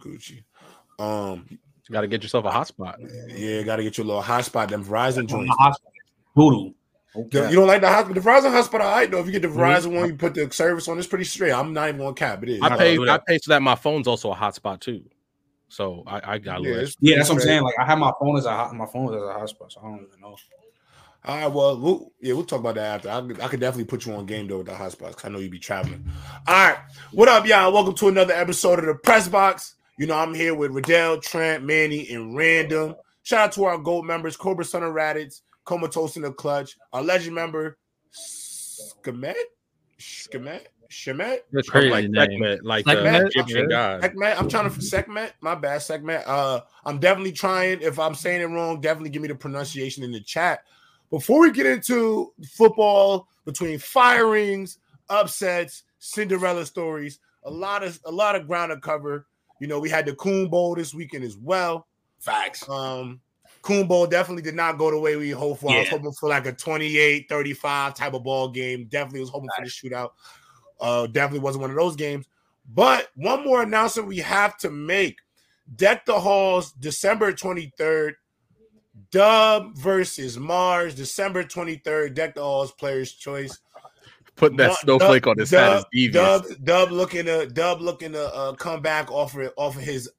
Gucci. Um, you got to get yourself a hotspot. Yeah, got to get your little hotspot. Them Verizon joints. Voodoo. Okay. You don't like the hotspot? The Verizon hotspot, I right, though. If you get the mm-hmm. Verizon mm-hmm. one, you put the service on. It's pretty straight. I'm not even on cap. It is. I pay. I pay so that my phone's also a hotspot too. So I, I got yeah, yeah, that's what I'm saying. Like I have my phone as a my phone as a hotspot, so I don't even know. All right, well, we'll yeah, we'll talk about that after. I, I could definitely put you on game though with the hotspots. I know you'd be traveling. All right, what up, y'all? Welcome to another episode of the Press Box. You know, I'm here with Riddell, Trent, Manny, and Random. Shout out to our gold members, Cobra Son of Raditz, Comatose in the Clutch, our legend member, Schemet, Schemet, Shemet. That's crazy like Sekhmet, like the Egyptian god. Sekhmet. I'm trying to Sekhmet. My bad, Sekhmet. Uh, I'm definitely trying. If I'm saying it wrong, definitely give me the pronunciation in the chat. Before we get into football, between firings, upsets, Cinderella stories, a lot of a lot of ground to cover. You know, we had the Coon Bowl this weekend as well. Facts. Um, Coon Bowl definitely did not go the way we hoped for. Yeah. I was hoping for like a 28 35 type of ball game. Definitely was hoping Facts. for the shootout. Uh, definitely wasn't one of those games. But one more announcement we have to make Deck the Halls, December 23rd. Dub versus Mars, December 23rd. Deck the Halls Players Choice. Putting that snowflake dub, on his dub, head Dub, dub looking to Dub looking to uh, come back off of, off of his,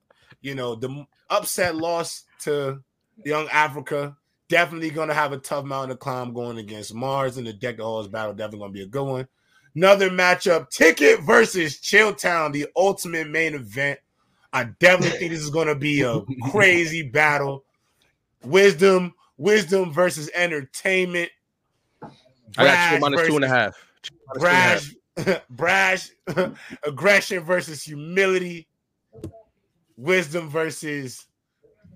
you know, the upset loss to Young Africa. Definitely gonna have a tough mountain to climb going against Mars in the Deck the Halls battle. Definitely gonna be a good one. Another matchup: Ticket versus Chilltown, the ultimate main event. I definitely think this is gonna be a crazy battle. Wisdom, wisdom versus entertainment. I got you minus versus, two and a half. Brash, brash, aggression versus humility. Wisdom versus,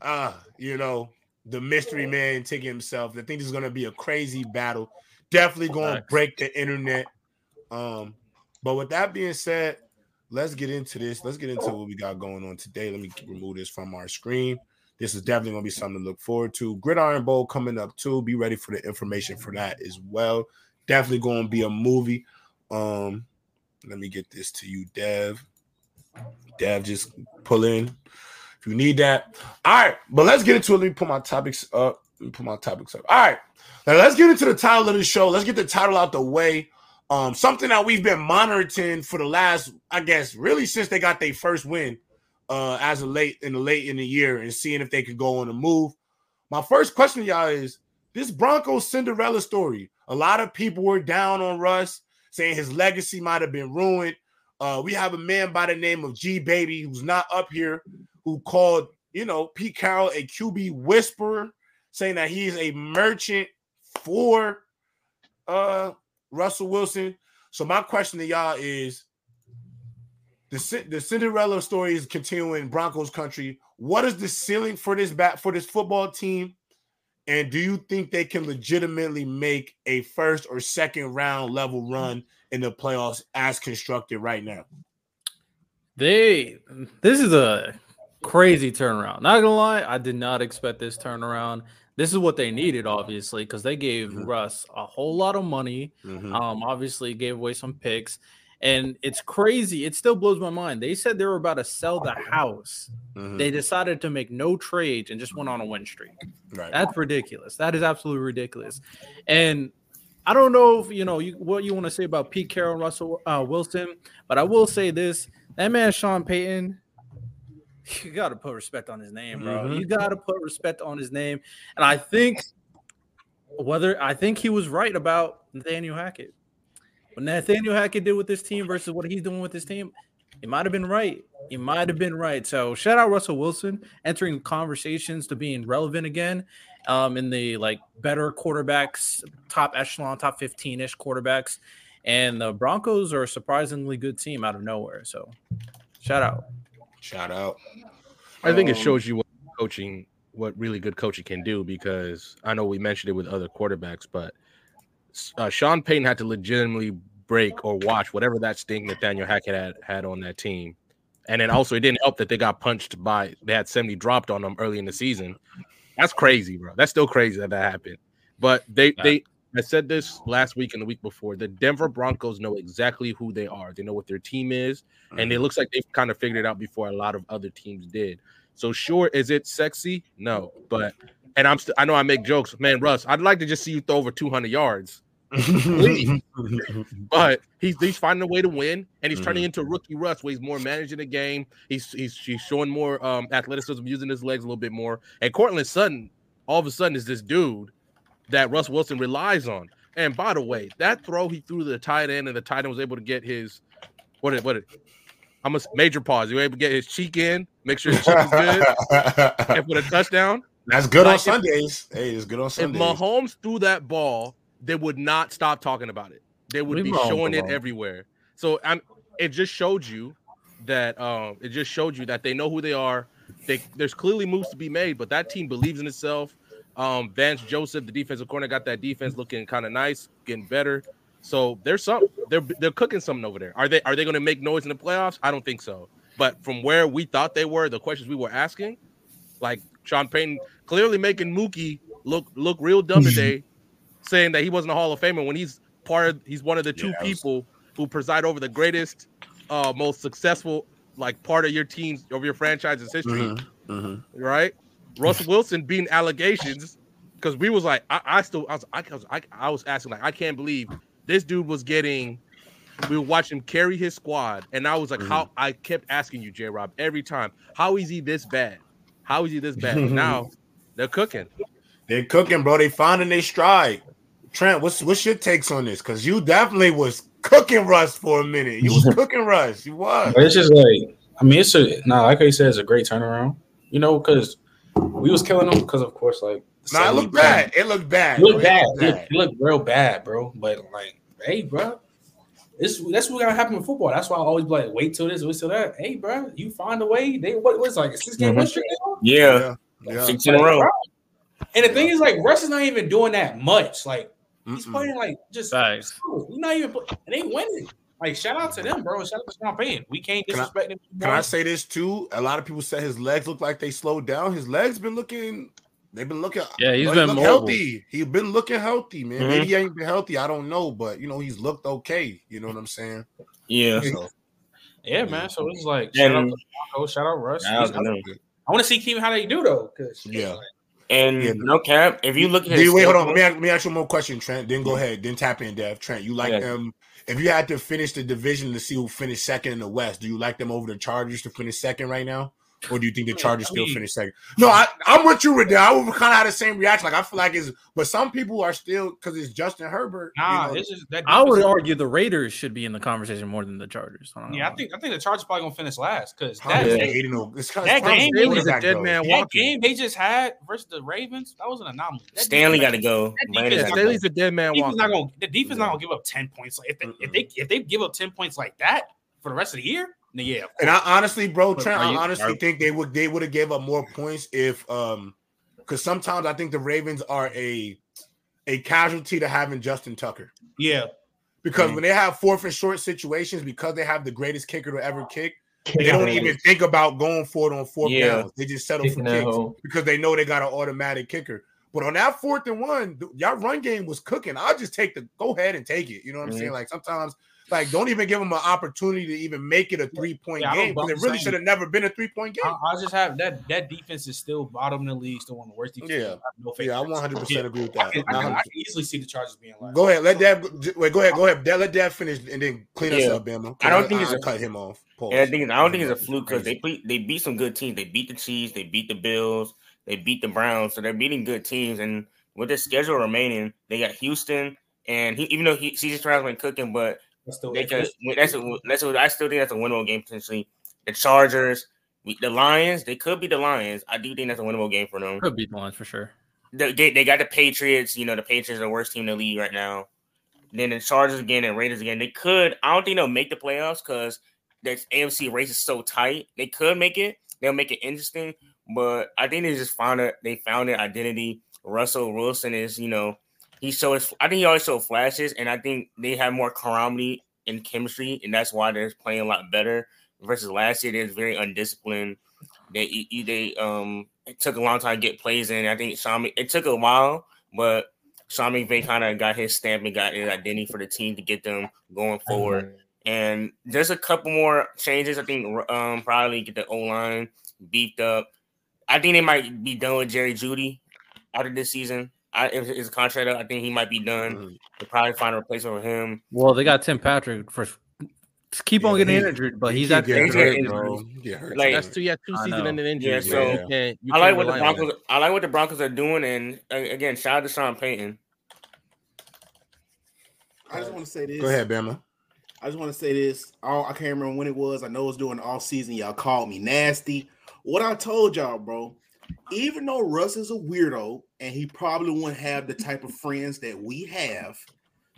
uh, you know, the mystery man taking himself. I think this is going to be a crazy battle. Definitely going to break the internet. Um, but with that being said, let's get into this. Let's get into what we got going on today. Let me remove this from our screen. This is definitely going to be something to look forward to. Gridiron Bowl coming up too. Be ready for the information for that as well. Definitely going to be a movie. Um, let me get this to you, Dev. Dev, just pull in if you need that. All right, but let's get into it. Let me put my topics up. Let me put my topics up. All right, now let's get into the title of the show. Let's get the title out the way. Um, something that we've been monitoring for the last, I guess, really since they got their first win uh, as a late in the late in the year and seeing if they could go on a move. My first question to y'all is this Broncos Cinderella story. A lot of people were down on Russ, saying his legacy might have been ruined. Uh, we have a man by the name of G Baby who's not up here, who called you know Pete Carroll a QB whisperer, saying that he's a merchant for uh Russell Wilson. So my question to y'all is the, the Cinderella story is continuing Broncos country. What is the ceiling for this bat for this football team? And do you think they can legitimately make a first or second round level run in the playoffs as constructed right now? They this is a crazy turnaround. Not gonna lie, I did not expect this turnaround. This is what they needed, obviously, because they gave mm-hmm. Russ a whole lot of money. Mm-hmm. Um, obviously gave away some picks. And it's crazy. It still blows my mind. They said they were about to sell the house. Mm-hmm. They decided to make no trades and just went on a win streak. Right. That's ridiculous. That is absolutely ridiculous. And I don't know if you know you, what you want to say about Pete Carroll, Russell uh, Wilson, but I will say this: that man Sean Payton, you got to put respect on his name, bro. Mm-hmm. You got to put respect on his name, and I think whether I think he was right about Nathaniel Hackett. What Nathaniel Hackett did with this team versus what he's doing with this team, it might have been right. He might have been right. So shout out Russell Wilson entering conversations to being relevant again um, in the like better quarterbacks, top echelon, top 15 ish quarterbacks. And the Broncos are a surprisingly good team out of nowhere. So shout out. Shout out. I think it um, shows you what coaching, what really good coaching can do because I know we mentioned it with other quarterbacks, but uh, Sean Payton had to legitimately break or watch whatever that sting Nathaniel Hackett had had on that team. And then also it didn't help that they got punched by they had 70 dropped on them early in the season. That's crazy, bro. That's still crazy that that happened. But they yeah. they I said this last week and the week before. The Denver Broncos know exactly who they are. They know what their team is, and Mm-hmm. it looks like they've kind of figured it out before a lot of other teams did. So sure, is it sexy? No, but and I'm st- I know I make jokes, man. Russ, I'd like to just see you throw over 200 yards, but he's he's finding a way to win, and he's turning into rookie Russ, where he's more managing the game. He's he's he's showing more um athleticism, using his legs a little bit more. And Courtland Sutton, all of a sudden, is this dude that Russ Wilson relies on. And by the way, that throw he threw to the tight end, and the tight end was able to get his what it what it. I'm a major pause. You able to get his cheek in, make sure his cheek is good, and put a touchdown. That's good on Like, if- Sundays. Hey, it's good on Sundays. If. Mahomes threw that ball, they would not stop talking about it. They would Leave be showing it everywhere. So I'm. It just showed you that. Um. It just showed you that they know who they are. They, there's clearly moves to be made, but that team believes in itself. Um. Vance Joseph, the defensive corner, got that defense looking kind of nice, getting better. So there's some. They're they're cooking something over there. Are they Are they going to make noise in the playoffs? I don't think so. But from where we thought they were, the questions we were asking, like Sean Payton clearly making Mookie look look real dumb today, saying that he wasn't a Hall of Famer when he's part of he's one of the two Yeah, that was- people who preside over the greatest, uh, most successful like part of your team's of your franchise's history, Mhm, mhm. right? Russell Wilson being allegations because we was like I, I still I was I, was I, I was asking like I can't believe this dude was getting. We were watching him carry his squad, and I was like, "How?" I kept asking you, J. Rob, every time, "How is he this bad? How is he this bad?" now they're cooking. They're cooking, bro. They finding their stride. Trent, what's what's your takes on this? Because you definitely was cooking Russ for a minute. You was cooking Russ. You was. But it's just like, I mean, it's a nah, like I said, it's a great turnaround. You know, because we was killing them because, of course, like Nah, it looked bad. It looked bad. It looked bro. bad. It looked bad. looked, it looked real bad, bro. But like, hey, bro, this that's what gotta happen in football. That's why I always be like, wait till this, wait till that. Hey, bro, you find a way. They what was like six game mm-hmm. win streak now? Yeah, Yeah. six in a row. And the thing is, like, Russ is not even doing that much. Like, he's Mm-mm. playing like just Facts. he's not even play- and they winning. Like, shout out to them, bro. Shout out to Sean Payton. We can't Can I- disrespect him. Can I say this too? A lot of people said his legs look like they slowed down. His legs been looking. They've been looking. Yeah, he's he been look mobile. healthy. He's been looking healthy, man. Mhm. Maybe he ain't been healthy. I don't know, but you know he's looked okay. You know what I'm saying? Yeah. So, Yeah, man. So it's like shout out to Broncos, shout out Russ. Shout out. I want to see Keem how they do though, because Yeah. And Yeah. no cap, if you look at his wait, hold on. Let me, ask, let me ask you one more question, Trent. Then go mm-hmm. ahead. Then tap in, Dev. Trent, you like Okay. them? If you had to finish the division to see who finished second in the West, do you like them over the Chargers to finish second right now? Or do you think the Chargers still finish second? No, I, I'm with you, Riddell. I would kind of have the same reaction. Like I feel like it's, but some people are still because it's Justin Herbert. you nah, know. it's just that. I would argue the Raiders should be in the conversation more than the Chargers. I don't Yeah, I think I think the Chargers probably gonna finish last because How is that, oh. they hating on- that game Brady's was a dead though. man that walking. game they just had versus the Ravens, that was an anomaly. That Staley got to go. that Brandon defense Yeah, gotta Staley's go. a dead man defense walking. not gonna the defense not gonna give up ten points. Like if they if they if they give up ten points like that for the rest of the year, then yeah. And I honestly, bro, Trent, are I honestly are- think they would they would have gave up more points if um because sometimes I think the Ravens are a a casualty to having Justin Tucker. Yeah. Because Mhm. when they have fourth and short situations, because they have the greatest kicker to ever kick, they don't even think about going for it on fourth Yeah. downs. They just settle Kicking for that kicks hole. because they know they got an automatic kicker. But on that fourth and one, th- y'all run game was cooking. I'll just take the go ahead and take it. You know what I'm Mhm. saying? Like sometimes, like don't even give them an opportunity to even make it a three point Yeah, game because it really should have never been a three point game. I just have that that defense is still bottom in the league, still one of the worst defenses. Yeah. I have no Yeah, I in. 100 percent agree with I that. can, I, can, I can easily see the Chargers being like. Go ahead, let Dad wait. Go ahead, go ahead. Dad, let Dad finish and then clean us up, Bama. I don't think it's I a- cut him off. Pause. And I think I don't think it's a fluke because they beat they beat some good teams. They beat the Chiefs, they beat the Bills, they beat the Browns, so they're beating good teams. And with their schedule remaining, they got Houston, and he, even though he, CJ Stroud's been cooking, but That's still they could. That's a, that's a, I still think that's a winnable game potentially. The Chargers, the Lions, they could be the Lions. I do think that's a winnable game for them. Could be the Lions for sure. They, they, they got the Patriots. You know, the Patriots are the worst team in the league right now. Then the Chargers again and Raiders again. They could. I don't think they'll make the playoffs because the AFC race is so tight. They could make it. They'll make it interesting, but I think they just found it. They found their identity. Russell Wilson is, you know, he shows. I think he always shows flashes, and I think they have more camaraderie and chemistry, and that's why they're playing a lot better versus last year. They're very undisciplined. They they um it took a long time to get plays in. I think Sean it took a while, but Sean McVay kind of got his stamp and got his identity for the team to get them going forward. And there's a couple more changes. I think um, probably get the O line beefed up. I think they might be done with Jerry Jeudy after this season. I, if his contract, I think he might be done. Mhm. They'll probably find a replacement for him. Well, they got Tim Patrick for just keep on getting he- injured, but he's keep at getting he's hurt, injured. He. Like- That's two. Yeah, two I season know. ending injuries. Yeah, bro. so you can't, you I like what the Broncos. I like what the Broncos are doing, and uh, again, shout out to Sean Payton. I just want to say this. Go ahead, Bama. I just want to say this. All I can't remember when it was. I know it was during the off season. Y'all called me nasty. What I told y'all, bro. Even though Russ is a weirdo and he probably won't have the type of friends that we have,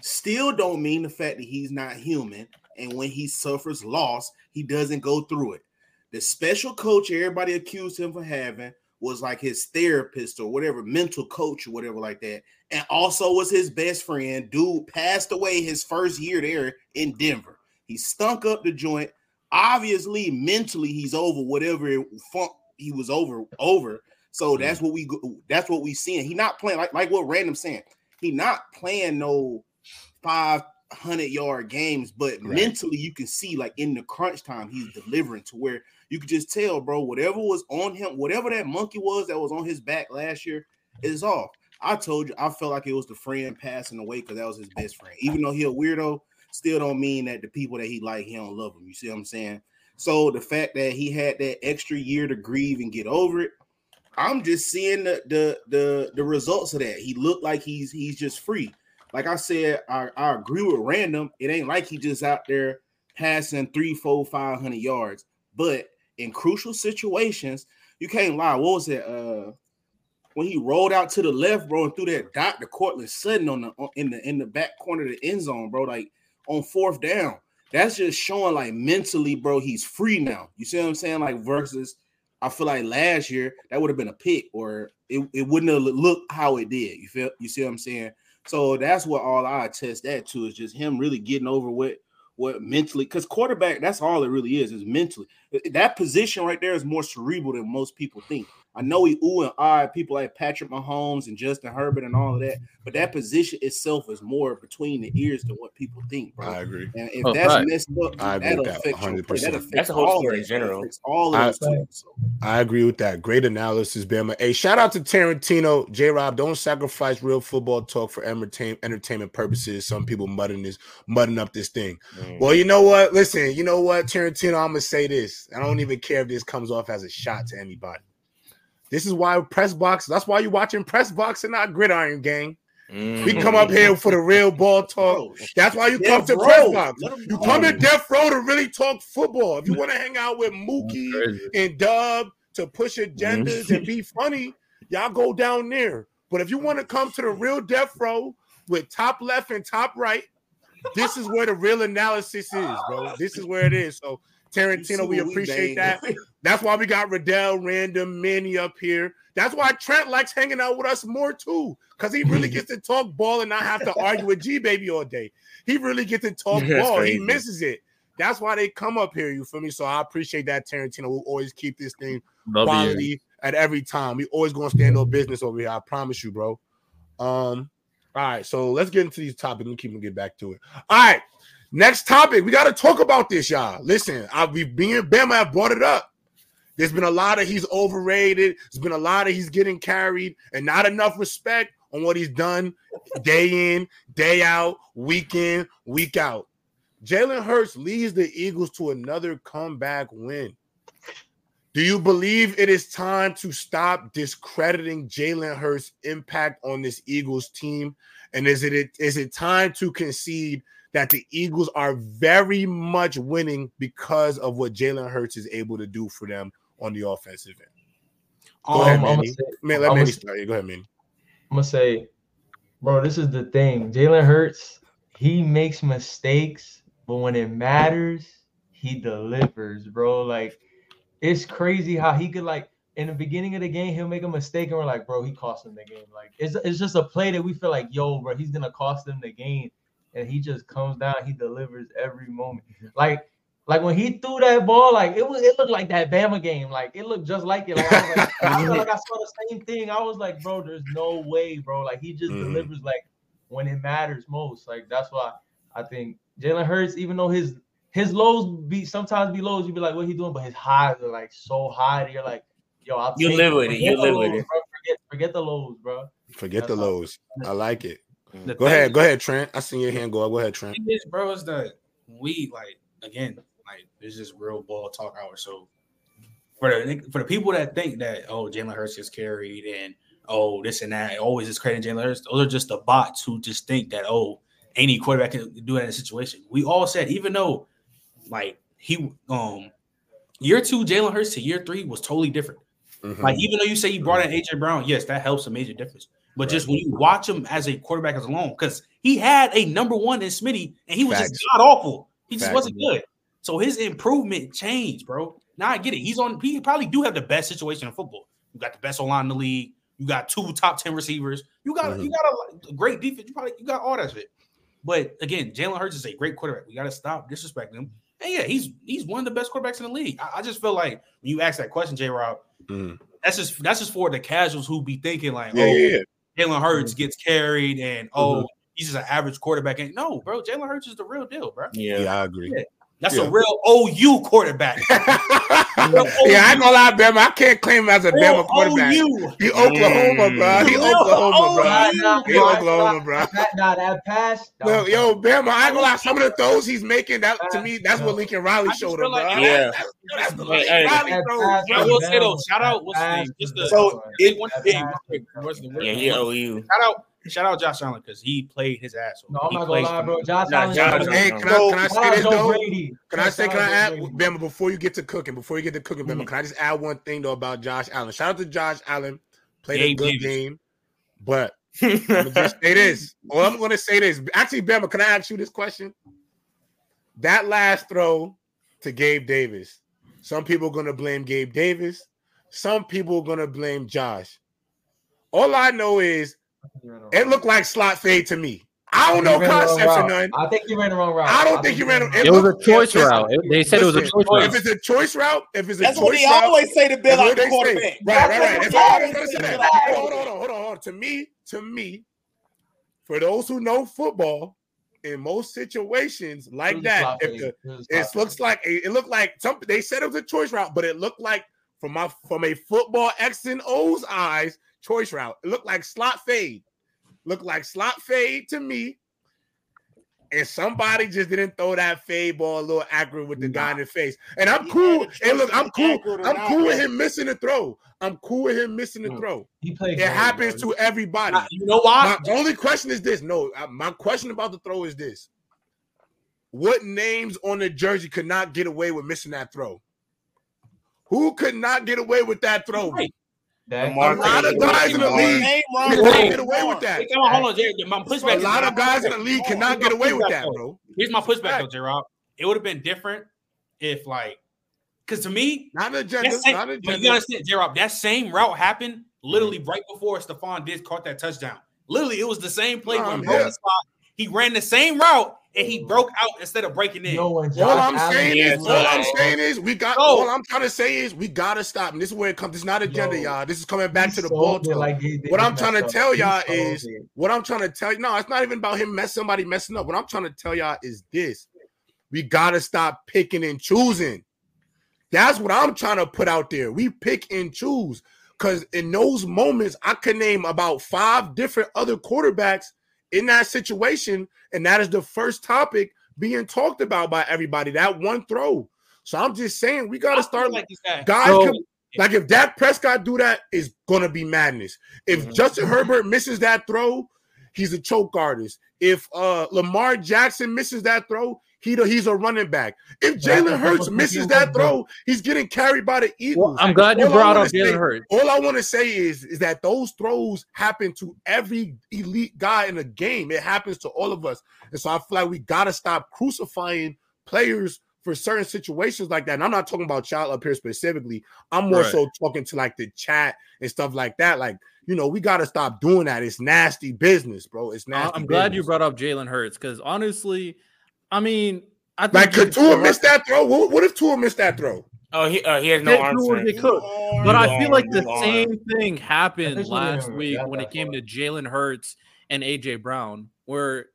still don't mean the fact that he's not human. And when he suffers loss, he doesn't go through it. The special coach everybody accused him for having was like his therapist or whatever, mental coach or whatever like that and also was his best friend. Dude passed away his first year there in Denver. He stunk up the joint. Obviously, mentally, he's over whatever funk he was over over. So hmm. that's what we that's what we seeing. He not playing like like what random saying. He not playing no five hundred yard games, but Right. mentally you can see like in the crunch time he's delivering to where you could just tell, bro. Whatever was on him, whatever that monkey was that was on his back last year is off. I told you I felt like it was the friend passing away because that was his best friend. Even though he a weirdo, still don't mean that the people that he like he don't love him. You see what I'm saying? So the fact that he had that extra year to grieve and get over it, I'm just seeing the the the, the results of that. He looked like he's he's just free. Like I said, I, I agree with random. It ain't like he just out there passing three, four, five hundred yards. But in crucial situations, you can't lie. What was it? Uh when he rolled out to the left, bro, and threw that dot to Courtland Sutton on the in the in the back corner of the end zone, bro, like on fourth down. That's just showing like mentally, bro, he's free now. You see what I'm saying? Like versus I feel like last year that would have been a pick or it, it wouldn't have looked how it did. You feel you see what I'm saying? So that's what all I attest that to is just him really getting over what what mentally because quarterback, that's all it really is, is mentally. That position right there is more cerebral than most people think. I know he ooh and ah people like Patrick Mahomes and Justin Herbert and all of that, but that position itself is more between the ears than what people think, bro. I agree. And if Oh, that's right. messed up, I agree that'll with that affect your play. 100%. That affects That's the whole all story in general. That affects all I- of those. So, I agree with that. Great analysis, Bama. Hey, shout out to Tarantino. J Rob, don't sacrifice real football talk for entertainment purposes. Some people mudding this, mudding up this thing. Mm. Well, you know what? Listen, you know what, Tarantino, I'm gonna say this. I don't even care if this comes off as a shot to anybody. This is why press box. That's why you're watching press box and not gridiron gang. We mm. come up here for the real ball talk. That's why you come to Row. press box. You come to Death Row to really talk football. If you mm. want to hang out with Mookie and Dub to push agendas and mm. be funny, y'all go down there. But if you want to come to the real Death Row with top left and top right, this is where the real analysis is, bro. This is where it is. So You see Tarantino, we appreciate bang. that. That's why we got Riddell, Random, Manny up here. That's why Trent likes hanging out with us more too, because he really gets to talk ball and not have to argue with G Baby all day. He really gets to talk That's ball. He misses it. That's why they come up here. You feel me? So I appreciate that, Tarantino. We'll always keep this thing W. quality at every time. We always gonna stand on business over here. I promise you, bro. Um, all right, so let's get into these topics and keep on get back to it. All right, next topic. We got to talk about this, y'all. Listen, I we being Bama have brought it up. There's been a lot of he's overrated. There's been a lot of he's getting carried and not enough respect on what he's done day in, day out, week in, week out. Jalen Hurts leads the Eagles to another comeback win. Do you believe it is time to stop discrediting Jalen Hurts' impact on this Eagles team? And is it is it time to concede that the Eagles are very much winning because of what Jalen Hurts is able to do for them on the offensive end? Go ahead, Um, I'm Manny. say, Man, let Manny say- start. Go ahead, Manny. I'm gonna say, bro, this is the thing. Jalen Hurts, he makes mistakes, but when it matters, he delivers, bro. Like, it's crazy how he could like in the beginning of the game, he'll make a mistake, and we're like, bro, he cost him the game. Like, it's it's just a play that we feel like, yo, bro, he's gonna cost them the game, and he just comes down, he delivers every moment. Like, Like when he threw that ball, like it was, it looked like that Bama game. Like it looked just like it. Like I, was like, I felt like I saw the same thing. I was like, bro, there's no way, bro. Like he just Mhm. delivers like when it matters most. Like that's why I think Jalen Hurts, even though his his lows be sometimes be lows, you be like, what he doing? But his highs are like so high that you're like, yo, I'll You take live with it. You the live with it. Bro. Forget, forget the lows, bro. Forget the That's all. lows. I like it. The Go ahead, go ahead, Trent. I seen your hand go up. Go ahead, Trent. thing is, bro, is that we like again, like this is real ball talk hour. So for the for the people that think that oh Jalen Hurts gets carried and oh this and that always is crediting Jalen Hurts, those are just the bots who just think that oh any quarterback can do that in a situation. We all said even though like he um year two Jalen Hurts to year three was totally different. Mhm. Like even though you say you brought in AJ Brown, yes, that helps a major difference. But just when you watch him as a quarterback as alone, because he had a number one in Smitty, and he was just god awful. He just wasn't good. So his improvement changed, bro. Now I get it. He's on. He probably do have the best situation in football. You got the best line in the league. You got two top ten receivers. You got Mhm. you got a, great defense. You probably you got all that shit. But again, Jalen Hurts is a great quarterback. We got to stop disrespecting him. And yeah, he's he's one of the best quarterbacks in the league. I, I just feel like when you ask that question, J. Rob, Mhm. that's just that's just for the casuals who be thinking like, Yeah, oh, yeah, yeah. Jalen Hurts gets carried and oh, Mhm. he's just an average quarterback. And no, bro, Jalen Hurts is the real deal, bro. Yeah. Yeah, I agree. Yeah. That's Yeah. a real OU quarterback. yeah, I ain't gonna lie, Bama. I can't claim him as a Real Bama quarterback. OU. He Oklahoma, mm. bro. He Oklahoma, bro. Nah, nah, He nah, Oklahoma, bro. That, nah, that pass. that Yo, was- yo, Bama, I ain't gonna lie. Some of the throws he's making, that to me, that's what Lincoln Riley showed feel him, like- bro. Yeah. That's, that's, that's hey, hey, Riley that throws. Pass, I will was say though, shout out what's his Just the So, down. it- one That thing. pass wait, was what's the down. word? Yeah, he OU. Shout out, shout out Josh Allen because he played his ass off. No, I'm He not gonna lie, bro. Josh Nah, Allen. Josh Josh Hey, Allen. can I, can I say this though? Brady. Can I say, Shout can I add, Bama, before you get to cooking, before you get to cooking, Bama, mm-hmm. can I just add one thing though about Josh Allen? Shout out to Josh Allen, played a good Davis. game, but I'm gonna just say this. Well, I'm gonna say this. Actually, Bama, can I ask you this question? That last throw to Gabe Davis, some people are gonna blame Gabe Davis, some people are gonna blame Josh. All I know is it looked like slot fade to me. I don't know He ran the wrong concepts or none. I think he ran the wrong route. I don't think he ran. It, It was a choice listen, route. It- They said it was a choice route. If it's a choice route, if it's a That's choice what they route, always say to that's bail out what the they quarterback. Right, right, right. That's That's all I'm gonna say. say That. Hold on, hold on, hold on, hold on. To me, to me, for those who know football, in most situations like that, if the it looks like a, it looked like some they said it was a choice route, but it looked like from my from a football X and O's eyes, choice route. It looked like slot fade. Looked like slot fade to me. And somebody just didn't throw that fade ball a little accurate with the guy in the face. And I'm He cool. And look, I'm cool. I'm cool with him missing the throw. I'm cool with him missing the throw. he played. It happens to everybody. Nah, You know why? My only question is this. No, uh, my question about the throw is this: What names on the jersey could not get away with missing that throw? Who could not get away with that throw? Right. That- Lamar A lot of guys in the league Name wrong. cannot get away with that. Hey, come on, hold on, Jerry. My pushback. A lot of guys in the league cannot get away with that, bro. Here's my pushback, though, J. Rob. It would have been different if, like, because to me, Not an agenda. that same, Not an but you understand, J. Rob, that same route happened literally right before Stefon Diggs caught that touchdown. Literally, it was the same play Nah, when yeah. Spot. He ran the same route and he broke out instead of breaking in. Yo, All I'm saying is, all I'm saying is, we got. No. All I'm trying to say is, we gotta stop. And this is where it comes. It's not agenda, Yo. y'all. This is coming back to the sold ball like What I'm trying to up. tell He y'all sold is- it. What I'm trying to tell you, no, it's not even about him mess somebody messing up. What I'm trying to tell y'all is this: we gotta stop picking and choosing. That's what I'm trying to put out there. We pick and choose because in those moments, I could name about five different other quarterbacks in that situation, and that is the first topic being talked about by everybody. That one throw. So I'm just saying, we gotta start like guys. So- can- like if Dak Prescott do that, is gonna be madness. If Mhm. Justin Herbert misses that throw, he's a choke artist. If uh Lamar Jackson misses that throw, he he's a running back. If Jalen Hurts misses that throw, he's getting carried by the Eagles. Well, I'm glad you All brought up Jalen Hurts. All I want to say is, is that those throws happen to every elite guy in the game. It happens to all of us. And so I feel like we gotta stop crucifying players for certain situations like that. And I'm not talking about child up here specifically. I'm more Right. so talking to like the chat and stuff like that. Like, you know, we gotta stop doing that. It's nasty business, bro. It's nasty. I'm glad you brought up Jalen Hurts because honestly, I mean, I think Like, could could Tua still miss that throw? What, what if Tua missed that throw? Oh, he uh, he has no They arm could, they strength. could. But I feel like the Arm, arm. same thing happened last week when it came to Jalen Hurts and AJ Brown, where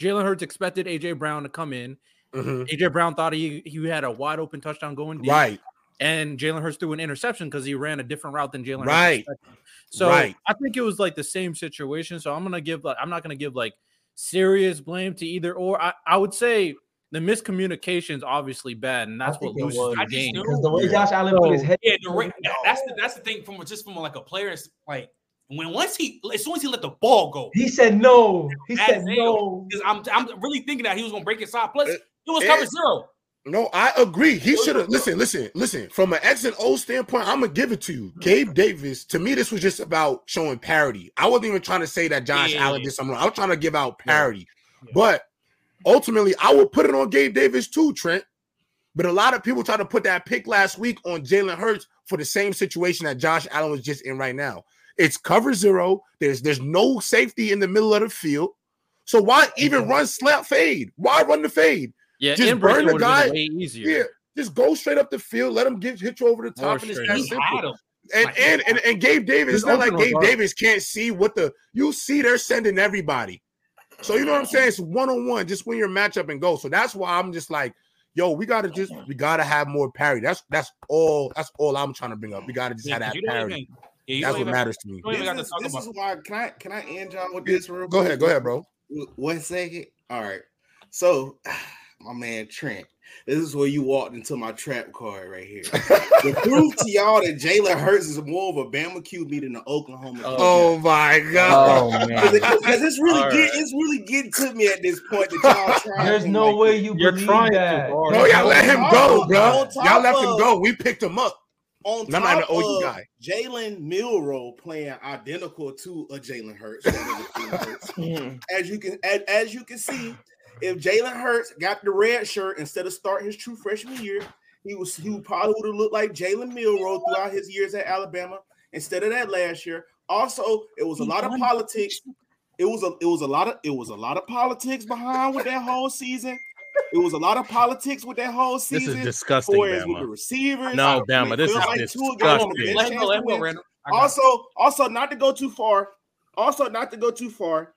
Jalen Hurts expected AJ Brown to come in. Mhm. AJ Brown thought he he had a wide open touchdown going deep, Right, and Jalen Hurts threw an interception because he ran a different route than Jalen. Right. expected. So Right. I think it was like the same situation. So I'm gonna give like I'm not gonna give like serious blame to either or. I, I would say the miscommunication is obviously bad, and that's I what think loses was. the I just game. Because the way Josh Allen put his head, Yeah, the ra- that- that's the that's the thing from just from like a player. It's like when once he as soon as he let the ball go, he said no. He said no. because I'm I'm really thinking that he was gonna break his inside. Plus, It- it was it- cover zero. No, I agree. He should have listen, listen, listen. From an X and O standpoint, I'm gonna give it to you. Gabe Davis, to me, this was just about showing parity. I wasn't even trying to say that Josh Yeah. Allen did something. wrong. I was trying to give out parity. Yeah. But ultimately, I would put it on Gabe Davis too, Trent. But a lot of people try to put that pick last week on Jalen Hurts for the same situation that Josh Allen was just in right now. It's cover zero. There's there's no safety in the middle of the field. So why even run slot fade? Why run the fade? Yeah, Just burn the guy. way easier. Yeah, just go straight up the field. Let him get hit you over the top, More and it's that. He simple. had him. And, Like, and and and Gabe Davis, it's not like Gabe regardless. Davis can't see what the you see. They're sending everybody, so you know what I'm saying. It's one on one. Just win your matchup and go. So that's why I'm just like, yo, we gotta just we gotta have more parity. That's that's all. That's all I'm trying to bring up. We gotta just Yeah, have 'cause that you don't parity. even- yeah, That's what even- matters to me. you don't even got to This is, this is why can I can I end y'all with this real Go quick? ahead, go ahead, bro. One second. All right. So, my man Trent, this is where you walked into my trap card right here. the proof to y'all that Jalen Hurts is more of a Bama QB than the Oklahoma. Oh, oh my god. Oh Because man. it's really All get, right. it's really getting to me at this point that y'all trying. There's no like, way you You're believe trying too that. hard. No, y'all let him go, bro. Y'all left him go. We picked him up. on And I'm not an OU guy. Jalen Milrow playing identical to a Jalen Hurts. a Jalen Hurts. Hmm. as you can as, as you can see, if Jalen Hurts got the red shirt instead of starting his true freshman year, he was he would probably would have looked like Jalen Milrow throughout his years at Alabama. Instead of that last year, also it was a lot of politics. It was a it was a lot of it was a lot of politics behind with that whole season. It was a lot of politics with that whole season. This season. is disgusting, for as with the Bama. receivers. No, I Bama, this is like disgusting. got him the Let best him chance go, let to him go, win. Randall. I got it. Also, also not to go too far. Also, not to go too far.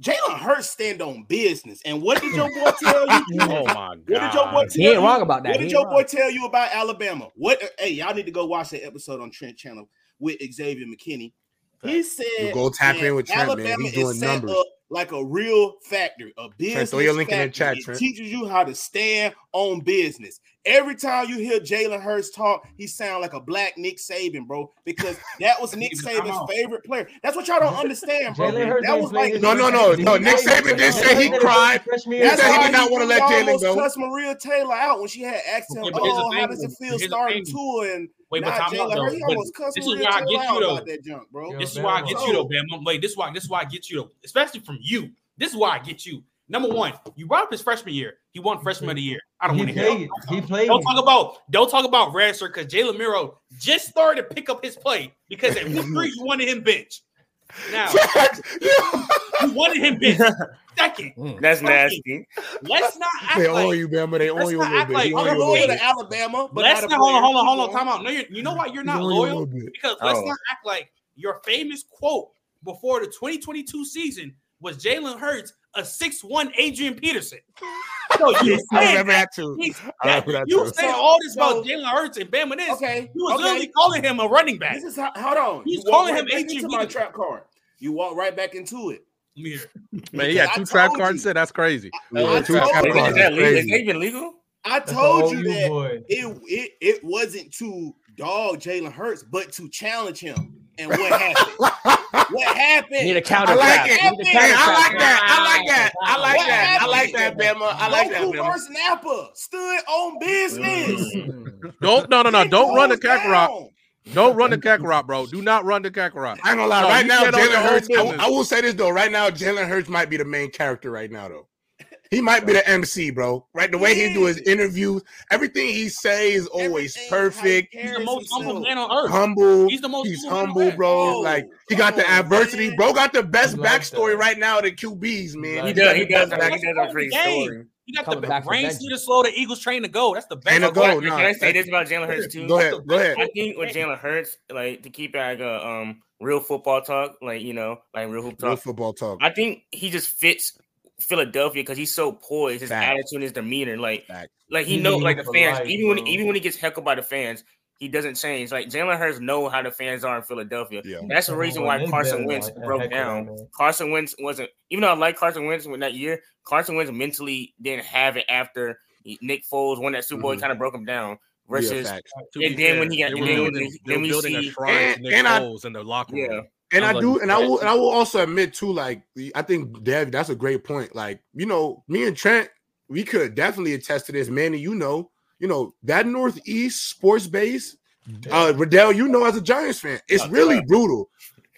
Jalen Hurts stand on business. And what did your boy tell you? Oh my god! What did your boy god. tell He ain't you? wrong about that. What did ain't your wrong. boy tell you about Alabama? What? Hey, y'all need to go watch that episode on Trent Channel with Xavier McKinney. He said, You go tap in with Trent, man. He's doing is set numbers. up like a real factory, a business. throw your link in the factory. chat, It teaches you how to stand on business. Every time you hear Jalen Hurts talk, he sound like a black Nick Saban, bro, because that was Nick Saban's favorite player. That's what y'all don't understand, bro. That was like No, no, no, no. Nick Saban did say he cried. freshman. He said he did not wanna let Jalen almost go. cussed Maria Taylor out when she had asked him, Okay, the "Oh, how does it feel Here's starting thing. tour and Wait, but not time out though. Hurts?" He But almost cussed this is Maria where I get you though. that junk, bro. Yo, This is why I get you though, Bama. Wait, this is why this is why I get you though, especially from you. This is why I get you. Number one, you brought up his freshman year. He won freshman of the year. I don't He want to hear. played. He played. Don't talk about don't talk about red because Jalen Milrow just started to pick up his play because at week three you wanted him bench. Now you wanted him bench. Second, mm. That's Okay. nasty. let's not act They own like you, Bama. They own Let's you a not little act bit. like- I'm you a a loyal to Alabama, but let's not not hold on, hold on, hold on, Keep time going. out. No, you're, know why you're not you a loyal little bit. because let's Oh. not act like your famous quote before the 2022 season was Jalen Hurts a 6'1 Adrian Peterson. So you I saying remember that, that too. he's- I remember that you too. saying So- all this about Jalen Hurts and Bama this. Okay, You was okay. literally calling him a running back. This is how, hold on. He's calling right him back Adrian into my trap card. You walk right back into it. Come here. Man, he had two trap cards Said. That's crazy. Yeah, I two trap. Is cards legal? Is that even legal? I told you you, that boy. it, it it wasn't to dog Jalen Hurts, but to challenge him. And what happened? what happened? Need a counter I like it. You need a Hey, Hey, counter I like that. I like that. I like that. I like that. Bama. I like that, Goku Bama. versus Nappa stood on business. Mm. Don't no no no. Don't run the goes Kakarot. Don't run the Kakarot, bro. Do not run the Kakarot. I ain't gonna lie. No, right now, can't own your Jalen Hurts. I. I will say this though. Right now, Jalen Hurts might be the main character right now, though. He might be the MC, bro. Right, the way he do his interviews, everything he say is always Everything, perfect. He's the carries most humble man on earth. Humble. He's the most He's humble man on humble, earth. bro. Oh, like he got the adversity, bro. Got the best backstory that. right now than QBs, man. He He does- does. He he does. does He does a great story. He got coming the back from brain vengeance. to slow the Eagles train to go. That's the best. And to Can I- go, can nah, I say this about Jalen Hurts too? Go ahead, go ahead. I think with Jalen Hurts, like to keep it like a um real football talk, like you know, like real hoop Real football talk. I think he just fits Philadelphia because he's so poised, his Fact. attitude, his demeanor, like Fact. like he He's knows like the fans, life, even when bro. even when he gets heckled by the fans, he doesn't change. Like Jalen Hurts know how the fans are in Philadelphia. Yeah. That's the reason why They Carson better Wentz like broke down. man. Carson Wentz wasn't even though I like Carson Wentz when that year, Carson Wentz mentally didn't have it after Nick Foles won that Super Bowl, Mhm. kind of broke him down. Versus facts. To And be then when he got- and then when building, we- then we see- And- to Nick and I- Foles in the locker yeah. Room. And I Sounds do, like and I will, and I will also admit too, like I think Dev, that's a great point. Like you know, me and Trent, we could definitely attest to this, Manny. You know, you know that Northeast sports base, uh, Riddell, you know, as a Giants fan, it's Yeah, really right. brutal.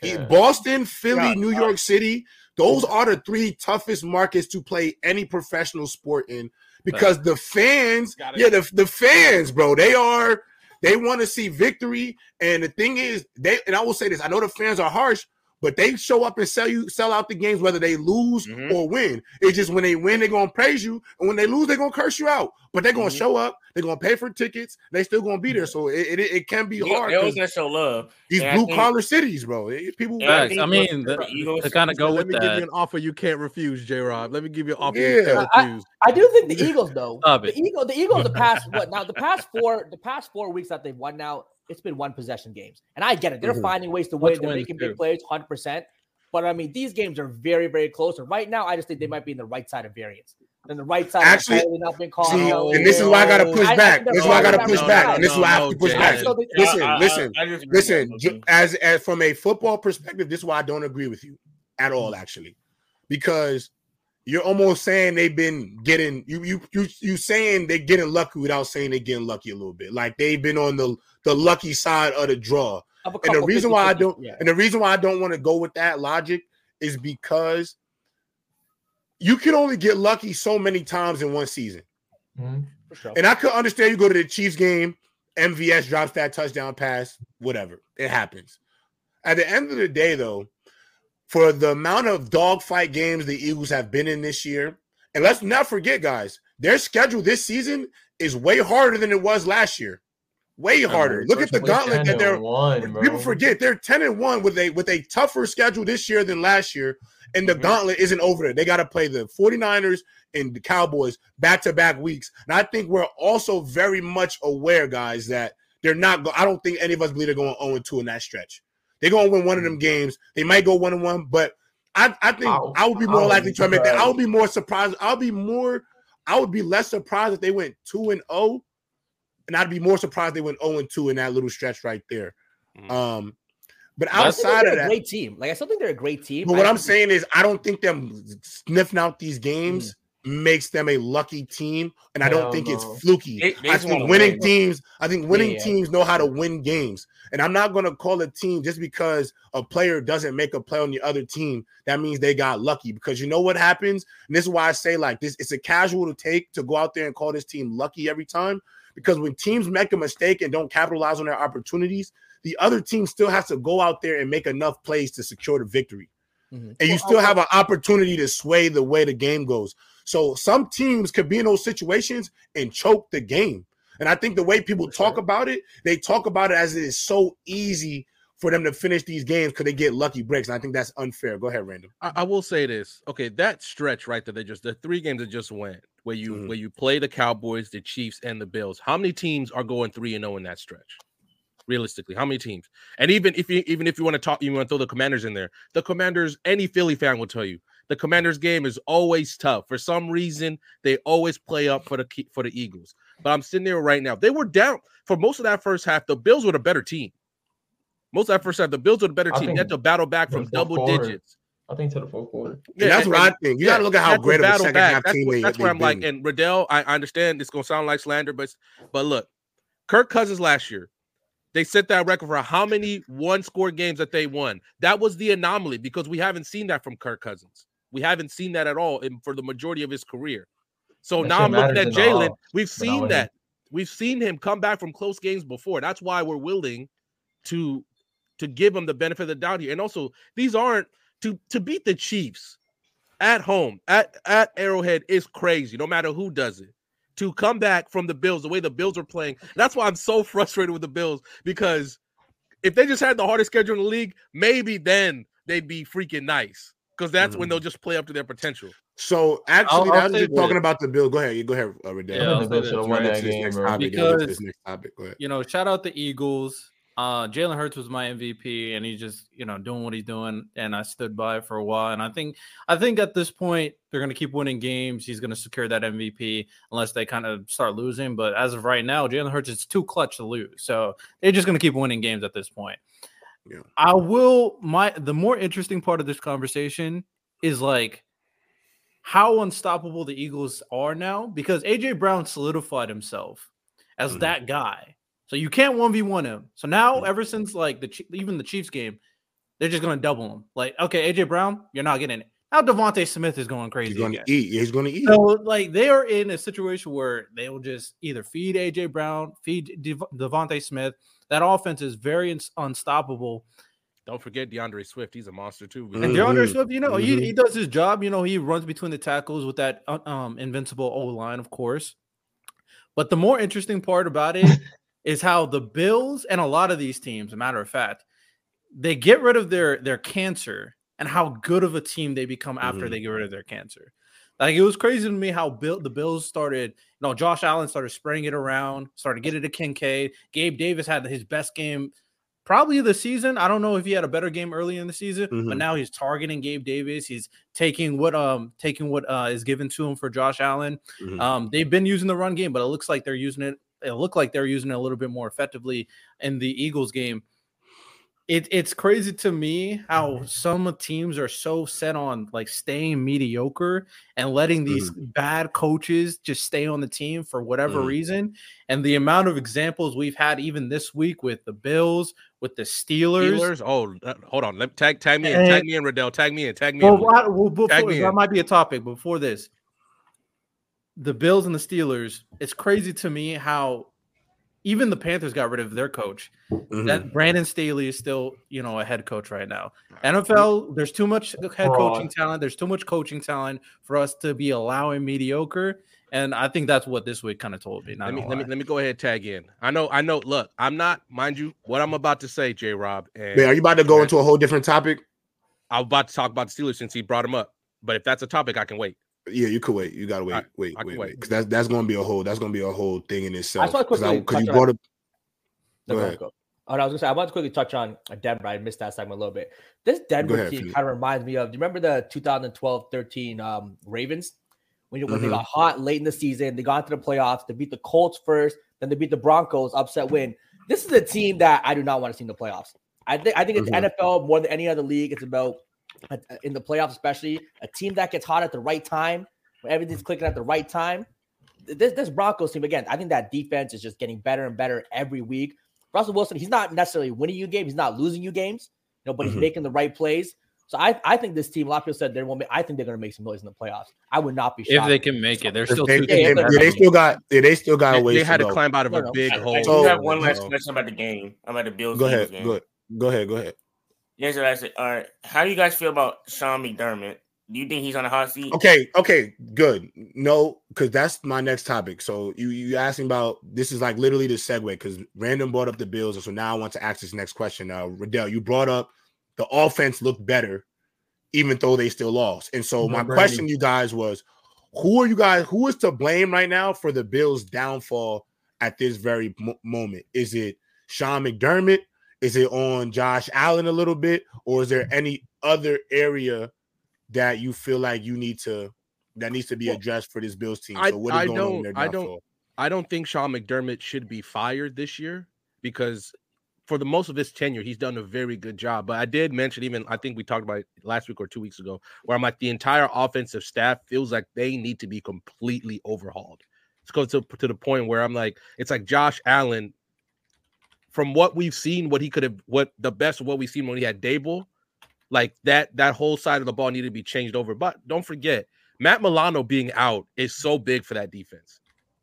Yeah. Boston, Philly, Yeah, New York City, those are the three toughest markets to play any professional sport in because the fans, yeah, the, the fans, bro, they are they want to see victory. And the thing is, they and I will say this: I know the fans are harsh, but they show up and sell you sell out the games whether they lose Mhm. or win. It's just when they win, they're gonna praise you, and when they lose, they're gonna curse you out. But they're gonna Mhm. show up, they're gonna pay for tickets, they still gonna be there. So it, it, it can be They- hard. They always 'cause gonna show love. These and blue think- collar cities, bro. It- people Yeah, I Facts. think I with mean, the the to kind of go Let with me give you an offer you can't refuse, J. Rob. Let me give you an offer Yeah. you can't I- refuse. I do think the Eagles, though. The it. Eagle, the Eagles, the past what now? The past four, the past four weeks that they've won now, it's been one possession games, and I get it. They're Mhm. finding ways to Which win. They're making big plays, hundred percent. But I mean, these games are very, very close. And right now, I just think they might be in the right side of variance. And the right side Actually, has not been called. See, out. and this is why I gotta push I- I back. think This is why I gotta push No, back. no, And this is why I have to push back. Jay. So they- Listen, I- I- listen, I disagree with Listen, ju- as as from a football perspective, this is why I don't agree with you at all, actually, because you're almost saying they've been getting you you you you saying they're getting lucky without saying they're getting lucky a little bit, like they've been on the the lucky side of the draw. Of And the couple reason why I don't yeah. and the reason why I don't want to go with that logic is because you can only get lucky so many times in one season. Mhm. Sure. And I could understand you go to the Chiefs game, MVS drops that touchdown pass, whatever. It happens. At the end of the day, though, for the amount of dogfight games the Eagles have been in this year, and let's not forget, guys, their schedule this season is way harder than it was last year. Way harder. Look at the gauntlet that they're one, people forget they're 10 and 1 with a with a tougher schedule this year than last year and the Mhm. gauntlet isn't over there they got to play the 49ers and the cowboys back-to-back weeks and i think we're also very much aware guys that they're not i don't think any of us believe they're going 0 2 in that stretch they're going to win one of them games they might go 1 and 1 but i, I think I'll- i would be more I'll likely be to admit that i would be more surprised i'll be more i would be less surprised if they went 2 and 0 and I'd be more surprised they went 0 and 2 in that little stretch right there. Mhm. Um, but But I still think outside they're of a that, great team. Like I still think they're a great team. but what I'm saying is, I don't think them sniffing out these games makes them a lucky team, and I don't Hell think no. it's fluky. They- they I think winning win. teams, I think winning Yeah. teams know how to win games, and I'm not going to call a team just because a player doesn't make a play on the other team. That means they got lucky because you know what happens, and this is why I say like this: it's a casual to take to go out there and call this team lucky every time. Because when teams make a mistake and don't capitalize on their opportunities, the other team still has to go out there and make enough plays to secure the victory Mhm. and you Well, still have an opportunity to sway the way the game goes. So some teams could be in those situations and choke the game. And I think the way people talk about it, they talk about it as it is so easy for them to finish these games because they get lucky breaks. And I think that's unfair. Go ahead, Random. I, I will say this. Okay, that stretch right that they just the three games that just went where you Mhm. where you play the Cowboys, the Chiefs, and the Bills. How many teams are going three and zero in that stretch? Realistically, how many teams? And even if you even if you want to talk, you want to throw the Commanders in there. The Commanders, any Philly fan will tell you, the Commanders game is always tough. For some reason, they always play up for the Ke- for the Eagles. But I'm sitting there right now. They were down for most of that first half. The Bills were the better team. Most of that first half, the Bills were the better I team. They had to battle back from double quarter. digits. I think to the fourth quarter. And that's what I think. You got to look at how great of a second back. half That's, team what- they, that's where I'm they've like, and Riddell, I, I understand it's gonna sound like slander, but but look, Kirk Cousins last year, they set that record for how many one score games that they won. That was the anomaly because we haven't seen that from Kirk Cousins. We haven't seen that at all in, for the majority of his career. So That now I'm looking at Jalen. We've seen that. We've seen him come back from close games before. That's why we're willing to to give him the benefit of the doubt here. And also, these aren't to to beat the Chiefs. at home at at Arrowhead is crazy. No matter who does it, to come back from the Bills the way the Bills are playing. That's why I'm so frustrated with the Bills because if they just had the hardest schedule in the league, maybe then they'd be freaking nice because that's when Mhm. they'll just play up to their potential. So actually, I'll now that you're talking about the bill, go ahead. You go ahead, uh, Riddell. Yeah, I'll the say Bills this, should have Let's won get that game, next topic, and get to Because- this next topic. Go ahead. you know, shout out the Eagles. Uh, Jalen Hurts was my MVP, and he's just you know doing what he's doing, and I stood by it for a while. And I think I think at this point they're going to keep winning games. He's going to secure that MVP unless they kind of start losing. But as of right now, Jalen Hurts is too clutch to lose, so they're just going to keep winning games at this point. Yeah. I will. My the more interesting part of this conversation is like how unstoppable the Eagles are now because AJ Brown solidified himself as Mhm. that guy. So you can't one v one him. So now, Mhm. ever since like the even the Chiefs game, they're just gonna double him. Like, okay, AJ Brown, you're not getting it. Now DeVonta Smith is going crazy. He's going to eat. Yeah, he's going to eat. So like they are in a situation where they will just either feed AJ Brown, feed Dev- DeVonta Smith. That offense is very uns- unstoppable. Don't forget D'Andre Swift; he's a monster too. And Mhm. D'Andre Swift, you know, he, Mhm. he does his job. You know, he runs between the tackles with that uh, um invincible O line, of course. But the more interesting part about it is how the Bills and a lot of these teams, a matter of fact, they get rid of their their cancer and how good of a team they become after Mhm. they get rid of their cancer. Like it was crazy to me how Bill the Bills started. You know, Josh Allen started spraying it around, started getting it to Kincaid. Gabe Davis had his best game probably the season. I don't know if he had a better game early in the season, but Mhm. now he's targeting Gabe Davis. He's taking what um taking what uh is given to him for Josh Allen. Mhm. Um, they've been using the run game, but it looks like they're using it. It looked like they're using it a little bit more effectively in the Eagles game. It, it's crazy to me how some teams are so set on like staying mediocre and letting these bad coaches just stay on the team for whatever Mhm. reason. And the amount of examples we've had even this week with the Bills, with the Steelers. Steelers. Oh, uh, hold on. Let tag tag me in. And- Tag me in, Riddell. Tag me in. Tag me Well, in. why- well, before, Tag me that in. might be a topic. but Before this, the Bills and the Steelers. It's crazy to me how even the Panthers got rid of their coach. Mhm. That Brandon Staley is still, you know, a head coach right now. NFL, there's too much head coaching talent. There's too much coaching talent for us to be allowing mediocre. And I think that's what this week kind of told me. Let me let me let me go ahead and tag in. I know I know. Look, I'm not mind you what I'm about to say, J. Rob, and Man, are you about to go into a whole different topic? I'm about to talk about the Steelers since he brought him up. But if that's a topic, I can wait. Yeah, you could wait. You gotta wait, I- wait, I can wait, wait. wait, because that's that's gonna be a whole that's gonna be a whole thing in itself. Because you brought up. No, Go go ahead. go. Oh, no, I was gonna say I want to quickly touch on uh, Denver. I missed that segment a little bit. This Denver ahead, team kind of reminds me of. Do you remember the 2012-13 um, Ravens when, when they got hot late in the season? They got into the playoffs. They beat the Colts first, then they beat the Broncos. Upset win. This is a team that I do not want to see in the playoffs. I think I think it's Mhm. NFL more than any other league. It's about in the playoffs, especially a team that gets hot at the right time when everything's clicking at the right time. This this Broncos team again, I think that defense is just getting better and better every week. Russell Wilson, he's not necessarily winning you games, he's not losing you games, you know, but he's Mhm. making the right plays. So I, I think this team, a lot of people said they won't make, I think they're gonna make some noise in the playoffs. I would not be sure if they can make it, they're still they, two they- yeah, they still got yeah, they still got a They, ways they had to to climb out of No, a no. big I, hole. I do So- have one last question about the game. I'm about the Bills. Go ahead, game. go ahead, go ahead, go ahead. Yes, sir, that's it. All right. How do you guys feel about Sean McDermott? Do you think he's on the hot seat? Okay, okay, good. No, because that's my next topic. So you you asking about this is like literally the segue because random brought up the Bills, and so now I want to ask this next question. Now, Riddell, you brought up the offense looked better, even though they still lost. And so my question, you guys, was who are you guys? Who is to blame right now for the Bills' downfall at this very mo- moment? Is it Sean McDermott? Is it on Josh Allen a little bit, or is there any other area that you feel like you need to that needs to be addressed for this Bills team? So what is I going on don't- in their I don't- I don't think Sean McDermott should be fired this year because for the most of his tenure, he's done a very good job. But I did mention, even I think we talked about last week or two weeks ago, where I'm like the entire offensive staff feels like they need to be completely overhauled. It's goes to, to the point where I'm like, it's like Josh Allen, from what we've seen, what he could have, what the best of what we've seen when he had Daboll, like that that whole side of the ball needed to be changed over. But don't forget, Matt Milano being out is so big for that defense.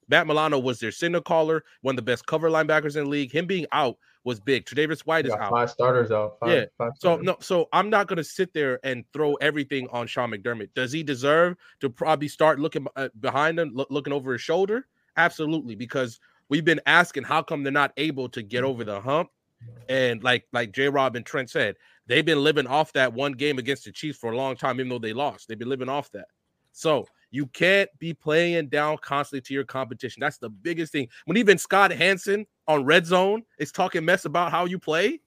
Matt Milano was their signal caller, one of the best cover linebackers in the league. Him being out was big. Tre'Davious White is out. five starters out. Five, Yeah, five So no, so I'm not gonna sit there and throw everything on Sean McDermott. Does he deserve to probably start looking uh, behind him, loo- looking over his shoulder? Absolutely, because we've been asking how come they're not able to get over the hump. And like like J. Rob and Trent said, they've been living off that one game against the Chiefs for a long time, even though they lost. They've been living off that. So you can't be playing down constantly to your competition. That's the biggest thing. When even Scott Hanson on Red Zone is talking mess about how you play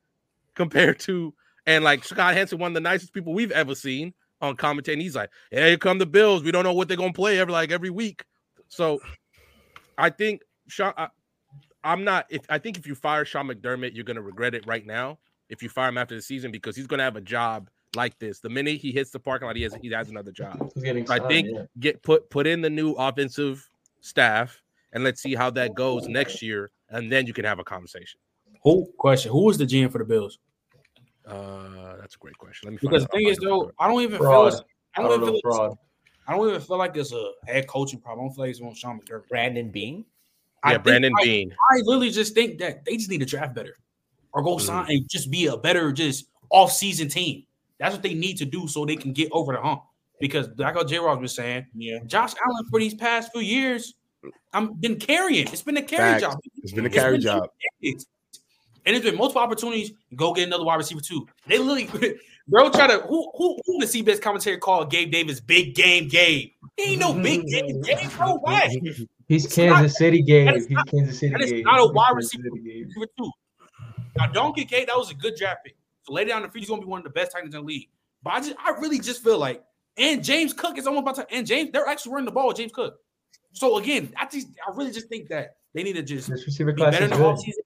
compared to and like Scott Hanson, one of the nicest people we've ever seen on commentating. He's like, "Yeah, here come the Bills. We don't know what they're gonna play every like every week." So I think Sean, I, I'm not. If I think if you fire Sean McDermott, you're gonna regret it right now. If you fire him after the season, because he's gonna have a job like this. The minute he hits the parking lot, he has he has another job. So I think yeah. get put put in the new offensive staff and let's see how that goes next year, and then you can have a conversation. Who question? Who was the GM for the Bills? Uh, that's a great question. Let me Because the thing is, find it real though. I don't even Fraud. feel it's, I I don't, don't even know feel fraud. I don't even feel like it's a head coaching problem. I don't feel like it's on Sean McDermott. Brandon Beane. I yeah, think, Brandon like, Beane. I literally just think that they just need to draft better or go Mm. sign and just be a better just off-season team. That's what they need to do so they can get over the hump. Because like how J Ross was saying, Yeah. Josh Allen for these past few years, I'm been carrying. It's been a carry Facts. job. It's been a carry been job. decades. And it's been multiple opportunities. Go get another wide receiver too. They literally, bro, try to who who who the CBS commentary called Gabe Davis big game Gabe. He ain't no big game Gabe, bro. What? He's It's Kansas City Gabe. He's not- Kansas City that is Gabe. not a He's wide Kansas receiver. City Gabe. receiver two. Now, Donkey K, that was a good draft pick. So later down the field, he's gonna be one of the best tight ends in the league. But I just, I really just feel like, and James Cook is almost about to, and James, they're actually running the ball with James Cook. So again, I just, I really just think that they need to just This receiver be class better in the offseason.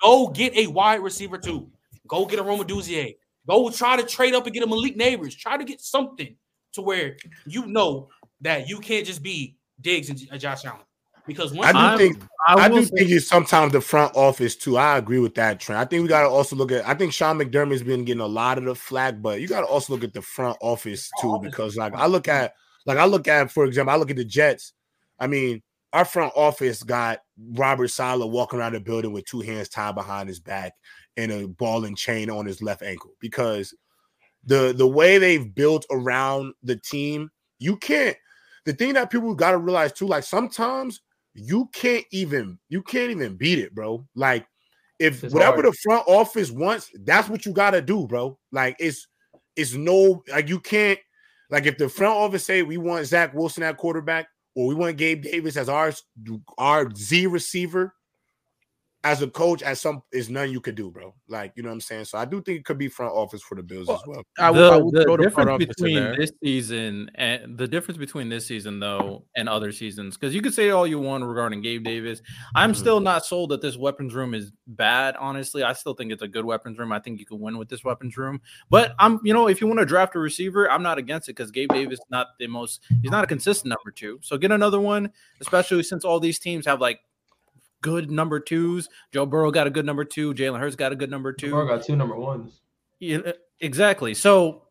Go get a wide receiver too. Go get a Rome Odunze. Go try to trade up and get a Malik Nabers. Try to get something to where you know that you can't just be Diggs and J- Josh Allen. Because once I do I'm- think I, I do say- think it's sometimes the front office too. I agree with that Trent. I think we got to also look at. I think Sean McDermott's been getting a lot of the flack, but you got to also look at the front office too, because like I look at, like I look at, for example, I look at the Jets. I mean, our front office got Robert Saleh walking around the building with two hands tied behind his back and a ball and chain on his left ankle because the the way they've built around the team, you can't. The thing that people got to realize too, like sometimes you can't even you can't even beat it, bro. Like if It's whatever hard. the front office wants, that's what you got to do, bro. Like it's it's no like you can't like if the front office say we want Zach Wilson at quarterback or we want Gabe Davis as our our Z receiver as a coach as some is none you could do, bro. Like you know what I'm saying. So I do think it could be front office for the Bills as well. I will, the, I will the throw the front difference office between this season and the difference between this season though and other seasons because you could say all you want regarding Gabe Davis. I'm Mm-hmm. still not sold that this weapons room is bad. Honestly, I still think it's a good weapons room. I think you can win with this weapons room. But I'm, you know, if you want to draft a receiver, I'm not against it because Gabe Davis is not the most. He's not a consistent number two. So get another one, especially since all these teams have like good number twos. Joe Burrow got a good number two. Jalen Hurts got a good number two. Burrow got two number ones. Yeah, uh, exactly. So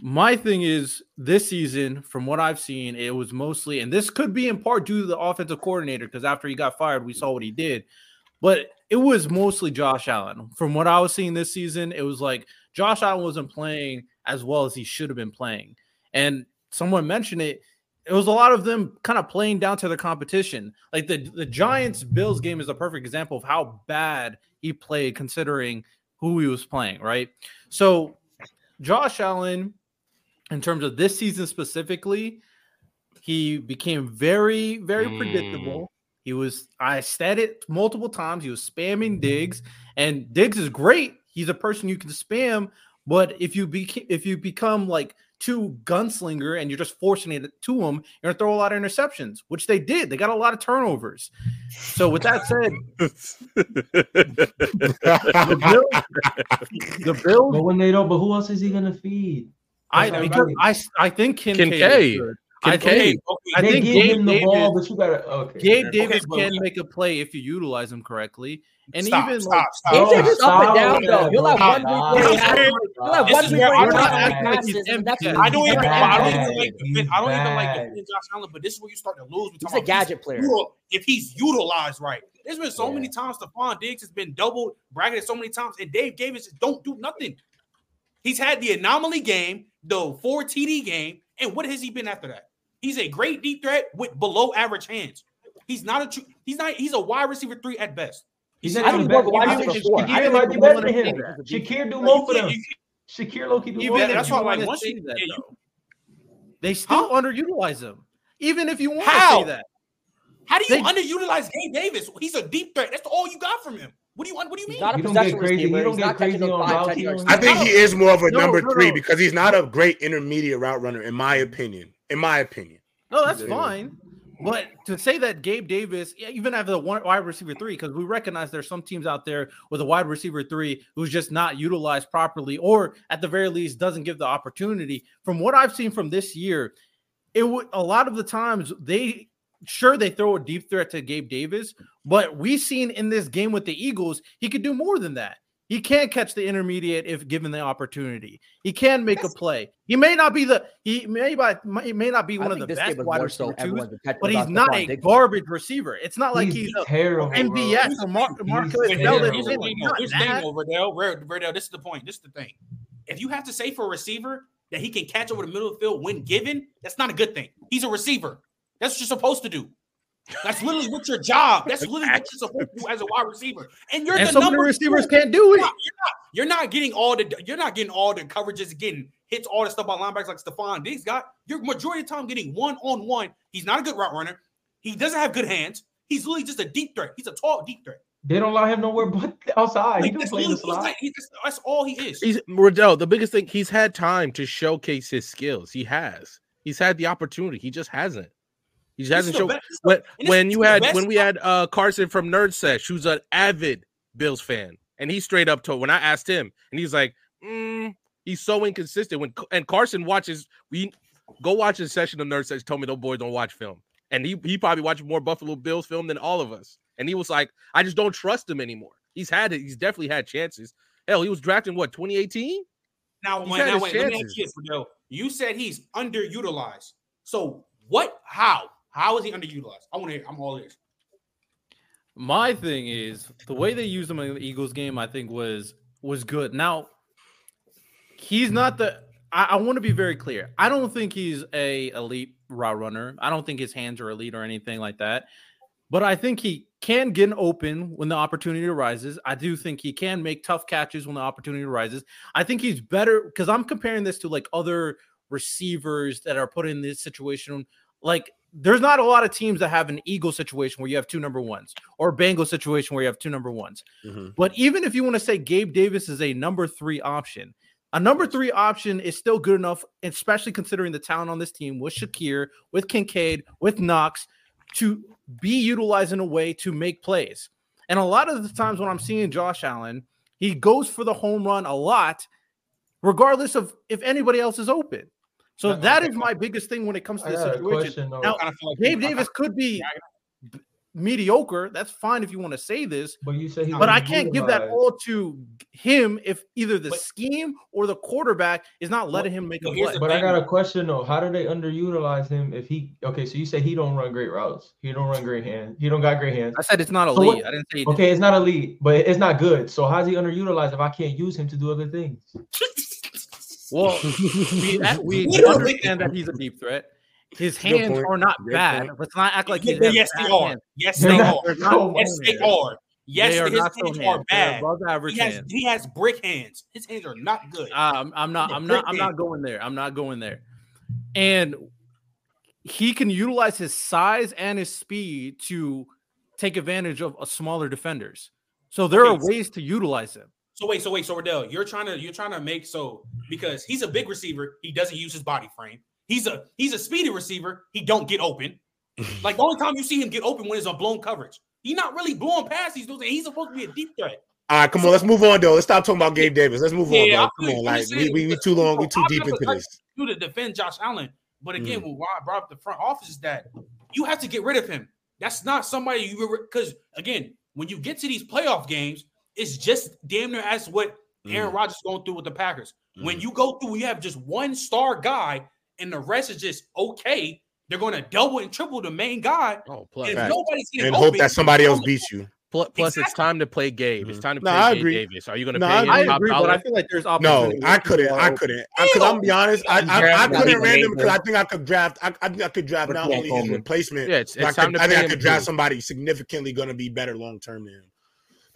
my thing is this season, from what I've seen, it was mostly, and this could be in part due to the offensive coordinator, because after he got fired, we saw what he did. But it was mostly Josh Allen. From what I was seeing this season, it was like Josh Allen wasn't playing as well as he should have been playing. And someone mentioned it. It was a lot of them kind of playing down to the competition. Like the, the Giants Bills game is a perfect example of how bad he played considering who he was playing, right? So Josh Allen, in terms of this season specifically, he became very, very Mm. predictable. He was, I said it multiple times, he was spamming Diggs, and Diggs is great. He's a person you can spam, but if you be if you become like too gunslinger and you're just forcing it to him, you're gonna throw a lot of interceptions, which they did. They got a lot of turnovers. So with that said, the Bills, the Bills But when they don't, but who else is he gonna feed? I because. I I think Kincaid. is Kincaid. Good. I Kincaid. think, I think give Gabe him the Davis, ball, but you gotta okay. Gabe. Davis but can we- make a play if you utilize him correctly, and stop, even stop, like stop. Gabe Oh, Davis up and down with though. You'll have one week where he Stop. has, This you'll have one is week where where I'm not not acting like he's empty. I don't even. I don't even like. He's I don't even like defending Josh Allen, but this is where you start to lose. We He's a about gadget player. If he's utilized right, There's been so Yeah. many times Stefon Diggs has been double bracketed so many times, and Dave Davis just don't do nothing. He's had the anomaly game, the four TD game, and what has he been after that? He's a great deep threat with below average hands. He's not a true. He's not. He's a wide receiver three at best. He's I not think even he's more a wide receiver four. I Shakir think might be more than than him. Shakir do Like, more for them. Shakir low key do You more better- that's why, You like, wanna once you- that, yeah, you- They still Huh? underutilize him, even if you want to How? say that. How do you They- underutilize Gabe Davis? He's a deep threat. That's all you got from him. What do you want? What do you He's mean? not a You don't get possession crazy- receiver. you don't He's get not crazy on five, routes. 10 You yards. don't- I think he is more of a No, number no, three no. because he's not a great intermediate route runner, in my opinion. In my opinion. No, that's Yeah. fine. But to say that Gabe Davis, yeah, even have the one wide receiver three, because we recognize there's some teams out there with a wide receiver three who's just not utilized properly, or at the very least doesn't give the opportunity. From what I've seen from this year, it would a lot of the times they sure they throw a deep threat to Gabe Davis, but we've seen in this game with the Eagles, he could do more than that. He can catch the intermediate if given the opportunity. He can make a play. He may not be the he may by he may not be I one of the best wide more so receiver twos, everyone's attention but he's not a Diggs. garbage receiver. It's not like He's he's a terrible. bro. MVS or Mar- He's Marcus terrible. Here's the He's thing, Not though. Here's the that. thing, though, Verdell. Ver- Verdell, this is the point. This is the thing. If you have to say for a receiver that he can catch over the middle of the field when given, that's not a good thing. He's a receiver. That's what you're supposed to do. That's literally what your job. That's literally what you're supposed to do as a wide receiver. And you're And the some number receivers two. can't do You're it. not, you're not- you're not getting all the you're not getting all the coverages, getting hits, all the stuff on linebackers like Stefon Diggs got. You're majority of the time getting one on one. He's not a good route runner. He doesn't have good hands. He's literally just a deep threat. He's a tall deep threat. They don't allow him nowhere but outside. He Like, can that's, play in the slot. like- he- that's, that's all he is. He's Riddell. The biggest thing he's had time to showcase his skills. He has. He's had the opportunity. He just hasn't. He just hasn't shown. best- this is When, when you had when we had uh Carson from Nerd Sesh, who's an avid Bills fan, and he straight up told when I asked him, and he's like, mm, he's so inconsistent. When and Carson watches, we go watch his session of Nerd Sesh. Told me those boys don't watch film, and he he probably watched more Buffalo Bills film than all of us. And he was like, I just don't trust him anymore. He's had it. He's definitely had chances. Hell, he was drafted in what 2018. Now, when, now wait, let me ask you this, Fidel. You said he's underutilized. So what? How? How is he underutilized? I want to hear. I'm all ears. My thing is the way they used him in the Eagles game, I think was was good. Now, he's not the. I, I want to be very clear. I don't think he's a elite route runner. I don't think his hands are elite or anything like that. But I think he can get open when the opportunity arises. I do think he can make tough catches when the opportunity arises. I think he's better because I'm comparing this to like other receivers that are put in this situation. Like there's not a lot of teams that have an Eagle situation where you have two number ones or a Bengal situation where you have two number ones. Mhm. But even if you want to say Gabe Davis is a number three option, a number three option is still good enough, especially considering the talent on this team with Shakir, with Kincaid, with Knox, to be utilized in a way to make plays. And a lot of the times when I'm seeing Josh Allen, he goes for the home run a lot, regardless of if anybody else is open. So Uh, that is my biggest thing when it comes to I this situation. question. Now, I feel like Gabe I- Davis could be b- mediocre. That's fine if you want to say this, But you said he but I can't give that all to him if either the But- scheme or the quarterback is not letting him make a play. But I got a question though. How do they underutilize him if he okay? So you say he don't run great routes. He don't run great hands. He don't got great hands. I said it's not So elite. what- I didn't say he did. Okay, it's not elite, but it's not good. So how's he underutilized if I can't use him to do other things? Well, we, we Literally. understand that he's a deep threat. His hands are not Great bad. point. Let's not act like he's yes, they are. hands. Yes, They're they not- are. They're Yes, they are. Yes, they are his not so hands hands. are They're bad. above average He has hands. he has brick hands. His hands are not good. Um, I'm not. He's a I'm not. I'm brick not going there. I'm not going there. And he can utilize his size and his speed to take advantage of uh, smaller defenders. So there are ways to utilize him. So wait, so wait, so Riddell, you're trying to you're trying to make so because he's a big receiver, he doesn't use his body frame. He's a he's a speedy receiver, he don't get open. like the only time you see him get open when it's a blown coverage. He's not really blowing past these dudes. and He's supposed to be a deep threat. All right, come on, let's move on though. Let's stop talking about Gabe Davis. Let's move on, bro. Come on, like we, we, we too long, we too deep into this. You to defend Josh Allen, but again, Mm. when Ron brought up the front office is that you have to get rid of him. That's not somebody you because again, when you get to these playoff games, it's just damn near as what Aaron Mm. Rodgers is going through with the Packers. When Mm. you go through, you have just one star guy, and the rest is just okay. They're going to double and triple the main guy. Oh, plus And if Fact. nobody's getting and open, hope that somebody else beats you. Pl- Plus, it's time to play Gabe. It's time to No, play I Gabe agree. Davis. Are you going to No, pay I him I top agree, but? I feel like there's No. I couldn't. I couldn't. Because I'm be honest, I I, I Draft couldn't random because I think I could draft. I, I think I could draft But not only his replacement. Yeah, it's, but I, it's time could, to I pay think I could draft too. somebody significantly going to be better long term than him.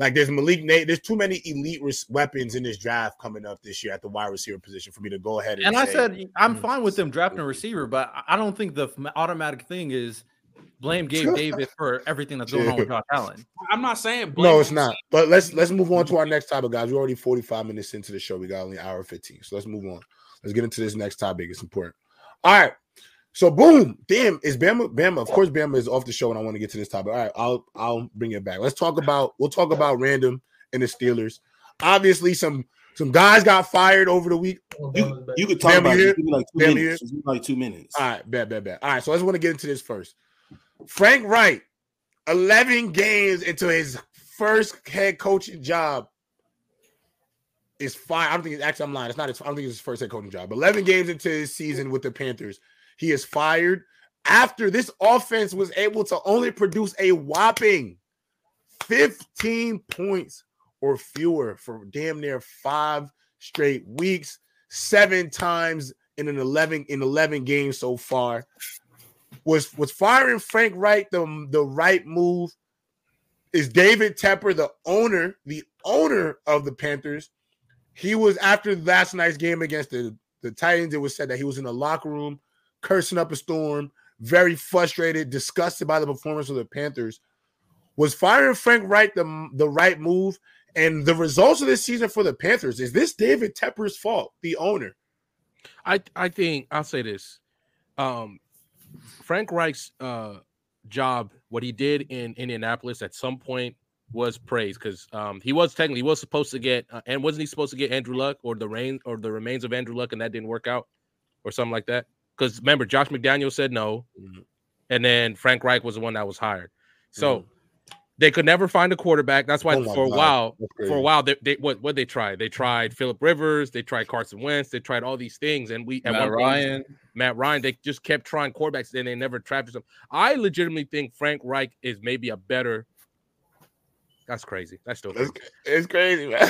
Like there's Malik Nate. There's too many elite res- weapons in this draft coming up this year at the wide receiver position for me to go ahead and. And I say, said I'm Mm. fine with them drafting a receiver, but I- I don't think the automatic thing is blame Gabe Davis for everything that's going on with Josh Allen. I'm not saying no, it's him. not. But let's let's move on to our next topic, guys. We're already 45 minutes into the show. We got only an hour 15. So let's move on. Let's get into this next topic. It's important. All right. So boom, damn, is Bama Bama? Of course, Bama is off the show, and I want to get to this topic. All right, I'll I'll bring it back. Let's talk about we'll talk about random and the Steelers. Obviously, some some guys got fired over the week. You, you could talk Bam, about you it. here? Give me like two Bam, you minutes. Just like two minutes. All right, bad, bad, bad. All right, so I just want to get into this first. Frank Reich, 11 games into his first head coaching job, is fine. I don't think it's actually, I'm lying. It's not his, I don't think it's his first head coaching job. 11 games into his season with the Panthers, he is fired after this offense was able to only produce a whopping 15 points or fewer for damn near five straight weeks, seven times in an 11 in 11 games so far. Was was firing Frank Reich the, the right move? Is David Tepper the owner, the owner of the Panthers? He was after last night's game against the, the Titans. It was said that he was in the locker room cursing up a storm, very frustrated, disgusted by the performance of the Panthers. Was firing Frank Reich the, the right move? And the results of this season for the Panthers is this David Tepper's fault, the owner? I I think I'll say this. Um Frank Reich's uh job, what he did in Indianapolis at some point was praised because um he was technically he was supposed to get uh, and wasn't he supposed to get Andrew Luck or the rain or the remains of Andrew Luck and that didn't work out or something like that. Because remember, Josh McDaniel said no, Mhm. and then Frank Reich was the one that was hired. So they could never find a quarterback. That's why Oh for a while for a while they, they what what they tried they tried Philip Rivers they tried Carson Wentz they tried all these things and we at Matt point- Ryan. Matt Ryan they just kept trying quarterbacks and they never drafted them. I legitimately think Frank Reich is maybe a better. That's crazy. That's still It's, crazy. it's crazy, man.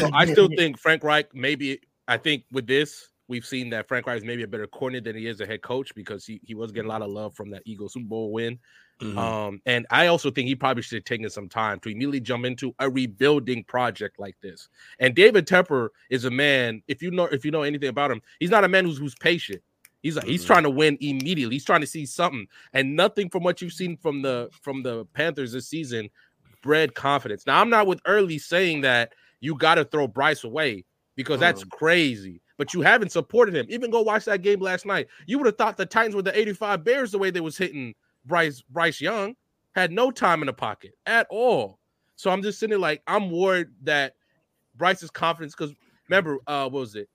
So I still think Frank Reich maybe. I think with this we've seen that Frank Reich is maybe a better coordinator than he is a head coach because he, he was getting a lot of love from that Eagles Super Bowl win. Mhm. Um, and I also think he probably should have taken some time to immediately jump into a rebuilding project like this. And David Tepper is a man. If you know, if you know anything about him, he's not a man who's who's patient. He's like, he's trying to win immediately. He's trying to see something, and nothing from what you've seen from the from the Panthers this season bred confidence. Now, I'm not with early saying that you got to throw Bryce away because that's Um. crazy. But you haven't supported him. Even go watch that game last night. You would have thought the Titans were the 85 Bears the way they was hitting Bryce Bryce Young. Had no time in the pocket at all. So I'm just sitting there like I'm worried that Bryce's confidence because remember, uh, what was it?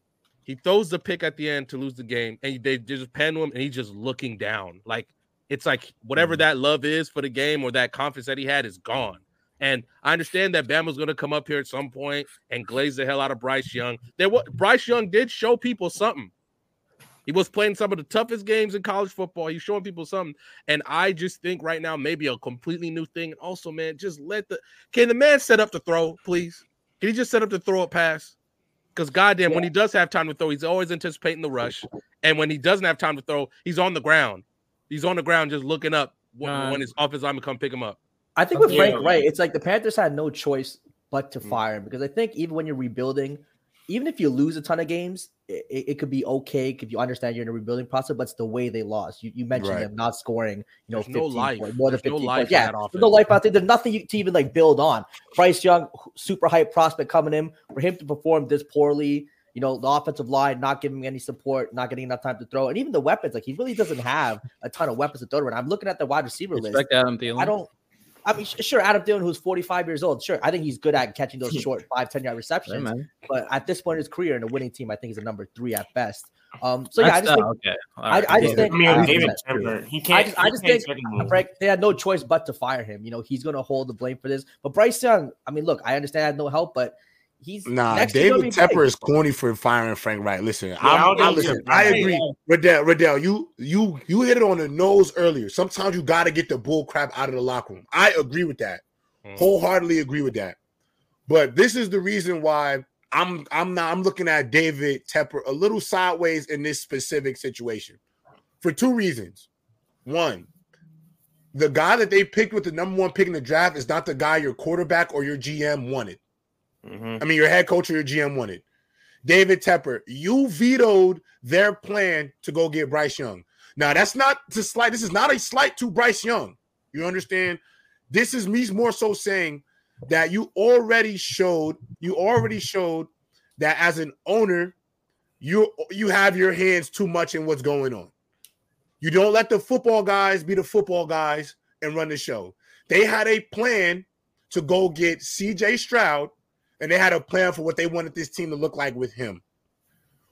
He throws the pick at the end to lose the game, and they, they just pan to him, and he's just looking down. Like it's like whatever that love is for the game or that confidence that he had is gone. And I understand that Bama's going to come up here at some point and glaze the hell out of Bryce Young. There, what Bryce Young did show people something. He was playing some of the toughest games in college football. He's showing people something. And I just think right now, maybe a completely new thing. And also, man, just let the can the man set up to throw, please? Can he just set up to throw a pass? Because goddamn, when he does have time to throw, he's always anticipating the rush. And when he doesn't have time to throw, he's on the ground. He's on the ground just looking up when, Uh, when his offensive lineman come pick him up. I think with Yeah. Frank Reich, it's like the Panthers had no choice but to Mm. fire him because I think even when you're rebuilding, even if you lose a ton of games, it, it could be okay if you understand you're in a rebuilding process. But it's the way they lost. You, you mentioned Right. them not scoring, you know, There's no 15 life. points, more than There's no 15 life points. Yeah, no life out there. There's nothing you, to even like build on. Bryce Young, super hype prospect coming in for him to perform this poorly. You know, the offensive line not giving any support, not getting enough time to throw, and even the weapons. Like he really doesn't have a ton of weapons to throw around. I'm looking at the wide receiver list. Adam Thielen. I don't. I mean, sure, Adam Thielen, who's 45 years old, sure, I think he's good at catching those short five, 10 yard receptions. man. but at this point in his career, in a winning team, I think he's a number three at best. Um, so yeah, I That's- just think uh, okay. All I- right. I just I think- mean, David just- Tepper, he can't. just, I just can't think. Frank, they had no choice but to fire him. You know, he's going to hold the blame for this. But Bryce Young, I mean, look, I understand I had no help, but he's Nah, next year gonna David. Tepper is corny for firing Frank Reich. Listen, I I'm, don't I, listen, I I- agree. Riddell, Riddell, you you you hit it on the nose earlier. Sometimes you got to get the bull crap out of the locker room. I agree with that. Mm. Wholeheartedly agree with that. But this is the reason why I'm I'm not I'm looking at David Tepper a little sideways in this specific situation for two reasons. One, the guy that they picked with the number one pick in the draft is not the guy your quarterback or your GM wanted. Mhm. I mean, your head coach or your GM wanted. David Tepper, you vetoed their plan to go get Bryce Young. Now, that's not to slight. This is not a slight to Bryce Young. You understand? This is me more so saying that you already showed, you already showed that as an owner, you you have your hands too much in what's going on. You don't let the football guys be the football guys and run the show. They had a plan to go get CJ Stroud, and they had a plan for what they wanted this team to look like with him.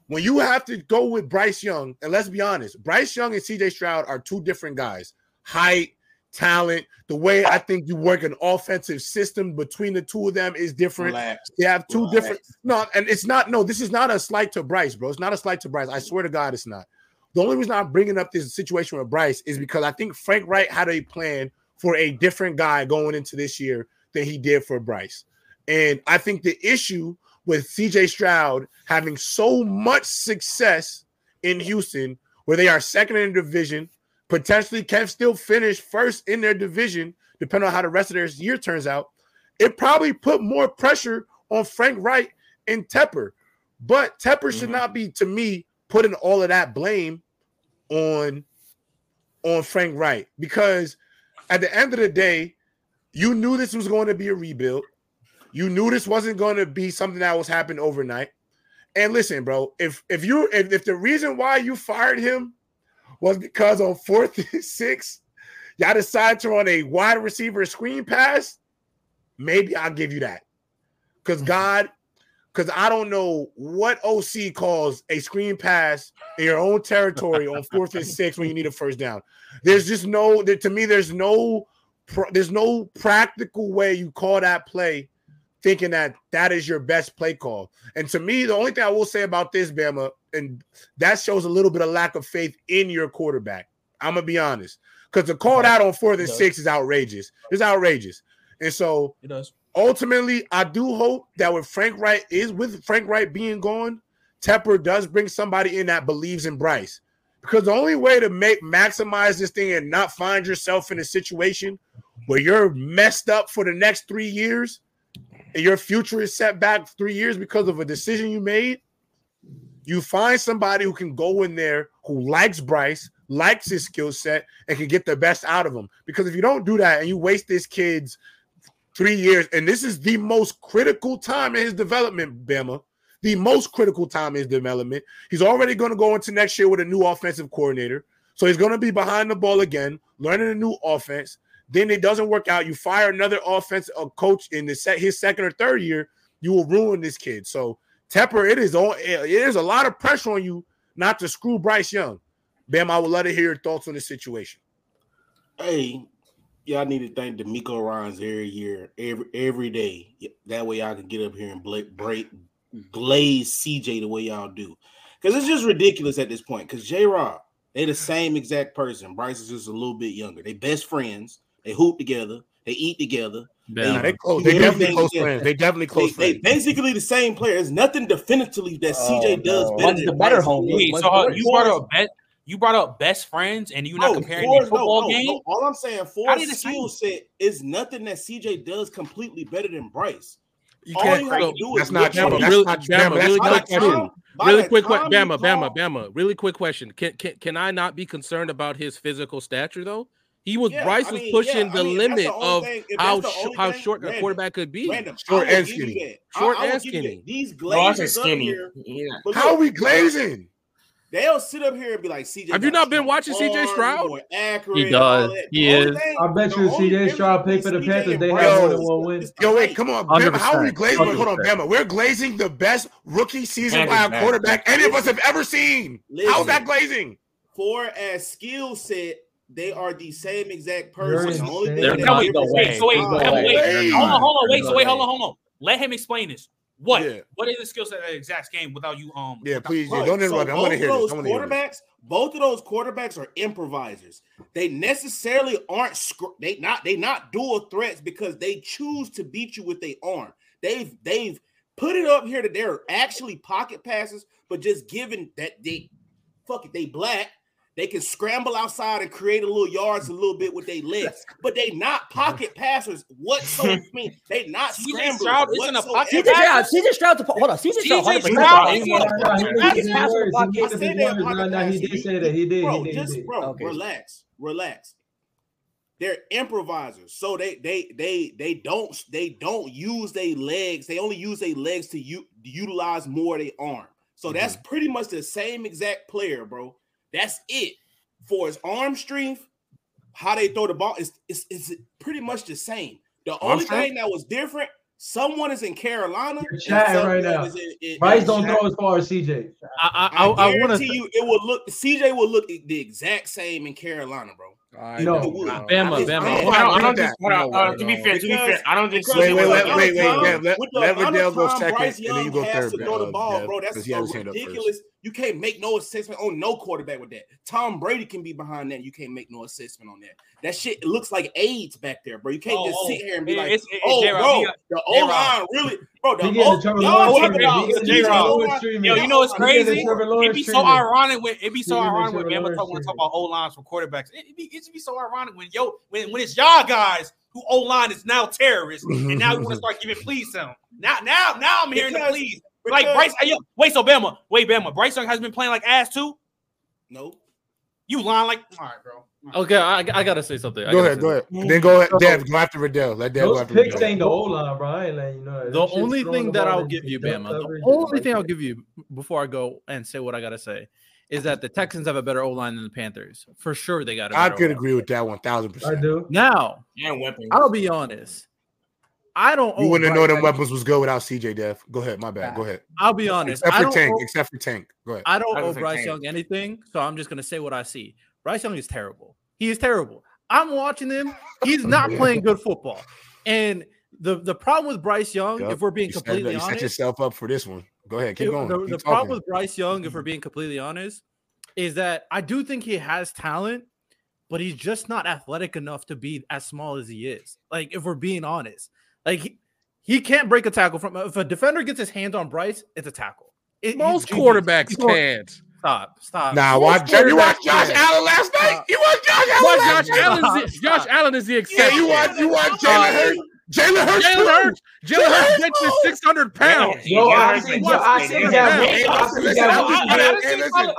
When you have to go with Bryce Young, and let's be honest, Bryce Young and CJ Stroud are two different guys. Height, talent, the way I think you work an offensive system between the two of them is different. Relax. They have two Relax. different no, and it's not no. This is not a slight to Bryce, bro. It's not a slight to Bryce. I swear to God, it's not. The only reason I'm bringing up this situation with Bryce is because I think Frank Reich had a plan for a different guy going into this year than he did for Bryce, and I think the issue with CJ Stroud having so much success in Houston, where they are second in the division, potentially can still finish first in their division, depending on how the rest of their year turns out. It probably put more pressure on Frank Reich and Tepper. But Tepper should Mhm. not be, to me, putting all of that blame on on Frank Reich because at the end of the day, you knew this was going to be a rebuild. You knew this wasn't going to be something that was happening overnight. And listen, bro, if if you if, if the reason why you fired him was because on fourth and six, y'all decided to run a wide receiver screen pass, maybe I'll give you that. Because mm-hmm. God, because I don't know what OC calls a screen pass in your own territory on fourth and six when you need a first down. There's just no there, to me. There's no there's no practical way you call that play, thinking that that is your best play call. And to me, the only thing I will say about this, Bama, and that shows a little bit of lack of faith in your quarterback. I'm gonna be honest, because to call that on fourth and six is outrageous. It's outrageous. And so It does. ultimately, I do hope that with Frank Reich is with Frank Reich being gone, Tepper does bring somebody in that believes in Bryce. Because the only way to make maximize this thing and not find yourself in a situation where you're messed up for the next three years and your future is set back three years because of a decision you made, you find somebody who can go in there who likes Bryce, likes his skill set, and can get the best out of him. Because if you don't do that and you waste this kid's three years, and this is the most critical time in his development, Bama. The most critical time in his development. He's already going to go into next year with a new offensive coordinator. So he's going to be behind the ball again, learning a new offense. Then it doesn't work out. You fire another offense a coach in the set his second or third year, you will ruin this kid. So Tepper, it is on it is a lot of pressure on you not to screw Bryce Young. Bam, I would love to hear your thoughts on this situation. Hey, y'all need to thank DeMeco Ryans every year, every every day. That way y'all can get up here and break, break glaze CJ the way y'all do. Because it's just ridiculous at this point. Because J Rob, they're the same exact person. Bryce is just a little bit younger. They best friends. They hoop together. They eat together. Nah, they They- close. They definitely close together. friends. They definitely close they friends. They basically the same player. There's nothing definitively that CJ Oh, does no. better. One's than the better Bryce. homie. Wait, so uh, you brought up bet you brought up best friends and you're not No, comparing for- the football no, no, game? no. All I'm saying How for the skill same? set is nothing that CJ does completely better than Bryce. You All can't. you have to do that's is not Bama. That's Really- not Bama, Bama. That's really not quick question. question. Really quick, que- Bama, Bama, Bama. Really quick question. Can, can can I not be concerned about his physical stature though? He was Yeah, Bryce I was pushing yeah, the I mean, limit the of thing- how sh- only how thing, short a Random, quarterback could be. Random, Short and skinny. Short I, I and skinny. that. These No, I said glazers up skinny. here. Yeah. but How are we glazing? They'll sit up here and be like, CJ. Have you not been watching CJ arm, Stroud? accurate, He does. that. He is. thing- I bet you only CJ difference Stroud played for the Panthers, they have more than one the- win. is the Yo, wait, come on. Bama, how are we 100%, glazing? Hold on, Bama. We're glazing the best rookie season by a quarterback any of us have ever seen. How's that glazing? For as skill set, they are the same exact person. The only insane. thing They're that not Wait, the difference wait, is so wait, time. Bama, wait. Hey. Hold on, hold on, wait, so They're wait, not. hold on, hold on. Let him explain this. What? Yeah. What is the skill set of the exact game without you? Um. Yeah, without- please. Yeah, Right, don't so interrupt. me. I both want to of hear those this. I want to hear this. quarterbacks, both of those quarterbacks are improvisers. They necessarily aren't scr- they not they not dual threats because they choose to beat you with their arm. They've they've put it up here that they're actually pocket passes, but just given that they fuck it, they black. They can scramble outside and create a little yards a little bit with their legs, but they not pocket passers whatsoever. I mean, they not CJ. Stroud isn't a pocket CJ Stroud, CJ Stroud, to, hold on, CJ Stroud, CJ Stroud He's is one a- of the Nah, he best looked at his passer words. pocket. He looked at I his said they're words. pocket Nah, nah, he passers. did say that. He did. Bro, just bro, Okay. relax, relax. They're improvisers, so they they they they don't they don't use their legs. They only use their legs to u- utilize more of their arm. So that's Mm-hmm. pretty much the same exact player, bro. That's it for his arm strength. How they throw the ball is is is pretty much the same. The Arm only strength? thing that was different, someone is in Carolina. You're and chatting right now. is in- in- Bryce in don't Shaq. throw as far as CJ. I I, I, I, I want guarantee to. you, it will look. CJ will look the exact same in Carolina, bro. I No. don't Bama, know. Bama, I Bama. don't I don't, agree I with don't that. think. Hold on, No way, to be no fair, way. to be fair, I don't think. Because Wait, CJ wait, will wait, look wait, at- wait, Tom, Dev, let- with the let amount Riddell of go time second, Bryce and then Young you go has third, to throw the ball, Dev, bro. That's because he had his a hand up first. ridiculous. You can't make no assessment on no quarterback with that. Tom Brady can be behind that. You can't make no assessment on that. That shit looks like AIDS back there, bro. You can't Oh, just oh. sit here and be It- like, it's- it- "Oh, J-Rob, bro, got- the O J-Rob. line really, bro." The He O, y'all Lawrence talking treatment. about He getting the the J-Rob. O-line. Yo, you know what's He getting the crazy? It'd be so ironic when it'd be so He getting the ironic when Trevor Bama Lawrence talk, when talk about O lines from quarterbacks. It be it should be so ironic when yo when, when it's y'all guys who O line is now terrorists and now you want to start giving pleas to them. Now now now I'm hearing Because- the pleas. Like Bryce, hey, yo, wait, so Bama, wait, Bama, Bryce Young has been playing like ass too. No, You lying like all right, bro. All right. Okay, I, I gotta say something. Go gotta ahead, say go something. ahead. Then go ahead, So- Dev. Go after Riddell. Let Dev go Those after picks Riddell. ain't the O line, bro. I ain't letting you know. that. The only thing that I'll give you, Bama, the only thing I'll give you before I go and say what I gotta say is that the Texans have a better O line than the Panthers. For sure, they got. a I better could O-line. agree with that one thousand percent. I do. Now, And weapons. I'll be honest. I don't. You wouldn't have known Bryce them weapons was good without CJ Dev. Go ahead, my bad. Go ahead. I'll be honest. Except for Tank. owe- Except for Tank. Go ahead. I don't I owe Bryce say Young anything, so I'm just gonna say what I see. Bryce Young is terrible. He is terrible. I'm watching him. He's not playing good football. And the the problem with Bryce Young, Yup. if we're being You set, completely you set honest, yourself up for this one. Go ahead. Keep it- going. the, Keep the problem with Bryce Young, if we're mm-hmm. being completely honest, is that I do think he has talent, but he's just not athletic enough to be as small as he is. Like, if we're being honest, like he, he can't break a tackle from if a defender gets his hands on Bryce, it's a tackle. It- Most GG. quarterbacks He's going- can't. Stop, stop. Nah, Most watch. You watched Josh can't. Allen last night. You watched Josh Allen But last Josh night. Allen is the, Josh Allen is the Yeah, exception. you watch. You watch Jalen Hurts. Jalen Hurts. Jalen. Hurts. Jalen Hurts benches six hundred pounds. Yo, I it's seen, like- Zach- I seen Zach Wilson. I listen, seen listen, Zach I- Wilson. I- do it.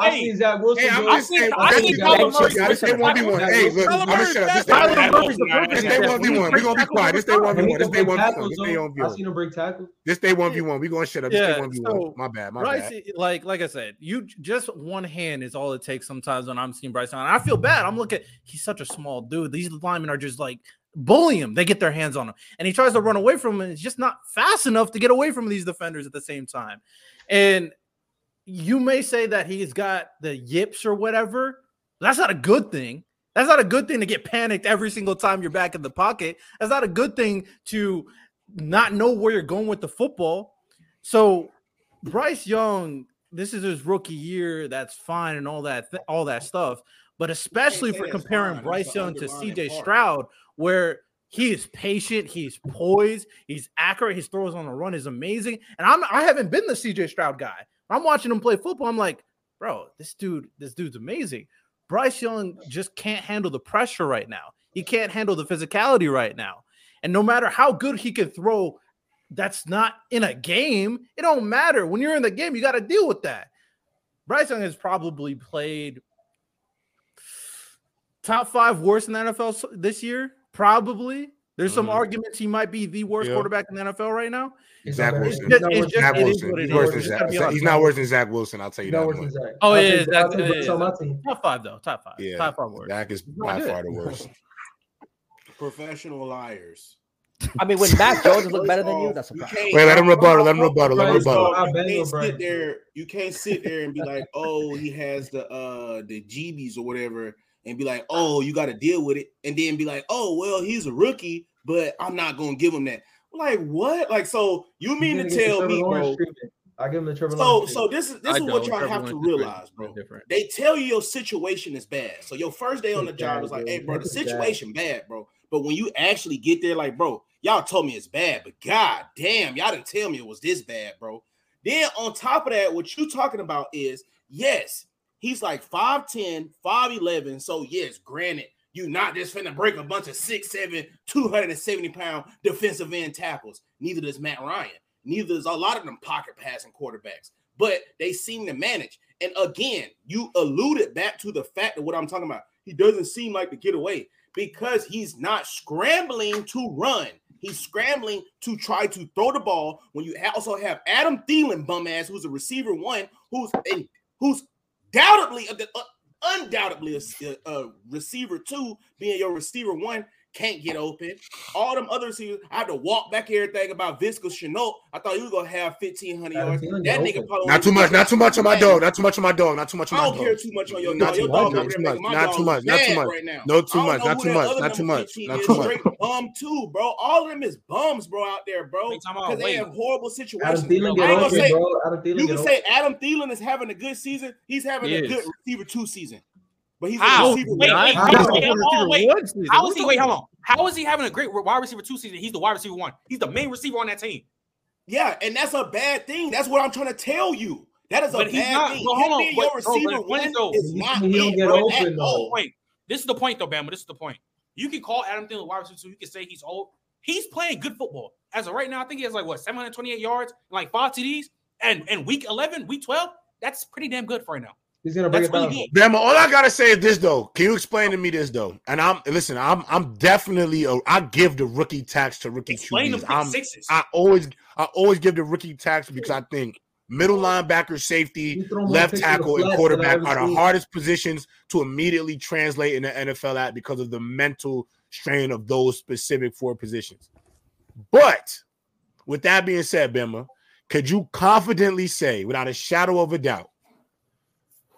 hey, seen Zach Wilson. I'm do it. just saying. I This seen is Zach hey, Wilson. this this one v one. Hey, look, I'm gonna shut up. This they Tyler one v one. Murray's the perfect This they example. one v He one. We breaks gonna be quiet. This the they time. one v He one. This can they break one v one. This they though. one v I one. seen him break tackles. This day one v one. We gonna shut up. This day one v one. My bad. My Bryce, bad. like like I said, you just one hand is all it takes sometimes when I'm seeing Bryce Young. And I feel bad. I'm looking, he's such a small dude. These linemen are just like bully him. They get their hands on him, and he tries to run away from him. And it's just not fast enough to get away from these defenders at the same time. And you may say that he's got the yips or whatever. That's not a good thing. That's not a good thing to get panicked every single time you're back in the pocket. That's not a good thing to not know where you're going with the football. So Bryce Young, this is his rookie year. That's fine and all that, th- all that stuff. But especially for comparing. Bryce Young to CJ. Stroud, where he is patient, he's poised, he's accurate, his throws on the run is amazing. And I'm I haven't been the CJ Stroud guy. I'm watching him play football. I'm like, bro, this dude, this dude's amazing. Bryce Young just can't handle the pressure right now. He can't handle the physicality right now. And no matter how good he can throw, that's not in a game. It don't matter. When you're in the game, you got to deal with that. Bryce Young has probably played top five worst in the NFL this year. Probably. There's some Mhm. arguments he might be the worst Yeah. quarterback in the NFL right now. Zach Wilson. worse- It's just- it's Zach Wilson. He's worse than There's Zach. gotta be a lot He's not worse than Zach Wilson. I'll tell you Not that worse than Zach. Oh, I'll yeah, take- Zach- I'll yeah, yeah. my team. Top five though. Top five. Yeah, Top five worst. Zach is by good. far the worst. professional liars. I mean, when Mac Jones look better than you, that's a off, problem. can't- Wait, let him rebuttal. Let him rebuttal. Let him Bryce, rebuttal. I You bang can't sit there. You can't sit there and be like, "Oh, he has the uh the GBs or whatever," and be like, "Oh, you got to deal with it," and then be like, "Oh, well, he's a rookie, but I'm not gonna give him that." Like what? Like so? You mean to gonna get the tell me, bro? I give him the Trevor So Lawrence. so this is this I is what y'all Trevor have to realize, bro. different. They tell you your situation is bad. So your first day on the job is like, hey, bro, the situation bad, bro. But when you actually get there, like, bro, y'all told me it's bad, but god damn, y'all didn't tell me it was this bad, bro. Then on top of that, what you talking about is yes, he's like 5'10, 5'11. So yes, granted, you not just finna break a bunch of 6'7, 270 pound defensive end tackles. Neither does Matt Ryan. Neither does a lot of them pocket passing quarterbacks, but they seem to manage. And again, you alluded back to the fact of what I'm talking about. He doesn't seem like to get away because he's not scrambling to run. He's scrambling to try to throw the ball. When you also have Adam Thielen, bum ass, who's a receiver one, who's in, who's doubtedly, uh, undoubtedly a receiver two, being your receiver one, can't get open. All them other receivers, I had to walk back everything about Visca Chenault. I thought you were gonna have 1500 yards. That nigga probably Not too much. Not too much on my dog. Not too much on my dog. Not too much on I don't care too much on your Not dog. too Your dog not too much, not dog too much, not too much. right now. No, too much, not too much, not too much, not too much. Straight bum too, bro. All of them is bums, bro, out there, bro. Wait, time out, Because they have horrible situations. I get gonna say bro. Adam Thielen you can say Adam Thielen is having a good season. He's having a good receiver two season, but he's How? a receiver Wait, one. wait, wait, How? wait, hold on, wait. One season. How What is he? Wait, hold on. How is he having a great wide receiver two season? He's the wide receiver one. He's the main receiver on that team. Yeah, and that's a bad thing. That's what I'm trying to tell you. That is a But bad not- thing. but hold on, being but- your receiver the point is one though- is not He don't it, get open, at though. all. Wait, this is the point though, Bama. This is the point. You can call Adam Thielen a wide receiver two. You can say he's old. He's playing good football. As of right now, I think he has like what 728 yards, like five TDs, and and week 11, week 12, that's pretty damn good for right now. He's gonna bring That's it down. Bama, all I gotta say is this though. Can you explain to me this though? And I'm listen. I'm I'm definitely a, I give the rookie tax to rookie Explain the QBs. pick I'm sixes. I always I always give the rookie tax because I think middle linebacker, safety, He throw more left picks to the tackle, and flats than I quarterback are the seen. hardest positions to immediately translate in the NFL at because of the mental strain of those specific four positions. But with that being said, Bama, could you confidently say, without a shadow of a doubt,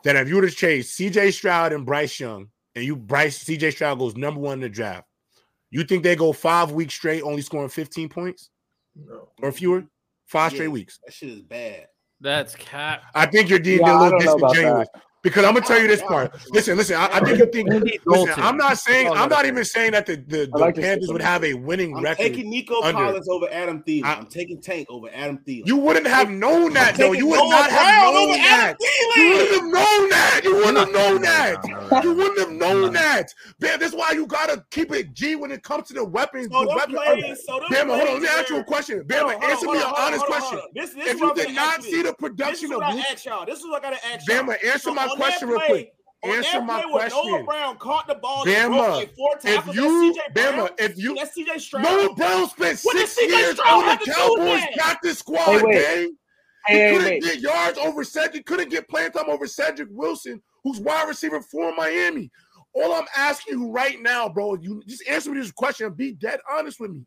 that if you were to chase CJ Stroud and Bryce Young, and you Bryce CJ Stroud goes number one in the draft, you think they go five weeks straight, only scoring 15 points No. or fewer? Five straight weeks. That shit is bad. That's cap. I think you're being Yeah, a I little don't know disingenuous because I'm gonna tell you this oh, part. Listen, listen. I, I think you think. Andy Listen, Dalton. I'm not saying. I I'm not even saying that the the, the like Panthers would have a winning I'm record. taking Nico under- Collins over Adam Thielen. I- I'm taking Tank over Adam Thielen. You wouldn't have known that though. You would Noah not have known that. You wouldn't have known that. You wouldn't have known that. You wouldn't have known that. Man, that's why you gotta keep it G when it comes to the weapons. So the them weapon- plays, so them Bama, hold on. Let me ask you a question. Hold Bama, hold answer hold me an honest question. hold on. This, this If you did not ask you. see the This is production what of I Luke, ask y'all. This is what I gotta ask y'all. Bama, answer my on that question real play- quick. Answer my play where Noah. Brown caught the ball Bama, and broke like four If you, that's CJ Brown. Bama, if you, that's CJ Stroud. Noah Brown spent What six years Stroud on the to do with Cowboys that? practice squad, Hey, wait. gang. He Hey, hey, couldn't wait. get yards over Cedric, couldn't get playing time over Cedric Wilson, who's wide receiver for Miami. All I'm asking you right now, bro, you just answer me this question and be dead honest with me.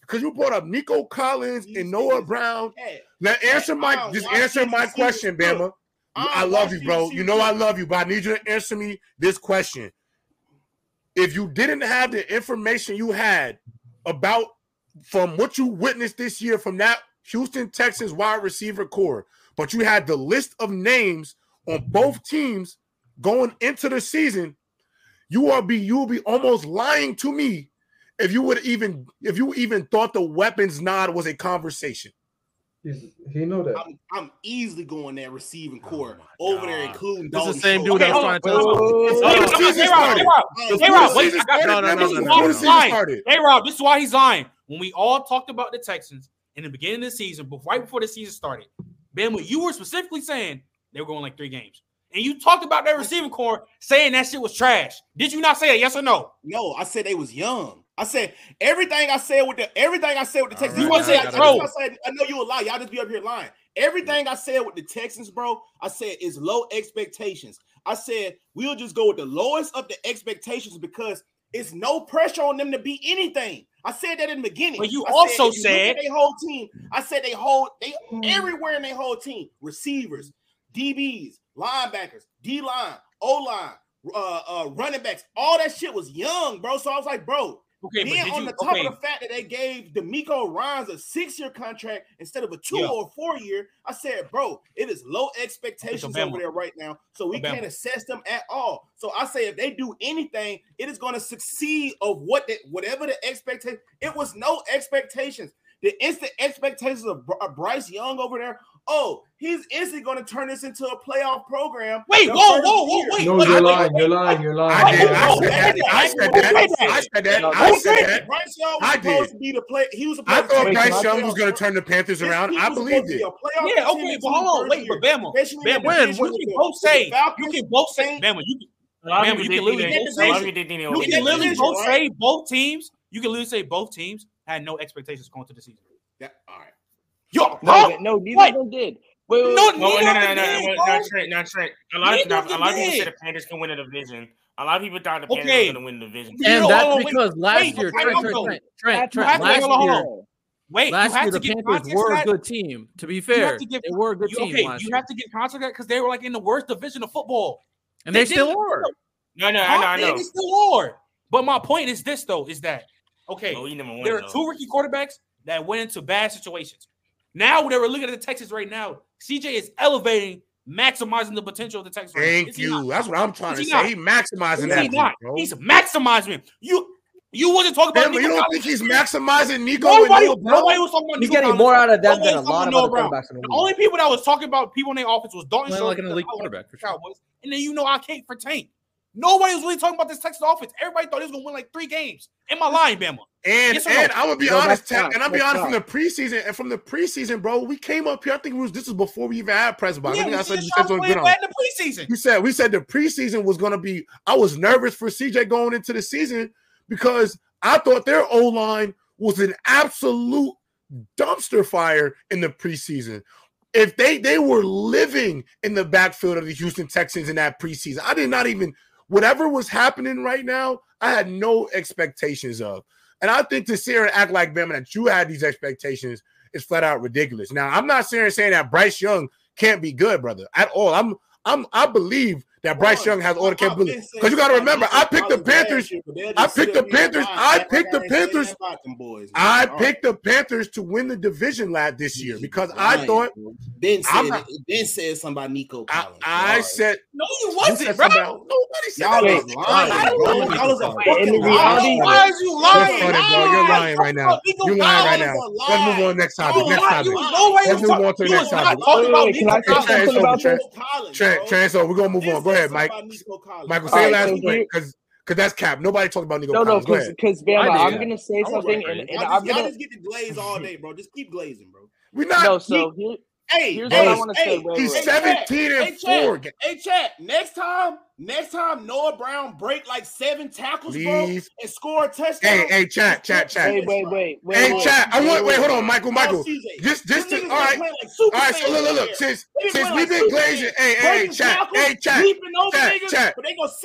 Because you brought up Nico Collins These and Noah Brown. Hey, Now answer Hey, my I'll just answer my question, cook. Bama. I'll love you, bro. You know I love you, but I need you to answer me this question. If you didn't have the information you had about from what you witnessed this year from that Houston Texans wide receiver core, but you had the list of names on both teams going into the season, you are be you will be almost lying to me if you would even if you even thought the weapons nod was a conversation. He's, he know that. I'm, I'm easily going there receiving Oh core my over there, God. including This is Dalton the same Schultz. dude Okay, I was trying to tell you. Whoa, It's whoa, before whoa. the season Hey, Rob, hey, Rob, Hey, Hey, Before Rob, the wait, I got- No, no, no, this no, is why he's lying. Hey Rob, this is why he's lying. When we all talked about the Texans in the beginning of the season, but right before the season started, Bama, you were specifically saying they were going like three games. And you talked about their receiving core saying that shit was trash. Did you not say that? Yes or no? No, I said they was young. I said everything I said with the everything I said with the Texans. All You want to say I I, gotta I, go. just- I said I know you a lie. Y'all just be up here lying. Everything I said with the Texans, bro, I said is low expectations. I said we'll just go with the lowest of the expectations because it's no pressure on them to be anything. I said that in the beginning. But you I also if you look said- at their whole team. I said they hold they everywhere in their whole team, receivers, DBs, linebackers, D line, O line, uh, uh, running backs, all that shit was young, bro. So I was like, bro, Okay, then on you, the top okay. of the fact that they gave DeMeco Ryans a six-year contract instead of a two yeah. or four-year, I said, bro, it is low expectations over there right now, so we can't assess them at all. So I say, if they do anything, it is going to succeed of what they, whatever the expectation. It was no expectations. The instant expectations of Bryce Young over there oh, he's instantly going to turn this into a playoff program. Wait, whoa, whoa, whoa, wait. No, wait, you're, lying, wait, you're lying, you're lying, you're lying. I oh, said that. I said that. I said that. Bryce Young was supposed to be the play. He was. I thought Bryce Young was going to turn the Panthers around. I believed it. Yeah, okay, but hold on, wait, but Bama, Bama, you can both say, you can both say, Bama, you can. Bama, say you can literally both say both teams. You can literally say both teams had no expectations going to the season. Yeah, all right. Yo, no, huh? no, neither what? of them did. Wait, wait, no, wait, no, no, no, no, no, no, not Trent, not Trent. A lot, of, not, a lot of people said the Panthers can win a division. A lot of people thought the Panthers okay. were going to win the division. And no, that's wait, because wait, last wait, year, Trent, Trent, Trent, Trent, Trent, last to, year, on. wait, last year the Panthers were a good team. To be fair, to give, they were a good you, team. Okay, you year. have to get context because they were like in the worst division of football, and they, they still are. No, no, I know, I know. They still are. But my point is this though: is that okay? Oh, there are two rookie quarterbacks that went into bad situations. Now when we're looking at the Texas right now, CJ is elevating, maximizing the potential of the Texas. Thank you. That's what I'm trying to say. Not? He maximizing that. He not? Bro. He's maximizing. You you wasn't talking about. Damn, you don't think he's maximizing Nico? Nobody, nobody was talking about. He's Nico getting more out of them nobody than a lot of other quarterbacks. In the, the only people that was talking about people in their office was Dalton Schultz, like an elite quarterback for sure. Cowboys, and then you know I can't for Tank. Nobody was really talking about this Texas offense. Everybody thought he was gonna win like three games. Am I lying, Bama? And yes and no? I'm gonna be honest, and I would be honest from the preseason and from the preseason, bro. We came up here. I think was this was before we even had press box. Yeah, I think I said you said good on. The preseason. We said we said the preseason was gonna be. I was nervous for CJ going into the season because I thought their O line was an absolute dumpster fire in the preseason if they they were living in the backfield of the Houston Texans in that preseason, I did not even whatever was happening right now, I had no expectations of. And I think to sit and act like Bama that you had these expectations is flat out ridiculous. Now, I'm not saying saying that Bryce Young can't be good, brother, at all. I'm I'm I believe that Bryce Young has all the capabilities. Because you got to remember, I picked the Panthers. I picked the Panthers. I picked the Panthers. I picked the Panthers to win the division last this year because I thought. Ben said. Not, ben said Nico Collins. I, I said. No, you wasn't, bro. Nobody said y'all that. Was lying. I was a. Why are you lying? You're lying right now. You're lying right now. Let's move on next topic. Next topic. Let's move on to the next topic. Trans so We're gonna move on ahead, Mike. Michael, say right, last so point because because that's cap. Nobody talked about Nico. No, Collins. no, because Bama, I'm gonna say something, and, and, I'm gonna just get the glaze all day, bro. Just keep glazing, bro. We're not. No, so he, Hey, Here's hey, what I hey, say, he's hey, 17 chat, and hey, 4. Chat, hey, chat, next time, next time Noah Brown break like seven tackles, Please. bro, and score a touchdown. Hey, hey, chat, chat, chat. Wait, wait, wait. wait hey, wait, chat, wait, I want, wait, hold on, Michael, Michael. Just, just, all right. Like all right, so look, look, look. Since, since we've been glazing, hey, hey, chat, hey, chat, chat, chat,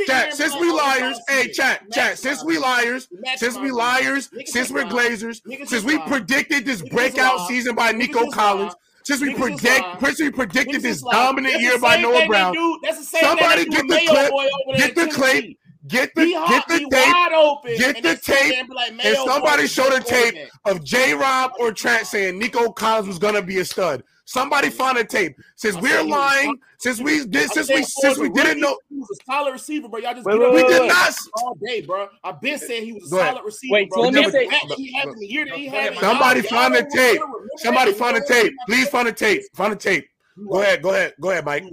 chat, since we liars, hey, chat, chat, since we liars, since we liars, since we're glazers, since we predicted this breakout season by Nico Collins, since we predict, since we predicted this dominant year by Noah Brown, somebody get the clip, get the clip, Get the clip. get the tape. Open, get the tape. Like, and somebody show the tape of J Rob or Trent saying Nico Collins was gonna be a stud. Somebody find a tape. Since we're lying, since we did, since we since we didn't know he was a solid receiver, bro. Y'all just wait, wait, wait, we did not all day, bro. I've been saying he was a solid receiver. Wait, bro. So let me say, he had the year that he had. Somebody find the tape. Somebody find the tape. Please find the tape. Find the tape. Go ahead, go ahead, go ahead, Mike.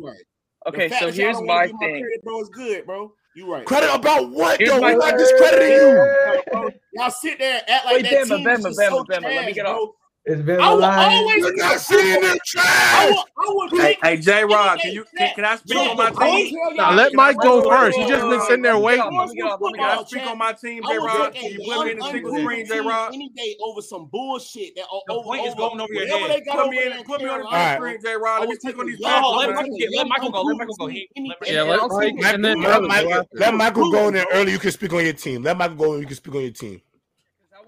Okay, so here's my thing, bro. It's good, bro. You right. Credit about what Here's? We're not discrediting you. Y'all sit there and act like Wait, that Bama, team Bama, is Bama, so Bama. Trash, Let me get off. It's been I will always Look at seeing the trash. I will, I will hey, J Rod, can you can, can I speak on my team? Nah, let Mike go first. He just been sitting there waiting. Can I speak on my team, J Rod? Can you put me in the single screen, J Rod? Any day over some bullshit that the over, is going over your head. Put me in, put me on the screen, J Rod. Let me take on these. Let Michael go. Let Michael go. Let Michael let Michael go in there early. You can speak on your team. Let Michael go. You can speak on your team.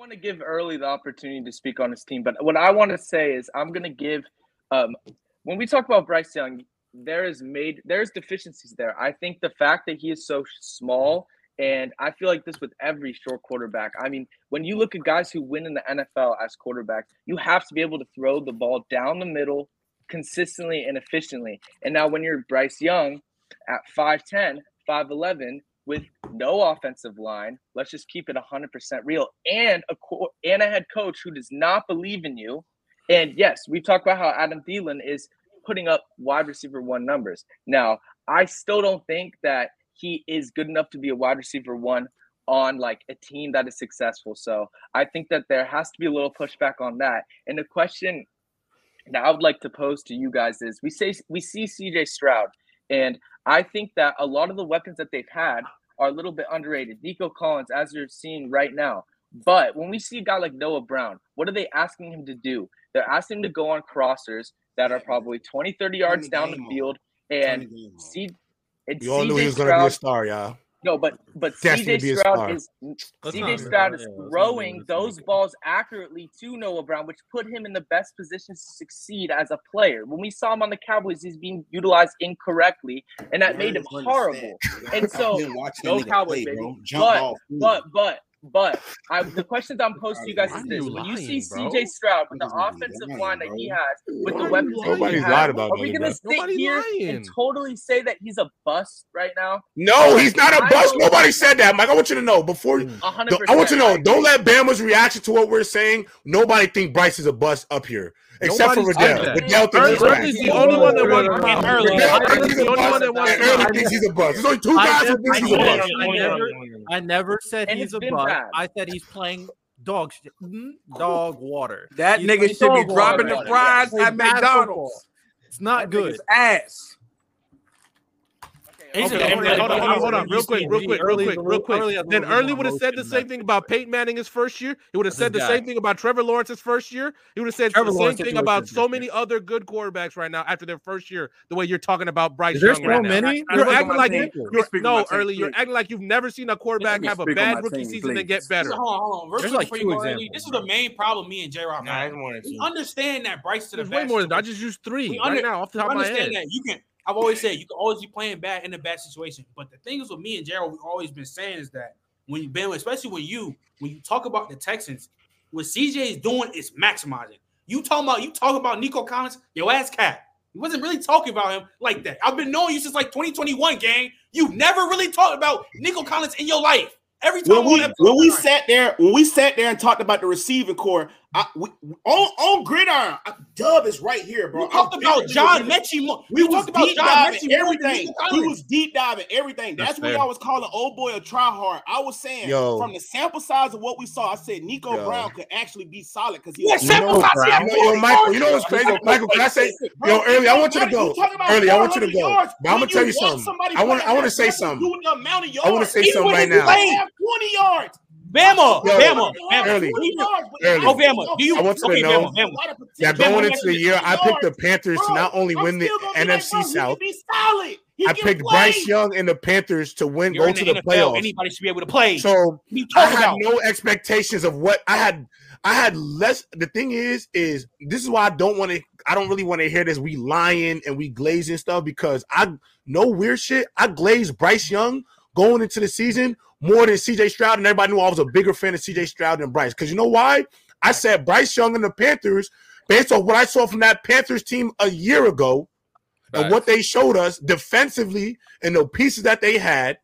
Want to give Early the opportunity to speak on his team, but what I want to say is I'm going to give. Um, when we talk about Bryce Young, there is made there's deficiencies there. I think the fact that he is so small And I feel like this with every short quarterback. I mean, when you look at guys who win in the NFL as quarterbacks, you have to be able to throw the ball down the middle consistently and efficiently. And now when you're Bryce Young at 5'10, 5'11 with no offensive line, let's just keep it 100% real and a co- and a head coach who does not believe in you. And yes, we've talked about how Adam Thielen is putting up wide receiver one numbers. Now, I still don't think that he is good enough to be a wide receiver one on like a team that is successful. So I think that there has to be a little pushback on that. And the question that I would like to pose to you guys is we say we see CJ Stroud, and I think that a lot of the weapons that they've had are a little bit underrated. Nico Collins, as you're seeing right now. But when we see a guy like Noah Brown, what are they asking him to do? They're asking him to go on crossers that are probably 20, 30 yards down the field and see and We all knew he was going to be a star, y'all. No, but but Destined to CJ Stroud is Let's CJ Stroud is yeah, throwing those balls accurately to Noah Brown, which put him in the best position to succeed as a player. When we saw him on the Cowboys, he's being utilized incorrectly, and that made him Where's horrible. And so, I've been watching go that nigga Cowboys, play, baby. bro. But but but but I, the questions I'm posing to you guys is this: When you see lying, CJ bro? Stroud with the offensive lying, line that bro. he has, with the weapons that he Nobody's has, lied about are we nothing, gonna bro. sit Nobody's here lying. and totally say that he's a bust right now? No, he's not a I bust. Nobody said that, Mike. I want you to know before. A hundred Don't- I want you to know. Don't let Bama's reaction to what we're saying. Nobody think Bryce is a bust up here, except Nobody for said Riddell. that. Riddell thinks Early, he's the only one that wants No, no, no, no. Early. Riddell Early's he's the only one that wants and Early thinks he's a bust. There's only two I guys who never- think he's a bust. I never- said he's a been bust. I said he's playing dog shit. mm, Dog water. That He's nigga should be dropping water. the fries Playing at bad McDonald's. It's not That good. ass. He's Okay, hold on, hold on, hold on, real quick, real quick, real quick, real quick. Early has a Then Early would have said the same thing about Peyton Manning his first year. He would have said the same thing about Trevor Lawrence's first year. He would have said the same thing about so many other good quarterbacks right now after their first year. The way you're talking about Bryce Is there Young right so many? You're acting like you, team. you're, Speak on no, my team, Early. You're please. acting like you've never seen a quarterback have a bad rookie season and get better. Hold on, hold on. Real There's quick like two you go early, examples, This is the main problem me and J Rock have. it's more than We two. understand that Bryce to the There's way more than I just used three right now off the top of my head. understand that you can. I've always said you can always be playing bad in a bad situation. But the thing is with me and Gerald, we've always been saying is that when you been, especially when you when you talk about the Texans, what CJ is doing is maximizing. You talking about you talking about Nico Collins, your ass cat. He wasn't really talking about him like that. I've been knowing you since like 2021, gang. You've never really talked about Nico Collins in your life. Every time when we when we sat there when we sat there and talked about the receiving core, I, we, on on gridiron, I- Dub is right here, bro. we talked I'm about John Metchie. more- We We was talked about John diving Metchie everything. He was deep diving everything. That's, That's what fair. y'all was calling old boy a try hard. I was saying Yo. from the sample size of what we saw, I said Nico Yo. Brown could actually be solid because he Yeah, was sample know, size, bro, yeah, you know, yo, Michael, you know what's crazy? Michael, can I say, yo, Early, I want you to go. Early, I want you to go. But I'm gonna tell you something. I want, I want to say something. The amount. I want to say Even something when right he now. 20 yards. Bama, Yo, Bama, Bama. Early. Early. Oh, Bama, do you? I want you to know Bama, Bama. That going into the year, I picked the Panthers to not only I'm win the NFC South, be solid. He I picked play. Bryce Young and the Panthers to win, You're go to the the NFL. playoffs. Anybody should be able to play. So I had about no expectations of what I had. I had less. The thing is, is this is why I don't want to. I don't really want to hear this. We lying and we glazing stuff because I no weird shit. I glazed Bryce Young going into the season more than CJ Stroud, and everybody knew I was a bigger fan of CJ Stroud than Bryce. Because you know why? I said Bryce Young and the Panthers, based on what I saw from that Panthers team a year ago, and what they showed us defensively and the pieces that they had.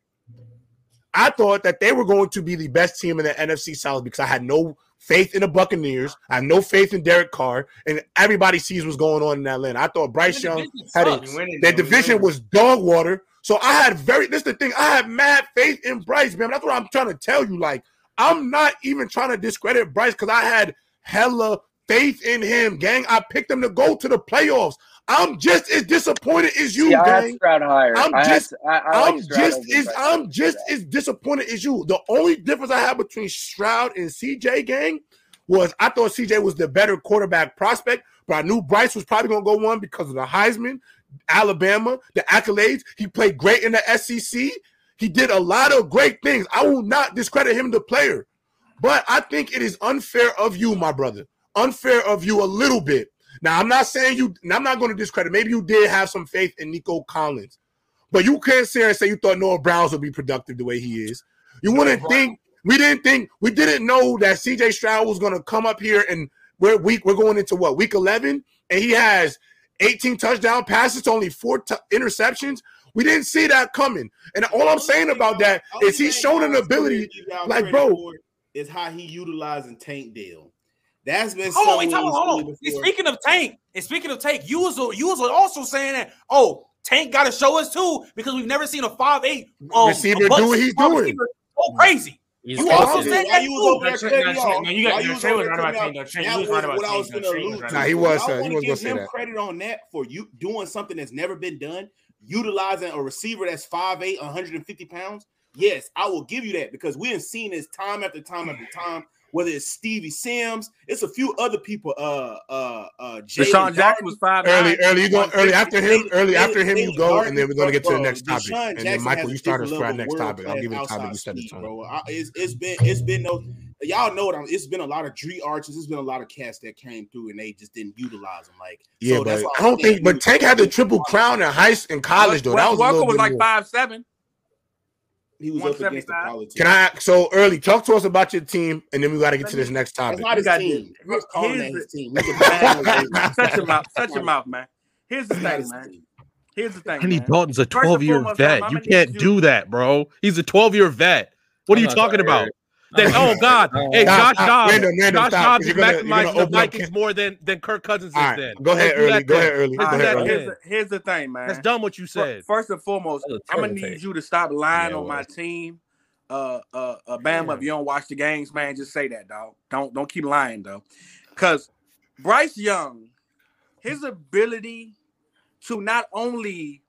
I thought that they were going to be the best team in the NFC South because I had no faith in the Buccaneers. I had no faith in Derek Carr, and everybody sees what's going on in Atlanta. I thought Bryce Young had a, sucks. We winning, their division was dog water. So I had very this is the thing. I had mad faith in Bryce, man. That's what I'm trying to tell you. Like, I'm not even trying to discredit Bryce because I had hella faith in him, gang. I picked him to go to the playoffs. I'm just as disappointed as you, Yeah, I had Stroud higher. I'm I just- I, I I'm Stroud just as Bryce. I'm just as disappointed as you. The only difference I had between Stroud and CJ gang was I thought CJ was the better quarterback prospect, but I knew Bryce was probably gonna go one because of the Heisman, Alabama, the accolades. He played great in the SEC. He did a lot of great things. I will not discredit him, the player, but I think it is unfair of you, my brother. Unfair of you a little bit. Now, I'm not saying you, I'm not going to discredit. Maybe you did have some faith in Nico Collins, but you can't sit here and say you thought Noah Browns would be productive the way he is. You wouldn't think we didn't think we didn't know that CJ Stroud was going to come up here and we're week we're going into what week 11 and he has 18 touchdown passes to only four t- interceptions. We didn't see that coming. And all I'm saying about that is he's shown an ability like bro is how he utilizing Tank Dell. That's been Hold on, wait, hold he's on, hold on. before. Speaking of Tank, and speaking of Tank, you was you was also saying that. Oh, Tank got to show us too because we've never seen a five eight um, Receiver a butt do what he's doing. receiver Go crazy. He's You also said that you was over there No, cutting no, me Trey- off? no, you got- Why no, you was Trey over was there right about cutting me Tank, off? though. Trey, That he was was right about what Tank, was gonna Trey was allude right to. Nah, he was, I want to give him credit on that for you doing something that's never been done, utilizing a receiver that's 5'8", 150 pounds. Yes, I will give you that because we have seen this time after time after time. Whether it's Stevie Sims, it's a few other people. Uh, uh, uh, Jalen DeSean Jackson was five Early, early, you go early after him, early after him, you go, and then we're gonna get to the next topic. And then Michael, you start us different for our next topic. I'll give you the topic you outside said it bro. I, it's, it's been it's been no y'all know what I'm it's been a lot of Dri Archers, it's been a lot of cats that came through and they just didn't utilize them. Like Yeah, so but why I don't think. But he Tank had the triple crown in high in college though. That was a little was like more. five seven. He was up against the politics. Can I? So early, talk to us about your team, and then we got to get to this next topic. not his got team. the- I'm not calling that here's his the- team. He's a your mouth. Shut your mouth, man. Here's the thing, man. Here's the thing. Kenny man. Dalton's a 12 year vet. I'm You can't do that, bro. He's a 12 year vet. What are I'm you talking sorry, about? Eric. Then, oh God, hey Stop, Josh. Dobbs, Random, random, Josh stop, Dobbs 'cause is you're gonna- maximizing the open up Vikings more than than Kirk Cousins is. All right, then go ahead, Let's do that early. Go ahead, early. Go ahead, early. here's, the, here's the thing, man. That's dumb what you said. First and foremost, That was a I'm gonna need you to stop lying Yeah, on my team. Uh, uh, uh, Bama. If you don't watch the games, man, just say that, dog. Don't don't keep lying though, because Bryce Young, his ability to not only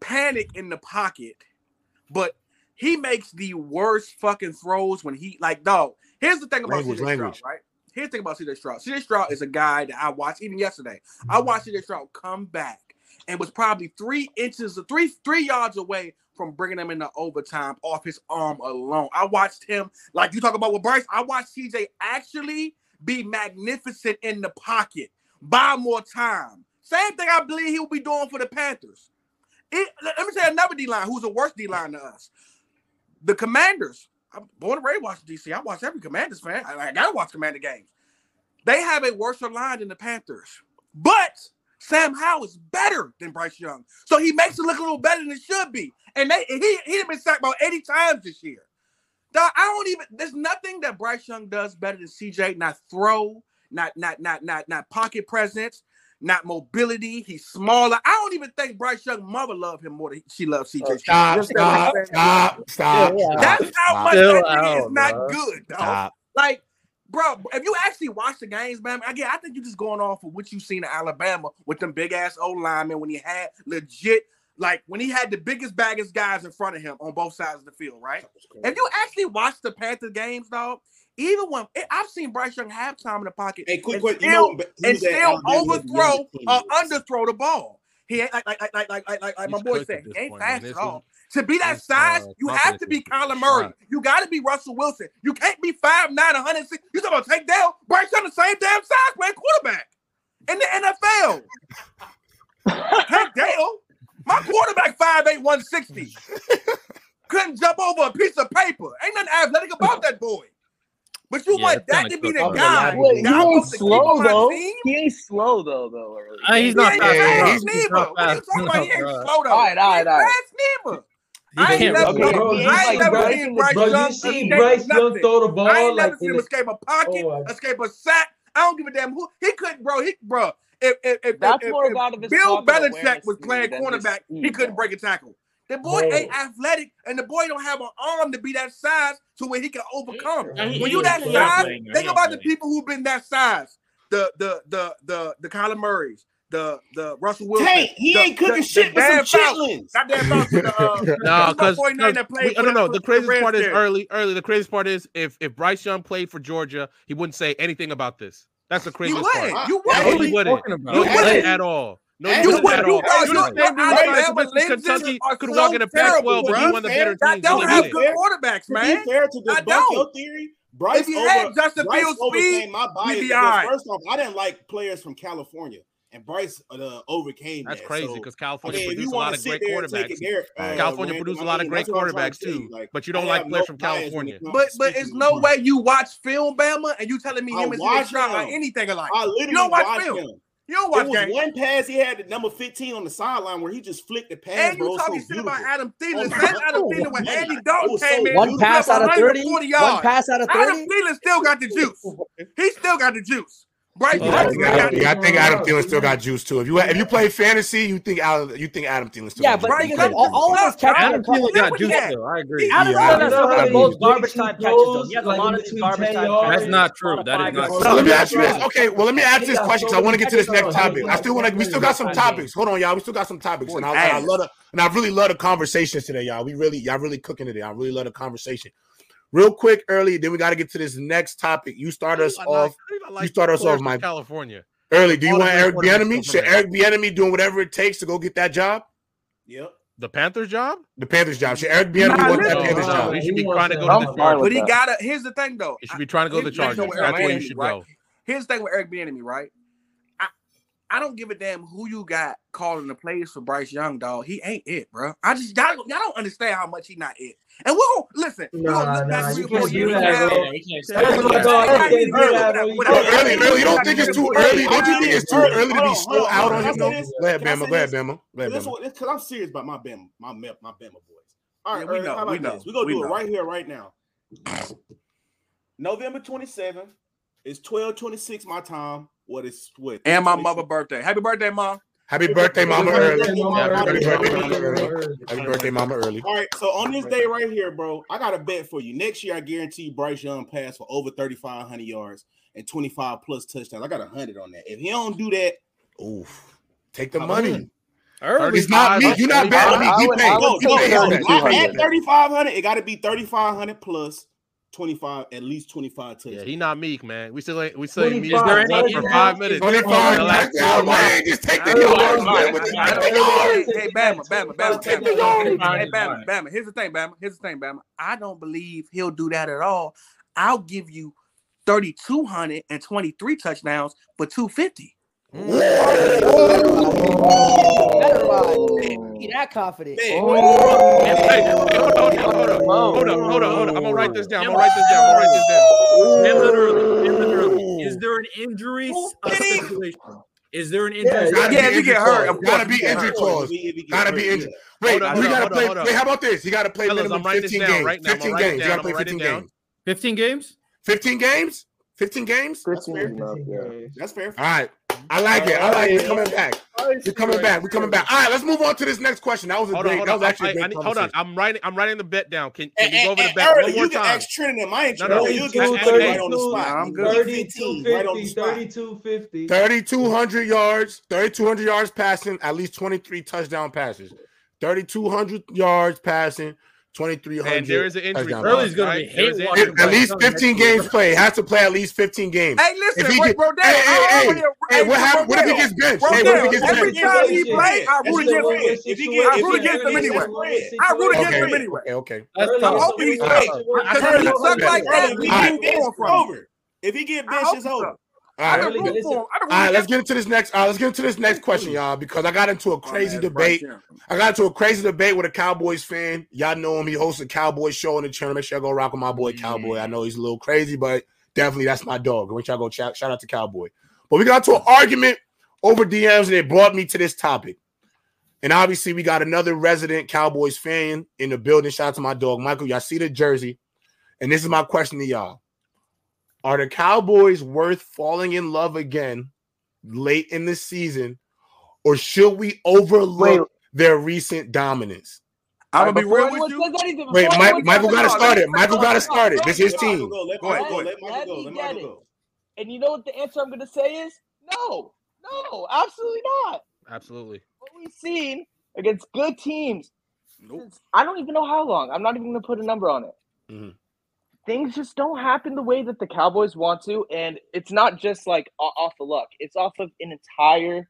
panic in the pocket, but he makes the worst fucking throws when he like dog. Here's the thing about Language, CJ language. Stroud, right? Here's the thing about CJ Stroud. CJ Stroud is a guy that I watched even yesterday. I mm-hmm. watched CJ Stroud come back and was probably three inches, three three yards away from bringing him into overtime off his arm alone. I watched him like you talk about with Bryce. I watched CJ actually be magnificent in the pocket, buy more time. Same thing I believe he will be doing for the Panthers. It- let me say another D line who's a worse D line to us. The Commanders. I'm born and raised watching DC. I watch every Commanders fan. I, I gotta watch Commander games. They have a worse line than the Panthers, but Sam Howell is better than Bryce Young, so he makes it look a little better than it should be. And they he he been sacked about 80 times this year. Dog, I don't even. There's nothing that Bryce Young does better than CJ. Not throw, not not not not not pocket presence, not mobility. He's smaller. I don't even think Bryce Young mother loved him more than she loves CJ. Oh, stop, Just stop, what I'm saying. stop, stop. Yeah, yeah. That's stop, how much Chill that nigga is not bro. good, dog. Stop. Like, bro, if you actually watch the games, man, again, I think you're just going off of what you've seen in Alabama with them big ass old linemen when he had legit, like when he had the biggest, baggest guys in front of him on both sides of the field, right? If you actually watch the Panther games, dog, even when I've seen Bryce Young have time in the pocket Hey, quick and question. still, You know, he and still Alabama with the overthrow youngest team. or underthrow the ball. He ain't like like like like like like, like, like my boy said, at he ain't fast This at all. To be that size, uh, you have to be is Kyler shot. Murray. You got to be Russell Wilson. You can't be 5'9", 106. You talking about take down Bryce Young the same damn size playing quarterback in the NFL. Tank Dell, my quarterback 5'8", 160. Couldn't jump over a piece of paper. Ain't nothing athletic about that boy. But you Yeah, want that kinda to be the cooked. guy. Wait, he that I ain't want to keep slow though. team? He ain't slow though, though. Early. Uh, he's He not Yeah, fast yeah, fast he's- enough. neither. not What are you fast talking about? He ain't slow though. All right, all right, all right. fast neither. I ain't never. Okay, bro, I ain't like never Bryce- seen Bryce Bro, Young you see Bryce Young throw the ball I ain't like never seen him escape a pocket, Oh, escape a sack. I don't give a damn who he couldn't, bro. He, bro. If if if, That's if, more if about of Bill Belichick was playing than cornerback, he couldn't break a tackle. The boy Bro. ain't athletic, and the boy don't have an arm to be that size to where he can overcome. He- when he you is that size, He is think good. about the people who've been that size. The the the the the Kyler Murrays, the the Russell Wilson. Tank, he the- ain't cooking the- shit the with some Dan Fouts. chitlins. Not Dan Fouts, the, uh, No, who's my because 49 that played I for don't the- know. The the craziest part is Redskins. early. Early. The craziest part is if if Bryce Young played for Georgia, he wouldn't say anything about this. That's the craziest wouldn't. part. You wouldn't. he What are you wouldn't. talking about? No, he You wouldn't wouldn't. at all. No, you, you, at all. you the same Alabama Kentucky could so walk in a Pac-12 and be the better teams. I don't have good quarterbacks, man. To be fair to theory, Bryce if you over, had Justin Bryce Fields overcame speed, my bias. Be right. First off, I didn't like players from California, and Bryce uh, overcame. That's that. crazy because California I mean, produced a lot of great quarterbacks. Their, uh, California produced a lot of great quarterbacks to too, like, but you don't like players no from California. But but it's no way you watch film, Bama, and you telling me him is not anything alike. I literally you don't watch film. Him. You don't watch it was games. one pass he had at number 15 on the sideline where he just flicked the pass. And you bro, talking so shit about Adam Thielen. Oh Adam Thielen when Andy Dalton came so in. One pass out of 30. One pass out of 30. Adam Thielen still got the juice. he still got the juice. Right. I, think, yeah, I think Adam Thielen still got juice too. If you if you play fantasy, you think Adam you think Adam Thielen still. Yeah, got but all, all of us catches. Adam Thielen got juice had. though. I agree. Adam Thielen most garbage time catches though. He has a lot of garbage time. That's not true. That is not. True. Let me ask you this. Okay, well let me ask this question because I want to get to this next topic. I still want to. We still got some topics. Hold on, y'all. We still got some topics, and I, I love and I really love the conversations today, y'all. We really y'all really cooking today. I really love the conversation real quick, early. Then we got to get to this next topic. You start us like, off. Like you start us off, Mike. California. Early. Do you want Eric Bieniemy? Should Eric Bieniemy doing whatever it takes to go get that job? Yep. The Panthers job? The Panthers job. Should Eric Bieniemy nah, want that Panthers no, job? He should be he trying to go to the Chargers. But he got to. Here's the thing, though. He should be trying to go to the Chargers. That's where you should right? go. Here's the thing with Eric Bieniemy, right? I don't give a damn who you got calling the plays for Bryce Young, dog. He ain't it, bro. I just y'all, y'all don't understand how much he not it. And we'll listen. No, we're gonna nah, you can't do that, bro. You don't think it's too early? Don't you think it's too early to be still out on him? Go ahead, Bama. Go ahead, Bama. Because I'm serious about my Bama, my my Bama boys. All right, we know. We know. We're gonna do it right here, right now. November 27th is 12:26 my time what is what? And my mother birthday. Happy birthday, mom. Happy birthday, mama early. Happy birthday, mama early. All right, so on this day right here, bro, I got a bet for you. Next year, I guarantee Bryce Young pass for over 3,500 yards and 25 plus touchdowns. I got a hundred on that. If he don't do that, oof, take the I'm money. Early. It's not me. You're not betting me. You pay. At 3,500, it got to be 3,500 plus 25, at least 25 touchdowns. Yeah, he not meek, man. We still ain't we still ain't meek for five minutes. 25 touchdowns, man. Just take the yards, man. Hey, Bama, Bama, Bama, take the yards. Hey, Bama, Bama. Here's the thing, Bama. Here's the thing, Bama. I don't believe he'll do that at all. I'll give you 3,223 touchdowns for 250. Be that confident. Hold up, hold up, hold up. I'm gonna write this down. I'm gonna write this down. I'm gonna write this down. And literally, and literally, is there an injury uh, situation? Is there an injury? Yeah, yeah, you get hurt. Of gotta be injured clause. Gotta be injured. Wait, we gotta play. Wait, how about this? You gotta play minimum 15 games. 15 games. You gotta play 15 games. 15 games. 15 games. 15 games? That's fair. That's fair. All right. I like it. I like it. Coming back. We're coming back. We're coming back. All right, let's move on to this next question. That was a hold great. On, that was on. actually I, a great I, need, Hold on, I'm writing. I'm writing the bet down. Can, can and, you go over and, the bet Eric, one more time? You can ask Trinity. My intro. No, no, you get right on the spot. I'm good. 3250. 3200 yards. 3200 yards passing. At least 23 touchdown passes. 3200 yards passing. 2300. And there is an injury. Early's going to be hate At least 15 games Play Has to play at least 15 games. Hey, listen, if he wait, Rodell. Hey, hey, hey, hey, what happened? What if he gets benched? Hey, what if he gets benched? Every time he plays, I root against him. I root against him anyway. I root against him anyway. Okay, okay. I'm he's great. Because if he sucks like that, we get benched over. If he gets benched, it's over. All right, really all right let's get into this next. All right, let's get into this next question, y'all, because I got into a crazy debate. I got into a crazy debate with a Cowboys fan. Y'all know him. He hosts a Cowboys show on the channel. Make sure y'all go rock with my boy Cowboy. I know he's a little crazy, but definitely that's my dog. I want y'all go shout, shout out to Cowboy. But we got into an argument over DMs, and it brought me to this topic. And obviously, we got another resident Cowboys fan in the building. Shout out to my dog Michael. Y'all see the jersey, and this is my question to y'all. Are the Cowboys worth falling in love again late in the season, or should we overlook Wait. their recent dominance? I'm gonna be real with you. Wait, Mike, Michael got to start it. Michael got to start it. This is his team. Go ahead, go ahead. Let go. Let go. And you know what the answer I'm gonna say is no, no, absolutely not. Absolutely. What we've seen against good teams. Nope. I don't even know how long. I'm not even gonna put a number on it. Mm-hmm. Things just don't happen the way that the Cowboys want to, and it's not just like off the luck. It's off of an entire,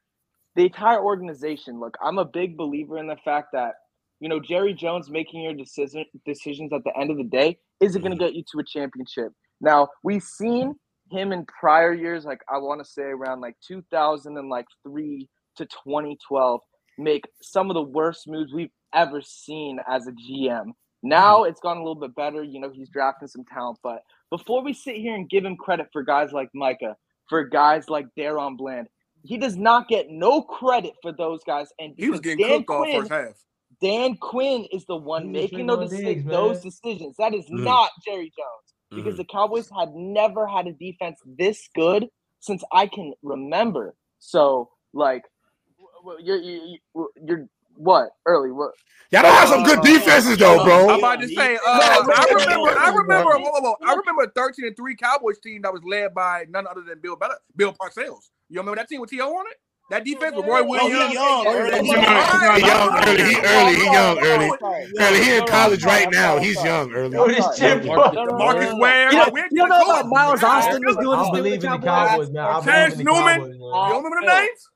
the entire organization. Look, I'm a big believer in the fact that you know Jerry Jones making your decision decisions at the end of the day isn't going to mm-hmm. get you to a championship. Now we've seen him in prior years, like I want to say around like 2003 to 2012, make some of the worst moves we've ever seen as a GM. Now it's gone a little bit better. You know, he's drafting some talent, but before we sit here and give him credit for guys like Micah, for guys like DaRon Bland, he does not get no credit for those guys. And He was getting Dan cooked all Quinn- first half. Dan Quinn is the one He making those, on deci- those decisions. That is Mm. not Jerry Jones because Mhm. the Cowboys had never had a defense this good since I can remember. So, like, w- w- you're you're, you're what early? What? Y'all don't have some good defenses though, bro. I'm about to say, uh, I remember, I remember, whoa, whoa, whoa, I remember a 13 and 3 Cowboys team that was led by none other than Bill Bell- Bill Parcells. You remember that team with T.O. on it? That defense with Roy Oh, Williams. he young. Early. He young, he young, early. He early. He young, early. Early. He in college right now. He's young, early. Yo, this chip. Marcus Ware. You know, we're you don't know about Miles Austin was doing I this thing with in the Cowboys? Cowboys, man. I Terrence believe in the Newman. You don't remember the names?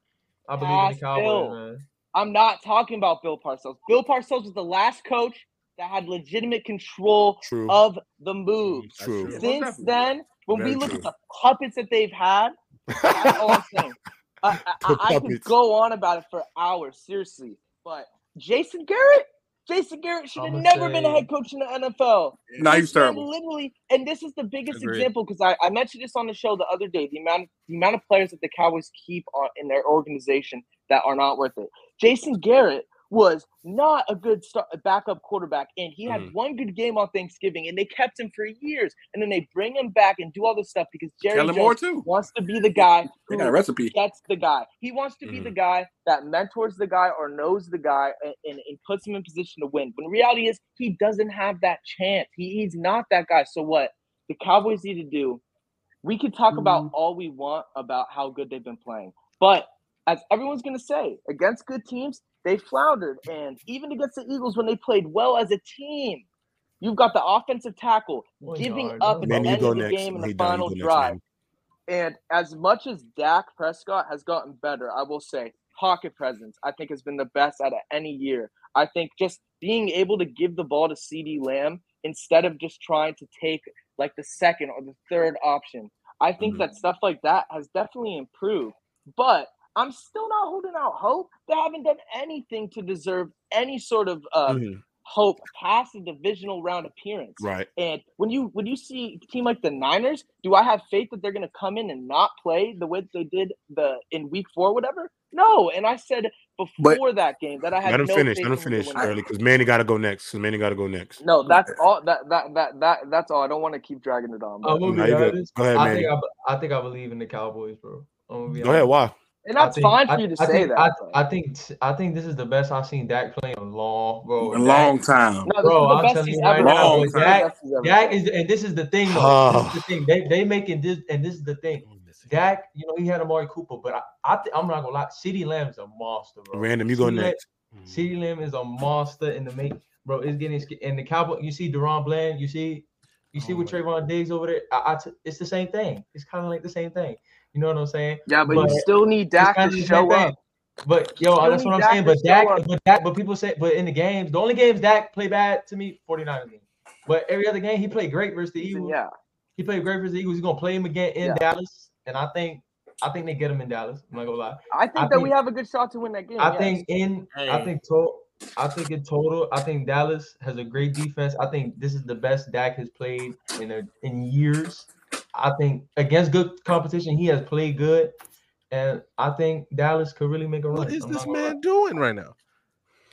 I believe in the Cowboys, man. I'm not talking about Bill Parcells. Bill Parcells was the last coach that had legitimate control True. of the move. True. Since definitely. then, when Very we look true. at the puppets that they've had, that's all I'm saying. I, I, The I, I could go on about it for hours, seriously. But Jason Garrett, Jason Garrett should have I'ma never been a head coach in the NFL. Nah, he was terrible. Literally, and this is the biggest Agreed. example because I, I mentioned this on the show the other day. The amount the amount of players that the Cowboys keep on, in their organization that are not worth it. Jason Garrett was not a good start, a backup quarterback, and he had Mm. one good game on Thanksgiving, and they kept him for years, and then they bring him back and do all this stuff because Jerry Kellen Moore, Jones too. wants to be the guy They who got a recipe. gets the guy. He wants to be the guy that mentors the guy or knows the guy and, and, and puts him in position to win. But the reality is, he doesn't have that chance. He, he's not that guy. So, what the Cowboys need to do, we could talk about all we want about how good they've been playing. But as everyone's going to say, against good teams, they floundered. And even against the Eagles, when they played well as a team, you've got the offensive tackle One giving yard, up no. at the you end go of the next. game in the done, final go next, drive. man. And as much as Dak Prescott has gotten better, I will say pocket presence, I think, has been the best out of any year. I think just being able to give the ball to CeeDee Lamb instead of just trying to take like the second or the third option. I think Mhm. that stuff like that has definitely improved. But I'm still not holding out hope. They haven't done anything to deserve any sort of uh, Mhm. hope past the divisional round appearance. Right. And when you when you see a team like the Niners, do I have faith that they're going to come in and not play the way they did the in Week Four, whatever? No. And I said before that game that I had Let him no finish. faith Let him in them to finish early that. because Manny got to go next. 'cause Manny got to go next. No, that's all. That that that that that's all. I don't want to keep dragging it on. I'm gonna be honest. Go ahead, I Manny. think I, I think I believe in the Cowboys, bro. I'm gonna be Go ahead. Why? And I that's think- fine for I- you to I say think, that. I, I think I think this is the best I've seen Dak play in a long, bro. A Dak- long time. no, bro, is I'm telling you right now, bro, This is the Dak, best he's ever Dak is, and this is the thing, though. this is the ah. thing. They they making this, and this is the thing. Dak, you know, he had Amari Cooper, but I, I th- I'm not gonna lie. CeeDee Lamb's a monster, bro. Random, you go CeeDee Lamb- next. Mm. CeeDee Lamb is a monster in the make, bro. It's getting sk- and the Cowboy. You see DaRon Bland. You see, you see oh with Trevon Diggs over there. I, I t- it's the same thing. It's kind of like the same thing. You know what I'm saying? Yeah, but, But you still need It's Dak to the same show thing. up. But yo, Still that's what I'm Dak saying. But show Dak, up. but Dak, but people say, but in the games, the only games Dak play bad to me, 49ers game. But every other game he played great versus the Eagles. Yeah. He played great versus the Eagles. He's gonna play him again in Yeah. Dallas, and I think, I think they get him in Dallas. I'm not gonna lie. I think I that we have a good shot to win that game. I yes. think in, I think to, I think in total, I think Dallas has a great defense. I think this is the best Dak has played in a, in years. I think against good competition, he has played good, and I think Dallas could really make a run. What is I'm this not gonna lie. man doing right now?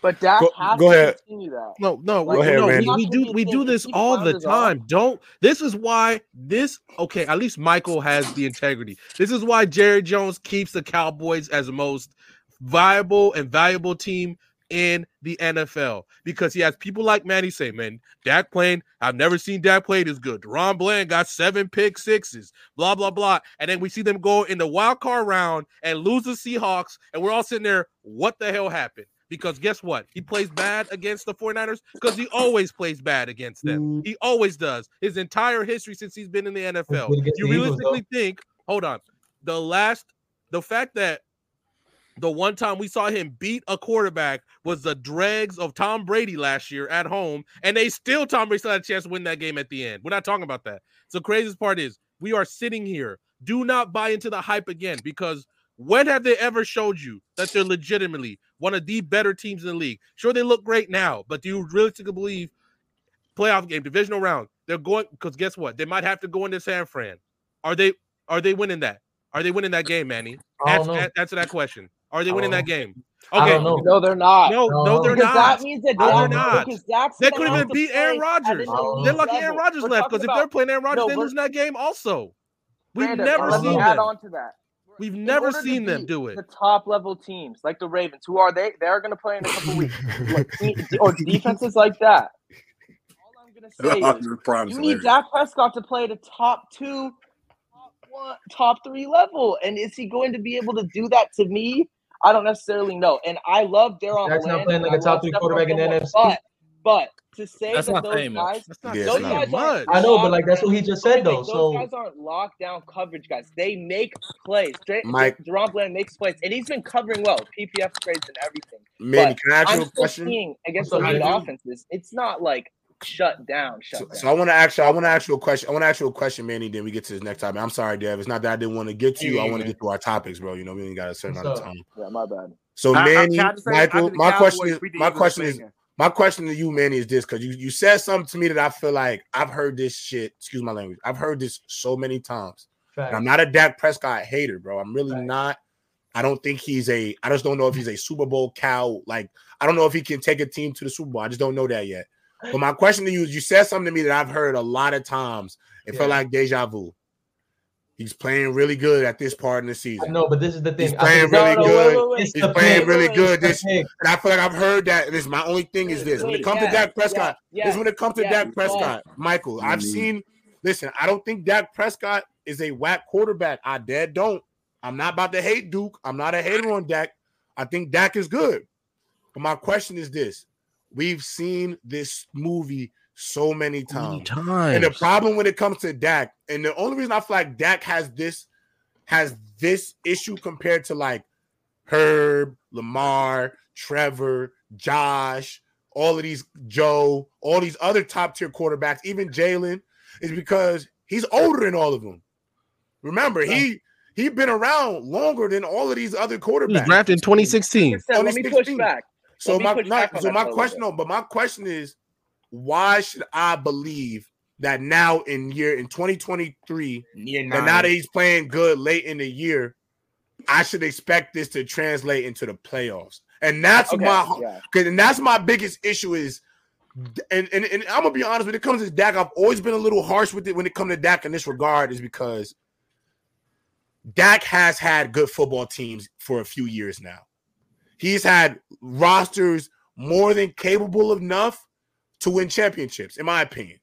But Dak Go- has go to ahead. continue that. No, no, Like, we- ahead, no, we, we do we do this all the Flounders off. time. Don't this is why this okay, at least Michael has the integrity. This is why Jerry Jones keeps the Cowboys as the most viable and valuable team in the NFL because he has people like Manny say, man, Dak playing, I've never seen Dak play this good. Ron Bland got seven pick sixes, blah, blah, blah. And then we see them go in the wild card round and lose the Seahawks, and we're all sitting there, what the hell happened? Because guess what? He plays bad against the 49ers because he always plays bad against them. He always does. His entire history since he's been in the NFL. You realistically think, hold on, the last, the fact that the one time we saw him beat a quarterback was the dregs of Tom Brady last year at home, and they still Tom Brady still had a chance to win that game at the end. We're not talking about that. So craziest part is we are sitting here. Do not buy into the hype again because when have they ever showed you that they're legitimately one of the better teams in the league? Sure, they look great now, but do you realistically believe playoff game, divisional round, they're going because guess what? They might have to go into San Fran. Are they are they winning that? Are they winning that game, Manny? Answer, answer that question. Are they winning that game? Okay. No, they're not. No, no, they're because not. that means that No, they're not. because Dak's They couldn't even beat Aaron play Rodgers. They're lucky Aaron level. Rodgers left because if they're playing Aaron Rodgers, No, they we're- lose in that game also. We've Brandon, never let me seen add them. on to that. We've In never seen them do it. The top level teams like the Ravens, who are they? They are going to play in a couple weeks. Like, or defenses like that. All I'm going to say is Your you need hilarious. Dak Prescott to play at a top two, top one, top three level, and is he going to be able to do that? To me, I don't necessarily know. And I love DaRon Dak's not playing and like a I top three quarterback in the Gilmore, NFC. But but to say That's that not those saying much. guys, That's not Yeah, those it's not guys much. I know, but like that's what he just said though. those So guys aren't lockdown coverage guys. They make plays. Straight, Mike- DaRon Bland makes plays, and he's been covering well, PFF grades and everything. Manny, But can I ask I'm you a still question? seeing against What's the up, lead offenses. It's not like shut down, shut So, down. so I want to ask you. I want to ask you a question. I want to ask you a question, Manny. Then we get to this next topic. I'm sorry, Dev. It's not that I didn't want to get to you. I want to get to our topics, bro. You know, we ain't got a certain amount of time. yeah, my bad. So, I- I- Manny, I Michael, after the my question is, my Eagles question is, my question to you, Manny, is this because you you said something to me that I feel like I've heard this shit. Excuse my language. I've heard this so many times. And I'm not a Dak Prescott hater, bro. I'm really Right. not. I don't think he's a. I just don't know if he's a Super Bowl cow. Like I don't know if he can take a team to the Super Bowl. I just don't know that yet. But my question to you is: You said something to me that I've heard a lot of times. It felt like deja vu. He's playing really good at this part in the season. No, but this is the thing. He's playing think really No, no, good. wait, wait, wait. He's playing pick. really good. This and I feel like I've heard that. This my only thing is this. When it Wait, comes to yeah, Dak Prescott, yeah, is when it comes to yeah, Dak but- Prescott, Michael. I've Mhm. seen. Listen, I don't think Dak Prescott is a whack quarterback. I dead don't. I'm not about to hate Duke. I'm not a hater on Dak. I think Dak is good. But my question is this: We've seen this movie so many Many times. times. And the problem when it comes to Dak, and the only reason I feel like Dak has this has this issue compared to like Herb, Lamar, Trevor, Josh, all of these Joe, all these other top tier quarterbacks, even Jalen, is because he's older than all of them. Remember, he he been around longer than all of these other He was quarterbacks. drafted in 2016. So let me push back. So my push my- back on so my for a little question, no, but my question is, why should I believe that now in year in 2023, Year and now that he's playing good late in the year, I should expect this to translate into the playoffs. And that's Okay, my yeah. because and that's my biggest issue is and, and and I'm gonna be honest when it comes to Dak, I've always been a little harsh with it when it comes to Dak in this regard, is because Dak has had good football teams for a few years now. He's had rosters more than capable enough to win championships, in my opinion.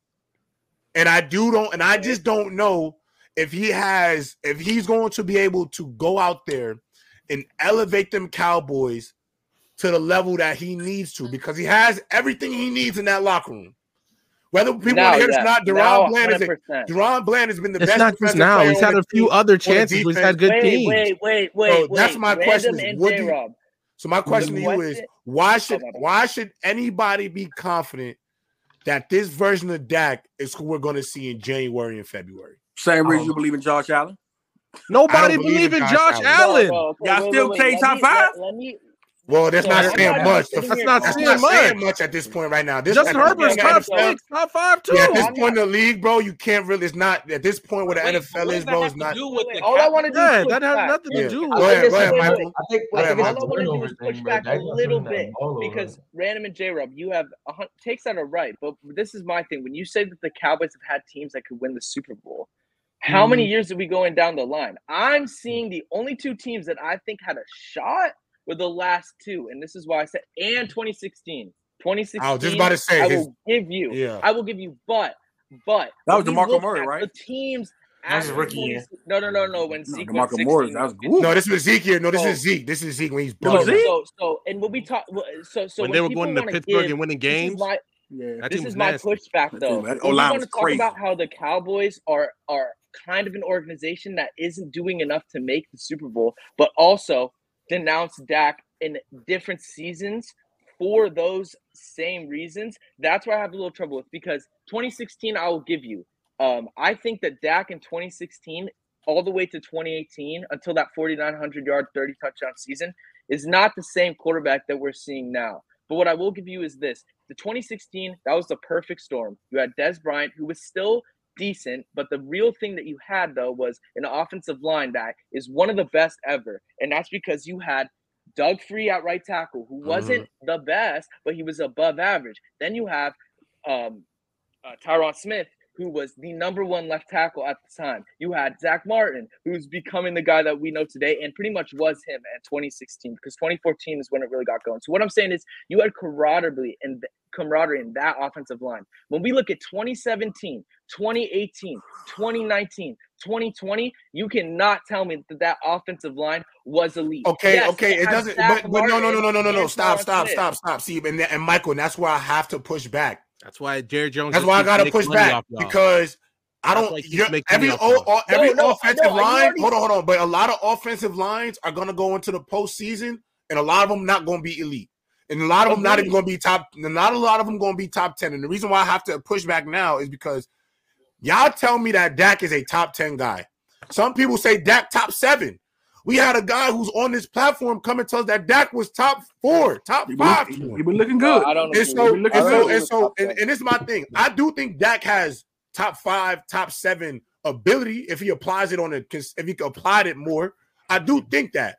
And I do don't, and I just don't know if he has, if he's going to be able to go out there and elevate them Cowboys to the level that he needs to, because he has everything he needs in that locker room. Whether people Now, want to hear it yeah. or not, DaRon Bland is a, DaRon Bland has been the It's best. not just now. He's had a few team- other on the chances. He's had good Wait, teams. wait, wait, wait, So wait. that's my question is, what do you- J-Rob. So my question to you is, why should my bad. why should anybody be confident that this version of Dak is who we're going to see in January and February? Same reason Um, you believe in Josh Allen. Nobody believe believe in in Josh Josh Allen. Allen. No, no, okay, Y'all wait, still wait, K top me- five? Let, let me. Well, that's So not I'm saying not much. sitting That's not not saying saying much. much at this point right now. This Justin Herbert's point in top the six, top five too. Yeah, at this I'm point in the league, bro, you can't really. It's not at this point where the Wait, NFL what is, does that bro. It's not. do with the All I want to do Yeah, is that has nothing Yeah. to do. Go with ahead, it. go ahead, Wait, wait, Michael. I think I think all I want to do is push back a little bit because Random and J Rob, you have a hun- takes that are right, but this is my thing. When you say that the Cowboys have had teams that could win the Super Bowl, how many Mm-hmm. years are we going down the line? I'm seeing the only two teams that I think had a shot were the last two, and this is why I said and 2016. 2016. I was just about to say I his- will give you. Yeah. I will give you, but but That was when we DeMarco Murray, right? The teams. That was rookie year. 20 No, no, no, no. When No, Zeke went DeMarco Morris, 16, that was it's- good. No, this was Zeke here. No, this So- is Zeke. This is Zeke when he's No, so. Zeke? so, so, and when we talk, so, so when they were going to Pittsburgh give- and winning this is games, my- Yeah. that this is my nasty. pushback, though. team- that If we O-line want was to talk crazy. about how the Cowboys are are kind of an organization that isn't doing enough to make the Super Bowl, but also denounce Dak in different seasons for those same reasons. That's where I have a little trouble with because 2016, I will give you Um, I think that Dak in 2016, all the way to 2018, until that 4,900 yard, 30 touchdown season, is not the same quarterback that we're seeing now. But what I will give you is this: the 2016, that was the perfect storm. You had Dez Bryant, who was still decent, but the real thing that you had though was an offensive line that is one of the best ever, and that's because you had Doug Free at right tackle, who wasn't the best, but he was above average. Then you have um, uh, Tyron Smith, who was the number one left tackle at the time. You had Zack Martin, who's becoming the guy that we know today, and pretty much was him at 2016 because 2014 is when it really got going. So what I'm saying is, you had camaraderie and camaraderie in that offensive line. When we look at 2017, 2018, 2019, 2020, you cannot tell me that that offensive line was elite. Okay, Yes, okay, it doesn't. But, but no, no, no, no, no, no, no. Stop, stop, stop, stop. See, and, and Michael, and that's why I have to push back. That's why Jerry Jones. That's why I gotta push back because I don't. why You're, every money off o- y'all. every No, no, offensive know, you line. already- Hold on, hold on. But a lot of offensive lines are gonna go into the postseason, and a lot of them not gonna be elite, and a lot of them not even gonna be top. Not a lot of them gonna be top ten. And the reason why I have to push back now is because y'all tell me that Dak is a top ten guy. Some people say Dak top seven. We had a guy who's on this platform come and tell us that Dak was top four, top five. he, to him. he been looking No, good. I don't And agree. so, He and been looking so, good. and so, and, and this is my thing. I do think Dak has top five, top seven ability if he applies it on a, if he applied it more. I do think that,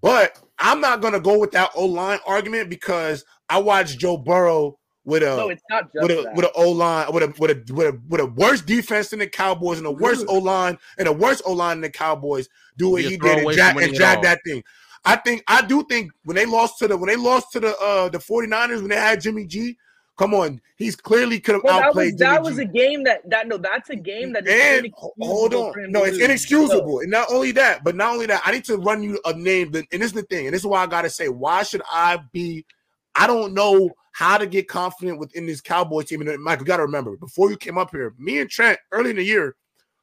but I'm not gonna go with that O line argument because I watched Joe Burrow with a No, it's not just with a that. with an O line with a with a with a with a worse defense than the Cowboys and a worse O line and a worse O line than the Cowboys do what Just he did and away drag, and it drag that thing. I think I do think when they lost to the when they lost to the uh the 49ers when they had Jimmy G, come on, he's clearly could have Well, that was outplayed that was G. a game that that no, that's a game that And ho- hold on, no, it's lose. inexcusable. And not only that, but not only that, I need to run you a name. And this is the thing, and this is why I gotta say, why should I be? I don't know how to get confident within this Cowboy team. And uh, Mike, you gotta remember, before you came up here, me and Trent early in the year,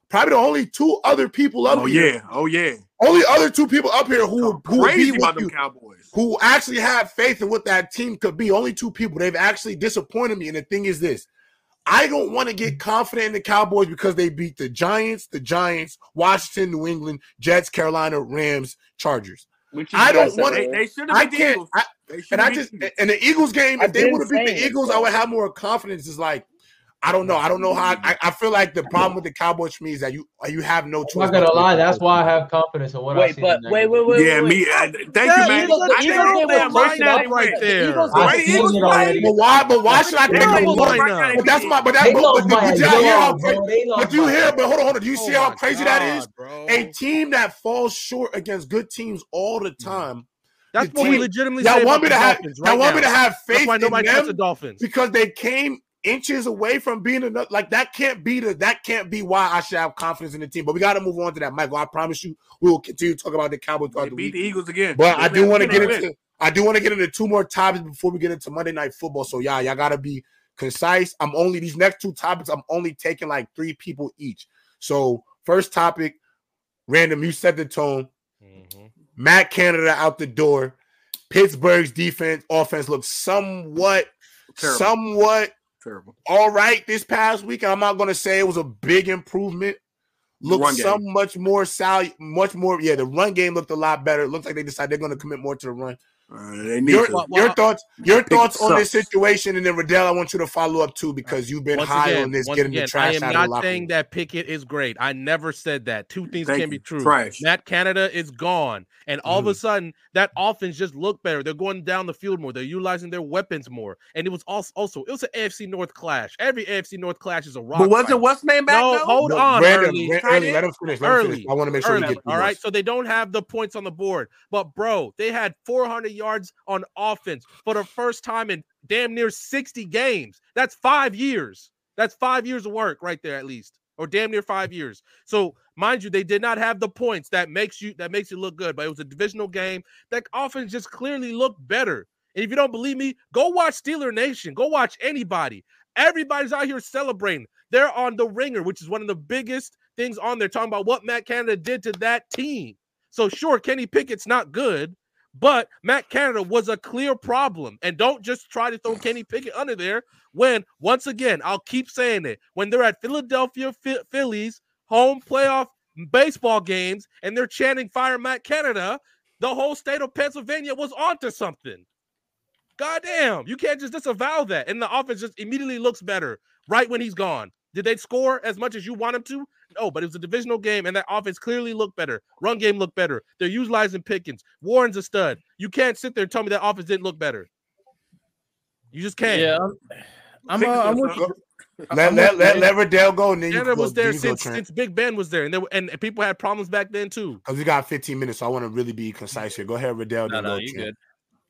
probably the only two other people up Oh here, yeah, oh yeah. only other two people up here who who would Crazy be about with you, Cowboys. who actually have faith in what that team could be. Only two people. They've actually disappointed me. And the thing is this. I don't want to get confident in the Cowboys because they beat the Giants, the Giants, Washington, New England, Jets, Carolina, Rams, Chargers. Which I don't want They, to. earlier. they should have I beat the can't. Eagles. I, They should and I just beat the Eagles. in the Eagles game, I've if they would have beat the saying it, Eagles, I would have more confidence. It's like I don't know. I don't know how. I, I feel like the problem with the Cowboys for me is that you you have no choice. I'm not gonna lie, the that's why I have confidence in what I Wait, see. but wait, wait, wait, Yeah, wait. me. I, uh, thank Yeah, you, man. Eagles- the I Eagles can't game my close now right there. The I way have Eagles it. But why? But why should I they think don't they look won? right now. now. But that's my. But, that, They but, lost but by did a y'all hear how? bro. But you hear? But hold on, hold on. Do you Oh see how crazy that is? A team that falls short against good teams all the mm. time. That's the what we legitimately Y'all say want about me the to have? Dolphins Y'all right want me to have That's faith why in nobody trusts the them Dolphins. because they came inches away from being enough. Like that can't be the that can't be why I should have confidence in the team. But we got to move on to that, Michael. I promise you, we will continue to talk about the Cowboys They throughout the beat week. the Eagles again. But They I do want to get into I do want to get into two more topics before we get into Monday Night Football. So y'all, y'all gotta be concise. I'm only these next two topics. I'm only taking like three people each. So first topic, random. You set the tone. Mhm. Matt Canada out the door. Pittsburgh's defense offense looks somewhat, Terrible. somewhat Terrible. all right this past week. I'm not gonna say it was a big improvement. Looked game. some much more sal, much more. Yeah, the run game looked a lot better. It looks like they decided they're gonna commit more to the run. Uh, they need Your, to. Well, your thoughts, your thoughts on this sucks. situation, and then Riddell, I want you to follow up too because you've been Once high again, on this, getting again, the trash I am out of not the locker saying room. that Pickett is great. I never said that. Two things Thank can be true. Trash. Matt Canada is gone, and all of a sudden that offense just looked better. They're going down the field more. They're utilizing their weapons more, and it was also also it was an AFC North clash. Every AFC North clash is a rock. But wasn't fight. what's name back No, though? hold No, on, Brandon, early. Ran- early, let him finish. Let him early, finish. I want to make sure we early. get through All right, this. so they don't have the points on the board, but bro, they had 400 yards on offense for the first time in damn near 60 games. That's five years. That's five years of work right there, at least, or damn near five years. So, mind you, they did not have the points that makes you that makes you look good, but it was a divisional game. That offense just clearly looked better. And if you don't believe me, go watch Steeler Nation. Go watch anybody. Everybody's out here celebrating. They're on the ringer, which is one of the biggest things on there, talking about what Matt Canada did to that team. So sure, Kenny Pickett's not good, But Matt Canada was a clear problem. And don't just try to throw Kenny Pickett under there when, once again, I'll keep saying it, when they're at Philadelphia Phi- Phillies home playoff baseball games and they're chanting fire Matt Canada, the whole state of Pennsylvania was onto something. Goddamn, you can't just disavow that. And the offense just immediately looks better right when he's gone. Did they score as much as you want them to? No, but it was a divisional game, and that offense clearly looked better. Run game looked better. They're utilizing Pickens. Warren's a stud. You can't sit there and tell me that offense didn't look better. You just can't. Yeah, I'm, I'm, uh, I'm with you. Let I'm let let, let Riddell go, and then you Canada go, was there you since Trent. since Big Ben was there, and there were- and people had problems back then too. Because we got 15 minutes, so I want to really be concise here. Go ahead, Riddell. No, no, you Trent. good.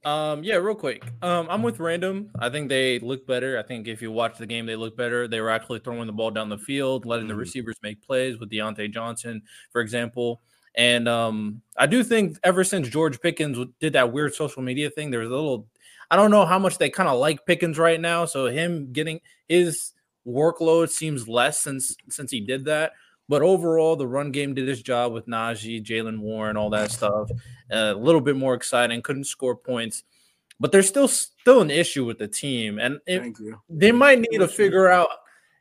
Um, yeah, real quick. Um, I'm with Random. I think they look better. I think if you watch the game, they look better. They were actually throwing the ball down the field, letting the Mhm. receivers make plays with Diontae Johnson, for example. And um, I do think ever since George Pickens did that weird social media thing, there was a little. I don't know how much they kind of like Pickens right now. So him getting his workload seems less since since he did that. But overall, the run game did its job with Najee, Jaylen Warren, all that stuff. Uh, a little bit more exciting. Couldn't score points, but there's still still an issue with the team, and it, Thank you. they might need to figure out.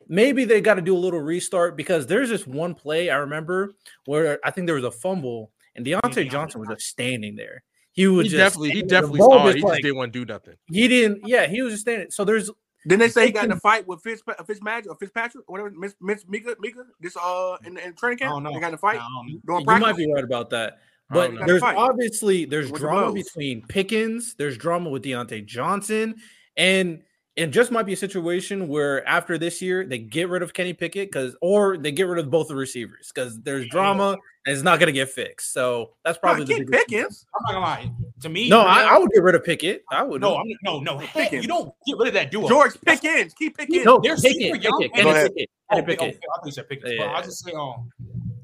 Maybe they got to do a little restart because there's this one play I remember where I think there was a fumble and Diontae Johnson was just standing there. He was He just definitely he definitely saw it. just He just didn't want to do nothing. he didn't. Yeah, he was just standing. So there's Didn't they say he got in a fight with Fitz, Fitzmagic or Fitzpatrick, whatever, Miss Miss Minkah, Minkah, this uh in, in training I camp? don't know. They got in a fight I don't know. you practice. might be right about that. I But there's Fight. obviously there's With the drama Bulls. between Pickens, there's drama with Diontae Johnson, and it just might be a situation where after this year they get rid of Kenny Pickett because or they get rid of both the receivers because there's drama and it's not gonna get fixed. So that's probably Nah, the keep biggest- Pickens. I'm not gonna lie. To me, No, I, I would get rid of Pickett. I would no, I'm no, no. Heck, Pickens. you don't get rid of that duo. George Pickens. Keep Pickens. no they're Pickett, super young Pickett, and- Go Kenny. Pickett, Oh, Kenny Pick- oh, Pickett. I think you said Pickens. Yeah. But I'll just say, um,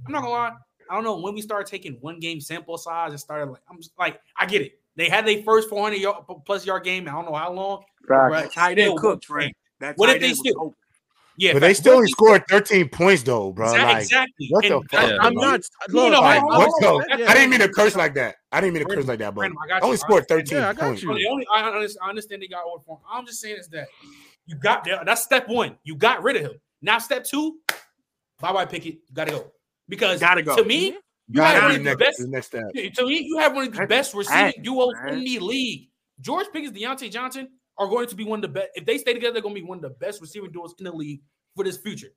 I'm not gonna lie. I don't know when we started taking one game sample size and started like I'm just like I get it. They had their first 400 yard, plus yard game. I don't know how long. Facts. But Tight end cook, Trent. That What if they end still- open. Yeah, But they still only scored 13 points, though, bro. Exactly. Like, exactly. what the fuck, that- I'm not. No, look, no, Like, hold what hold the? I didn't mean to curse like that. I didn't mean to curse like that, bro. Brandon, I got I you. only scored 13 Yeah, I got points. you. So the only I understand, I understand they got over for him. I'm just saying is that you got there. That's step one. You got rid of him. Now step two, bye bye Pickett. You gotta go because Gotta go. to me, mm-hmm. you Gotta have one of the best. the next step. To me, you have one of the That's best receiving duos in the league. George Pickens, Diontae Johnson are going to be one of the best. If they stay together, they're going to be one of the best receiving duos in the league for this future.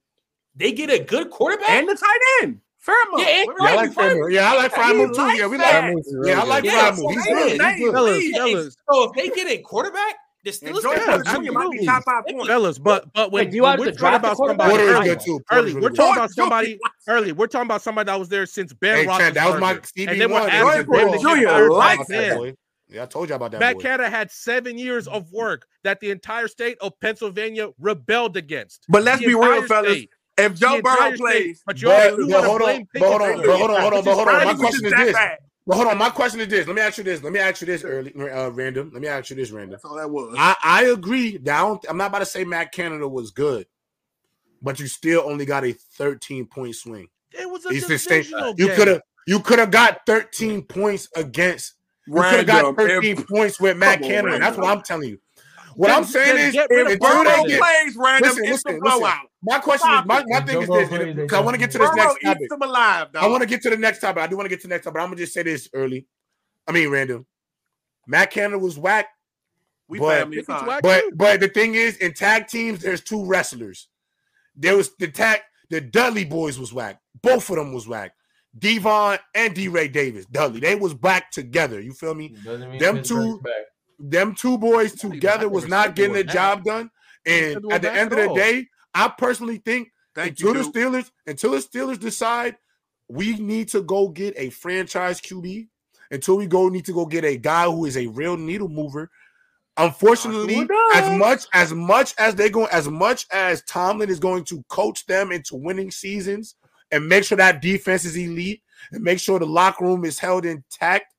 They get a good quarterback. And the tight end. Freiermuth. Yeah, Yeah, I like you? Yeah, I like Yeah, Freiermuth he too. Yeah, we that. like. Yeah, I like Yeah, Freiermuth. He's good. hey, He's good. fellas, fellas, so if they get a quarterback, the And Steelers George absolutely. Might be top five points. fellas, but but when, Wait, do you when we're to talking about somebody Porter is early, early, we're talking about somebody early. We're talking about somebody that was there since Ben Hey, Trent, that was my Roethlisberger, and then CB1. we're asking George them to Jr. get fired likes that boy. Yeah, I told you about that. Matt boy. Canada had seven years of work that the entire state of Pennsylvania rebelled against. But let's The be real, fellas. state. If Joe The Burrow plays, But you, But- you but want to hold on, but hold on, but hold on, hold on, hold on. My question is that this. But hold on, my question is this. Let me ask you this. Let me ask you this early, uh, random. Let me ask you this, random. That's all that was. I, I agree. That I don't, I'm not about to say Matt Canada was good, but you still only got a 13 point swing. It was a state. divisional You could have you could have got 13 points against. You could have got 13 If, points with Matt on, Canada. That's what I'm telling you. What I'm saying is, get rid of if until they get, plays random, listen, it's listen, a listen. Blowout. my question is, my, my If thing is this. plays, Because I want to get to this next topic. eats them alive, dog. I want to get to the next topic. I do want to get to the next topic. But I'm gonna just say this early. I mean, random. Matt Canada was whack, we but- family. It's Pickens whack but but the thing is, in tag teams, there's two wrestlers. There was the tag. The Dudley boys was whack. Both of them was whack. Devon and D. Ray Davis, Dudley, they was back together. You feel me? Them two- back. Them two boys Not even- I together was not getting the job done. And at the end of the day, I personally think Thank you, until the. Steelers, until the Steelers decide we need to go get a franchise QB, until we go need to go get a guy who is a real needle mover. Unfortunately, as much as much as they go, as much as Tomlin is going to coach them into winning seasons and make sure that defense is elite and make sure the locker room is held intact,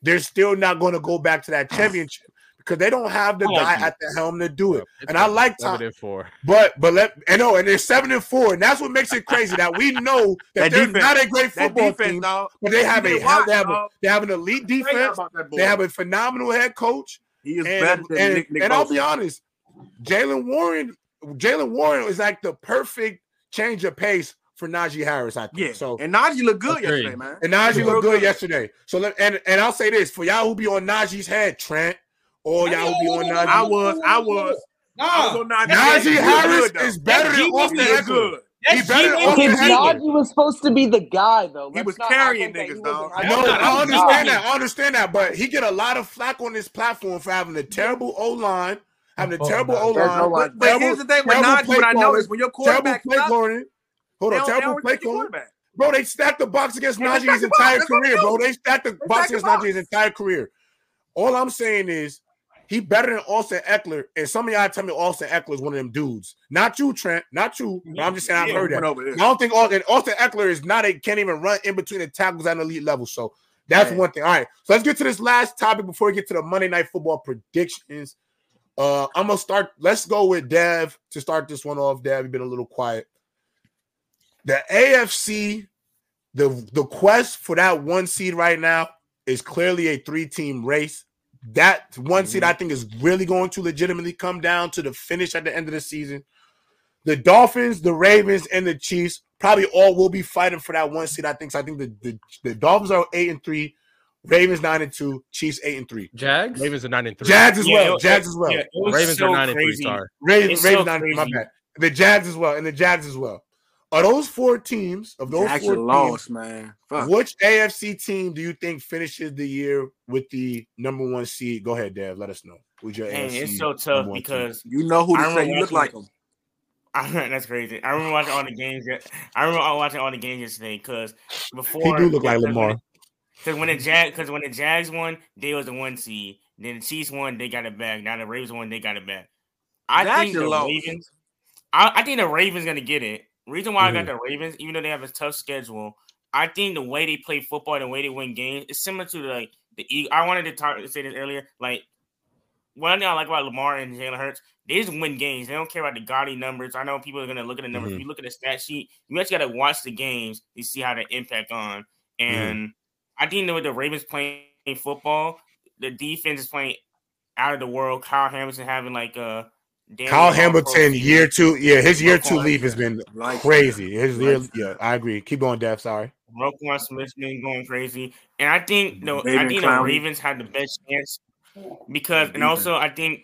they're still not going to go back to that championship because they don't have the I guy you. at the helm to do it. It's And I like seven Tom, and four. but but let and no, and they're seven and four, and that's what makes it crazy that we know that, That they're defense- not a great football defense, team, dog. but they have a watch, they have a, they have an elite defense. about that boy. They have a phenomenal head coach. He is and, better than and, Nick, Nick and I'll be honest, Jaylen Warren, Jaylen Warren is like the perfect change of pace for Najee Harris. I think Yeah. so. And Najee looked good Agreed. yesterday, man. And Najee He looked real good yesterday. So let, and and I'll say this for y'all who be on Najee's head, Trent, Oh, or y'all who be on Najee. I was, I was, I was Nah, on Najee. Najee was Harris good, though. is better than Austin Ekeler. good. He better than Austin Okay, G-Man. Najee was supposed to be the guy though. He Let's was not carrying like that he niggas, wasn't dog. having No, a I guy. understand that. I understand that, but he get a lot of flack on this platform for having a terrible O line, having a Oh, terrible no. O There's no line. line. But here's the thing with Najee, what I noticed when your terrible quarterback play sucks, calling. Hold on, they terrible don't play calling. Bro, they stacked the box against Yeah, they Najee's stacked the box. entire That's what they career, bro. They stacked the box against box. Najee's entire career. All I'm saying is he better than Austin Ekeler. And some of y'all tell me Austin Ekeler is one of them dudes. Not you, Trent. Not you. But I'm just saying I've Yeah, heard that. over I don't think Austin, Austin Ekeler is not a can't even run in between the tackles at an elite level. So that's Man. one thing. All right. So let's get to this last topic before we get to the Monday night football predictions. Uh, I'm gonna start. Let's go with Dev to start this one off. Dev, you've been a little quiet. The AFC, the the quest for that one seed right now is clearly a three-team race. That one seed, I mm-hmm. think, is really going to legitimately come down to the finish at the end of the season. The Dolphins, the Ravens, and the Chiefs probably all will be fighting for that one seed. I think. So I think the, the, the Dolphins are eight and three, Ravens nine and two, Chiefs eight and three. Jags. Ravens are nine and three. Jags as Yeah, well. it- Jags as well. yeah, Ravens so are nine and three. crazy. Sorry. Ravens, It's Ravens so nine, my bad. The Jags as well, and the Jags as well. Are those four teams of those Jackson four lost, teams? man. Fuck. Which AFC team do you think finishes the year with the number one seed? Go ahead, Dave. Let us know. Who's your Man, AFC it's so tough one team? because You know who I to say. You look like it. him. I, that's crazy. I remember watching all the games. That, I remember watching all the games yesterday because before he do look like Lamar. Because when the Jag, because when the Jags won, they was the one seed. Then the Chiefs won, they got it back. Now the Ravens won, they got it back. I think the lost. Ravens. I, I think the Ravens gonna get it. Reason why I Mm-hmm. got the Ravens, even though they have a tough schedule, I think the way they play football, and the way they win games, is similar to like the Eagles. I wanted to talk say this earlier. Like one thing I like about Lamar and Jalen Hurts, they just win games. They don't care about the gaudy numbers. I know people are gonna look at the numbers. Mhm. If you look at the stat sheet, you actually got to watch the games to see how they impact on. And I think that with the Ravens playing football, the defense is playing out of the world. Kyle Hamilton having like a damn Kyle near all-pro Hamilton, year two, yeah, his year two Roquan- leave has been Like crazy. His year, Like- yeah, I agree. Keep going, Dev. Sorry. Roquan Smith's been going crazy, and I think no, I David think the Ravens had the best chance because, and also I think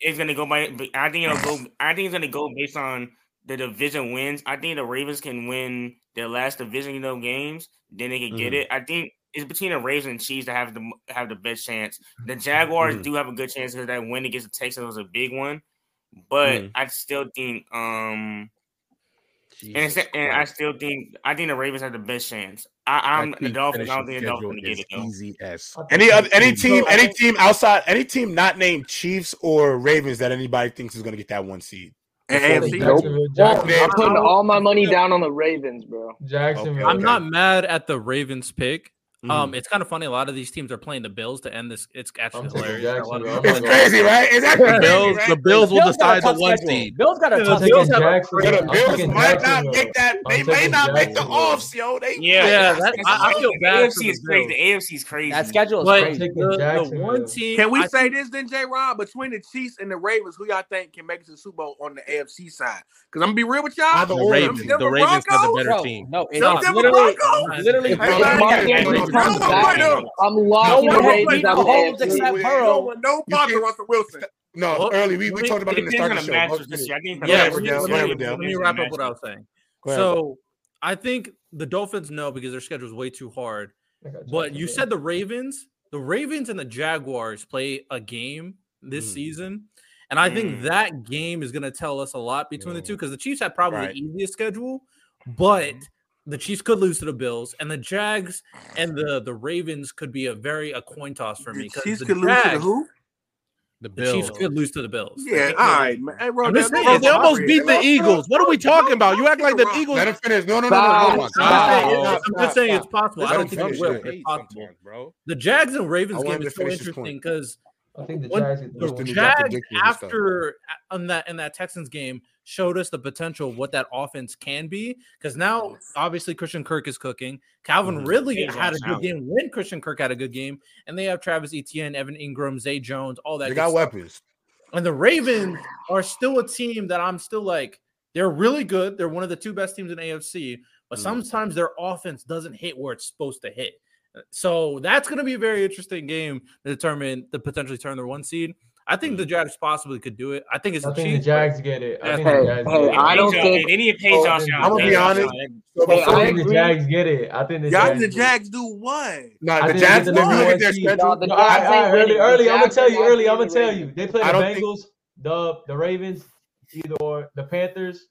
it's gonna go by. I think it'll go. I think it's gonna go based on the division wins. I think the Ravens can win their last division, you know, games. Then they can get Mhm. it. I think it's between the Ravens and Chiefs that have the have the best chance. The Jaguars Mhm. do have a good chance because that win against the Texans was a big one, but Mhm. I still think um. And, Jesus it's- and I still think I think the Ravens have the best chance. I, I'm That the Dolphins. I don't think the Dolphins get it though. is Easy as. Any other any team, any team outside, any team not named Chiefs or Ravens that anybody thinks is going to get that one seed. And AFC. we- Jacksonville, Well, Jacksonville, I'm putting all my money down on the Ravens, bro. Jacksonville. I'm not mad at the Ravens pick. Mhm. Um, it's kind of funny. A lot of these teams are playing the Bills to end this. It's actually I'm hilarious. A lot of Jacksonville. I'm people- It's crazy, right? It's actually The crazy, Bills, right? the Bills will Bills got a decide the one schedule. seed. Bills got a tough the Bills schedule. have a Jacksonville. The I'm Bills taking might not make that. They I'm may taking not make the offs, yo. They Yeah, Yeah, that's- that- I- I crazy. feel The bad for AFC is crazy. The AFC is crazy. That schedule is But crazy. the, the one team Can we I say this then, J. Rob? Between the Chiefs and the Ravens, who y'all think can make it to the Super Bowl on the AFC side? Because I'm gonna be real with y'all. The. Ravens, the Ravens have the better team. no, it's, Them literally, Broncos? literally. If if Mark Mark Andrews Andrews comes comes back, back, no I'm no locking one the has Ravens beat out of the Mahomes AFC. except No, Burrow. no You Parker can't- Russell Wilson. No, Well, early. We, let we me- talked about It it in the depends start on of the the show. matchups Let's this finish. year. I think Go Yeah, ahead, let me, Riddell. let Go ahead, me, Riddell. let me wrap up what I was saying. Go ahead. So I think the Dolphins know because their schedule is way too hard. I got But you Jacksonville. said the Ravens, the Ravens and the Jaguars play a game this Mm. season. And I think Mm. that game is going to tell us a lot between the Mm. two because the Chiefs have probably Right. the easiest schedule, but the Chiefs could lose to the Bills, and the Jags and the the Ravens could be a very a coin toss for me. The Chiefs the could Jags, lose to the who? The, Bills. Chiefs could lose to the Bills. Yeah, all right, man. Hey, bro, just, saying, they almost beat the Eagles. What are we talking about? You act like the Eagles. Let him finish. No, no, no, no. no. I'm just saying it's possible. I don't think it will. It's possible, bro. The Jags and Ravens game is so interesting because I think the Jags, the Jags after on that in that Texans game showed us the potential of what that offense can be. Because now, obviously, Christian Kirk is cooking. Calvin mm-hmm. Ridley He's had a good out. game when Christian Kirk had a good game, and they have Travis Etienne, Evan Engram, Zay Jones, all that. They got stuff. weapons. And the Ravens are still a team that I'm still like, they're really good. They're one of the two best teams in AFC, but mm. sometimes their offense doesn't hit where it's supposed to hit. So that's going to be a very interesting game to determine the potentially turn their one seed. I think the mm. Jags possibly could do it. I think it's I the think Chiefs. the Jags get it. I think the Jags hey, get it. I don't think any of Page I'm gonna be honest. Hey, I think the Jags get it. I think the Jags, the Jags do what? Nah, the Jags. If you look at their schedule, I, early, early. I'm gonna tell you. Early, I'm gonna tell you. They play the Bengals, the the Ravens, either or the Panthers.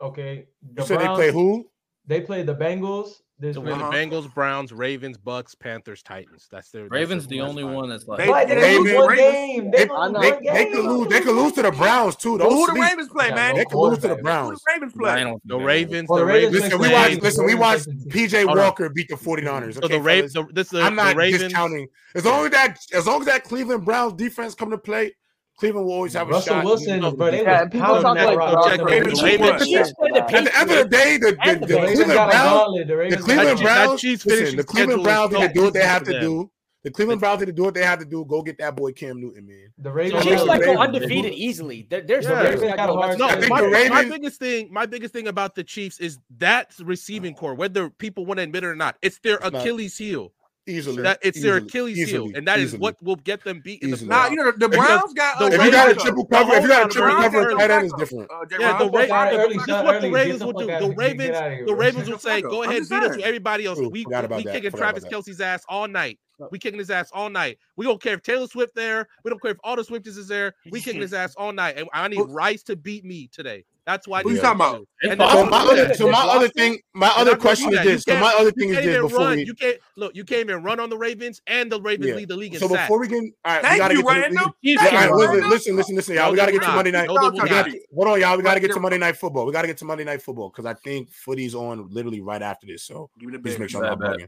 Okay. The you said they play who? They play the Bengals, there's the uh-huh. Bengals, Browns, Ravens, Bucks, Panthers, Titans. That's their Ravens. That's their the only one that's. Like, they, they, they, lose game. They, they, could lose. They could lose to the Browns too. Don't well, who the Ravens play, yeah, man? They could lose to the Browns. Who the Ravens play? No, the Ravens. The Ravens. Listen, we watched. Listen, we watched PJ Walker beat the 49ers. Okay, so the Ravens. I'm not discounting. As long as that, as long as that Cleveland Browns defense come to play, Cleveland will always have a Russell shot. Wilson, and, bro, they yeah, people talk like the Rock David, David, David, At the end of the day, the, the, the, the Cleveland Browns, the Cleveland Browns, the Cleveland Browns need to do what they have to do. The Cleveland Browns need to do what they have to do. Go get that boy Cam Newton, man. The Ravens, Chiefs like go undefeated easily. There's no, there's yeah. no, my biggest thing, my biggest thing about the Chiefs is that receiving corps, whether people want to admit it or not, it's their Achilles heel. Easily, that, it's easily, their Achilles easily, heel, and that easily, is what will get them beat in the. Nah, you know the, Browns got. The if Ravens, you got a triple cover, if you got a triple cover, tight end is different. Uh, yeah, the, Ravens. Ra- what the Ravens will do. The Ravens, the Ravens will say, "Go ahead, beat us everybody else. We we kicking Travis Kelce's ass all night. We kicking his ass all night. We don't care if Taylor Swift there. We don't care if all the Swifties is there. We kicking his ass all night. And I need Rice to beat me today. That's why. What you talking about? So my, other, so my other thing, my other question is this. So my other thing is this. Before run. we, you can't look, you can't even run on the Ravens, and the Ravens yeah. lead the league. so before we can, all right, Thank we you, get yeah, right, listen, listen, listen, listen, y'all. No, we gotta get not. to Monday night. No, gotta, hold on, y'all. We gotta get to Monday night football. We gotta get to Monday night football because I think footy's on literally right after this. So just make sure I'm not.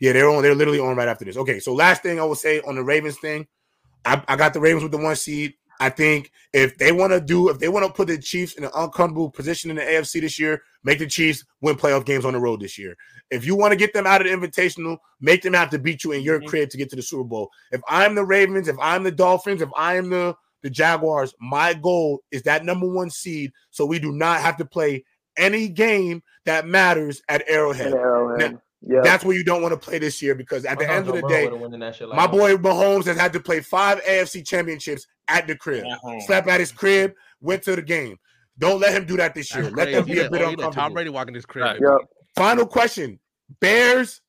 Yeah, they're on. They're literally on right after this. Okay, so last thing I will say on the Ravens thing, I, I got the Ravens with the one seed. I think if they want to do, if they want to put the Chiefs in an uncomfortable position in the AFC this year, make the Chiefs win playoff games on the road this year. If you want to get them out of the Invitational, make them have to beat you in your mm-hmm. crib to get to the Super Bowl. If I'm the Ravens, if I'm the Dolphins, if I'm the the Jaguars, my goal is that number one seed, so we do not have to play any game that matters at Arrowhead. Arrowhead. Now, yeah. That's where you don't want to play this year because at the end of the day, my boy Mahomes has had to play five AFC championships at the crib. Slept at his crib, went to the game. Don't let him do that this year. Let them be a bit uncomfortable. Tom Brady walking his crib. Final question: Bears,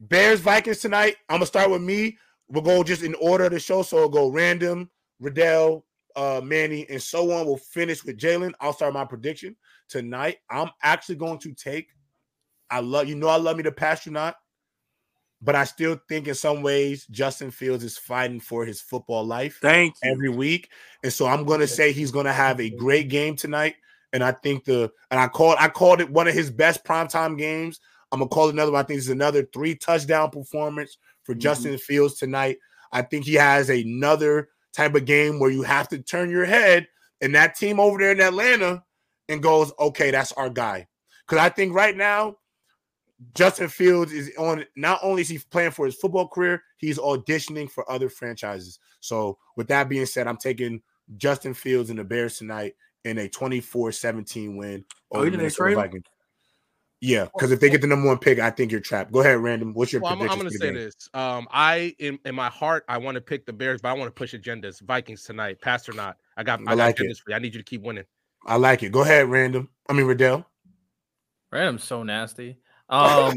Bears, Vikings tonight. I'm gonna start with me. We'll go just in order of the show, so we'll go random, Riddell, uh, Manny, and so on. We'll finish with Jalen. I'll start my prediction tonight. I'm actually going to take I love you know I love me the pass you not, but I still think in some ways Justin Fields is fighting for his football life. Thank you. every week, and so I'm going to say he's going to have a great game tonight. And I think the and I called I called it one of his best primetime games. I'm gonna call another one. I think it's another three touchdown performance for mm-hmm. Justin Fields tonight. I think he has another type of game where you have to turn your head and that team over there in Atlanta and goes, okay, that's our guy. Because I think right now Justin Fields is on not only is he playing for his football career, he's auditioning for other franchises. So, with that being said, I'm taking Justin Fields and the Bears tonight in a 24-17 win oh, over the Vikings. Yeah, oh, because if they oh. get the number one pick, I think you're trapped. Go ahead, random. What's your well, prediction? I'm, I'm going to say this. Um, I in, in my heart, I want to pick the Bears, but I want to push agendas. Vikings tonight, pass or not. I got I, I like got it. for you. I need you to keep winning. I like it. Go ahead, random. I mean, Riddell. Random's so nasty. Um,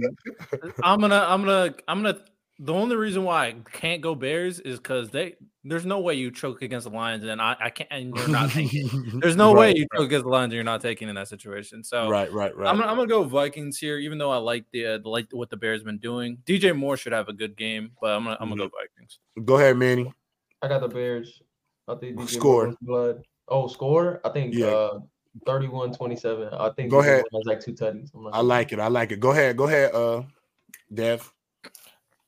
I'm gonna, I'm gonna, I'm gonna. The only reason why I can't go Bears is because they there's no way you choke against the Lions and I, I can't and you're not taking. there's no right, way you right. choke against the Lions and you're not taking in that situation. So right, right, right. I'm, I'm gonna go Vikings here, even though I like the uh, like what the Bears been doing. DJ Moore should have a good game, but I'm gonna I'm gonna go mm-hmm. Vikings. Go ahead, Manny. I got the Bears. I think DJ score blood. Oh, score! I think yeah. uh, 31 27. I think go ahead. Has like two tutties. I like it. I like it. Go ahead. Go ahead, uh Dev.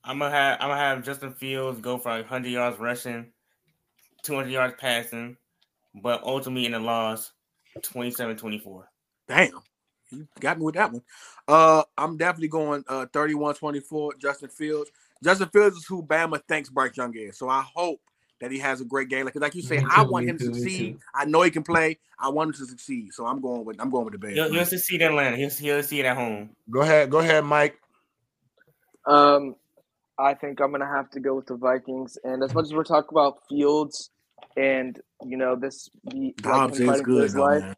I'm gonna have I'm gonna have Justin Fields go for like 100 yards rushing, 200 yards passing, but ultimately in the loss, 27-24. Damn, you got me with that one. Uh, I'm definitely going uh 31-24. Justin Fields. Justin Fields is who Bama thanks Bryce Young is. So I hope that he has a great game. Like, like you say, Me I want him to too, succeed. I know he can play. I want him to succeed. So I'm going with I'm going with the Bears. He'll, he'll succeed in Atlanta. He'll, he'll succeed at home. Go ahead, go ahead, Mike. Um, I think I'm gonna have to go with the Vikings. And as much as we're talking about Fields, and you know this, the Dobbs is good his life, man.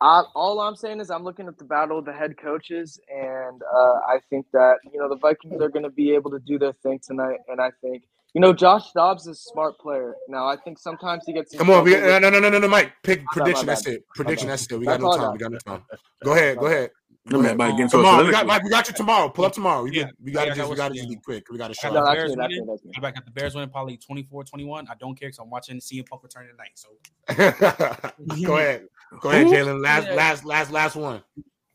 I, all I'm saying is I'm looking at the battle of the head coaches, and uh, I think that you know the Vikings are going to be able to do their thing tonight. And I think you know Josh Dobbs is a smart player. Now I think sometimes he gets Come on, we, with- no, no, no, no, no, Mike. Pick My bad, prediction. That's it. Prediction. That's it. We got no time. We got no time. Go ahead. Go ahead. Go Let me ahead. back. Tomorrow, we got, Mike, we got you tomorrow. Pull up tomorrow. We, Yeah. we got to Yeah, got just, we got to just be quick. We got to I show. got the Bears me, that's winning. me, that's me. I back at the Bears winning probably 24-21. I don't care because I'm watching CM Punk return tonight. So Go ahead. Go ahead, Jalen. Last, Yeah. last, last, last one.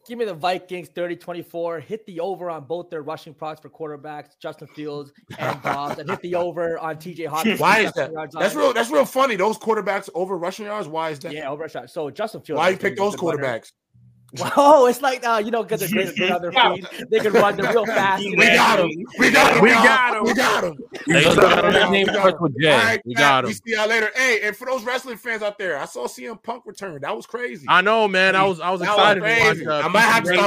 Give me the Vikings 30 24. Hit the over on both their rushing products for quarterbacks, Justin Fields and Dobbs, and hit the over on TJ Hockenson. Why is that? That's real. That's real funny. Those quarterbacks over rushing yards. Why is that? Yeah, over shot. So Justin Fields. Why you pick those good runner. quarterbacks? Oh, it's like uh, you know, because they're great, great on feet. They can run. They're real fast. We got him. We got him. We got him. We got him. Hey, We got him. name We got him. All right, We got him. We see y'all later. Hey, and for those wrestling fans out there, I saw CM Punk return. That was crazy. I know, man. I was I was That was excited to watch. crazy. uh, I might have to PCA. start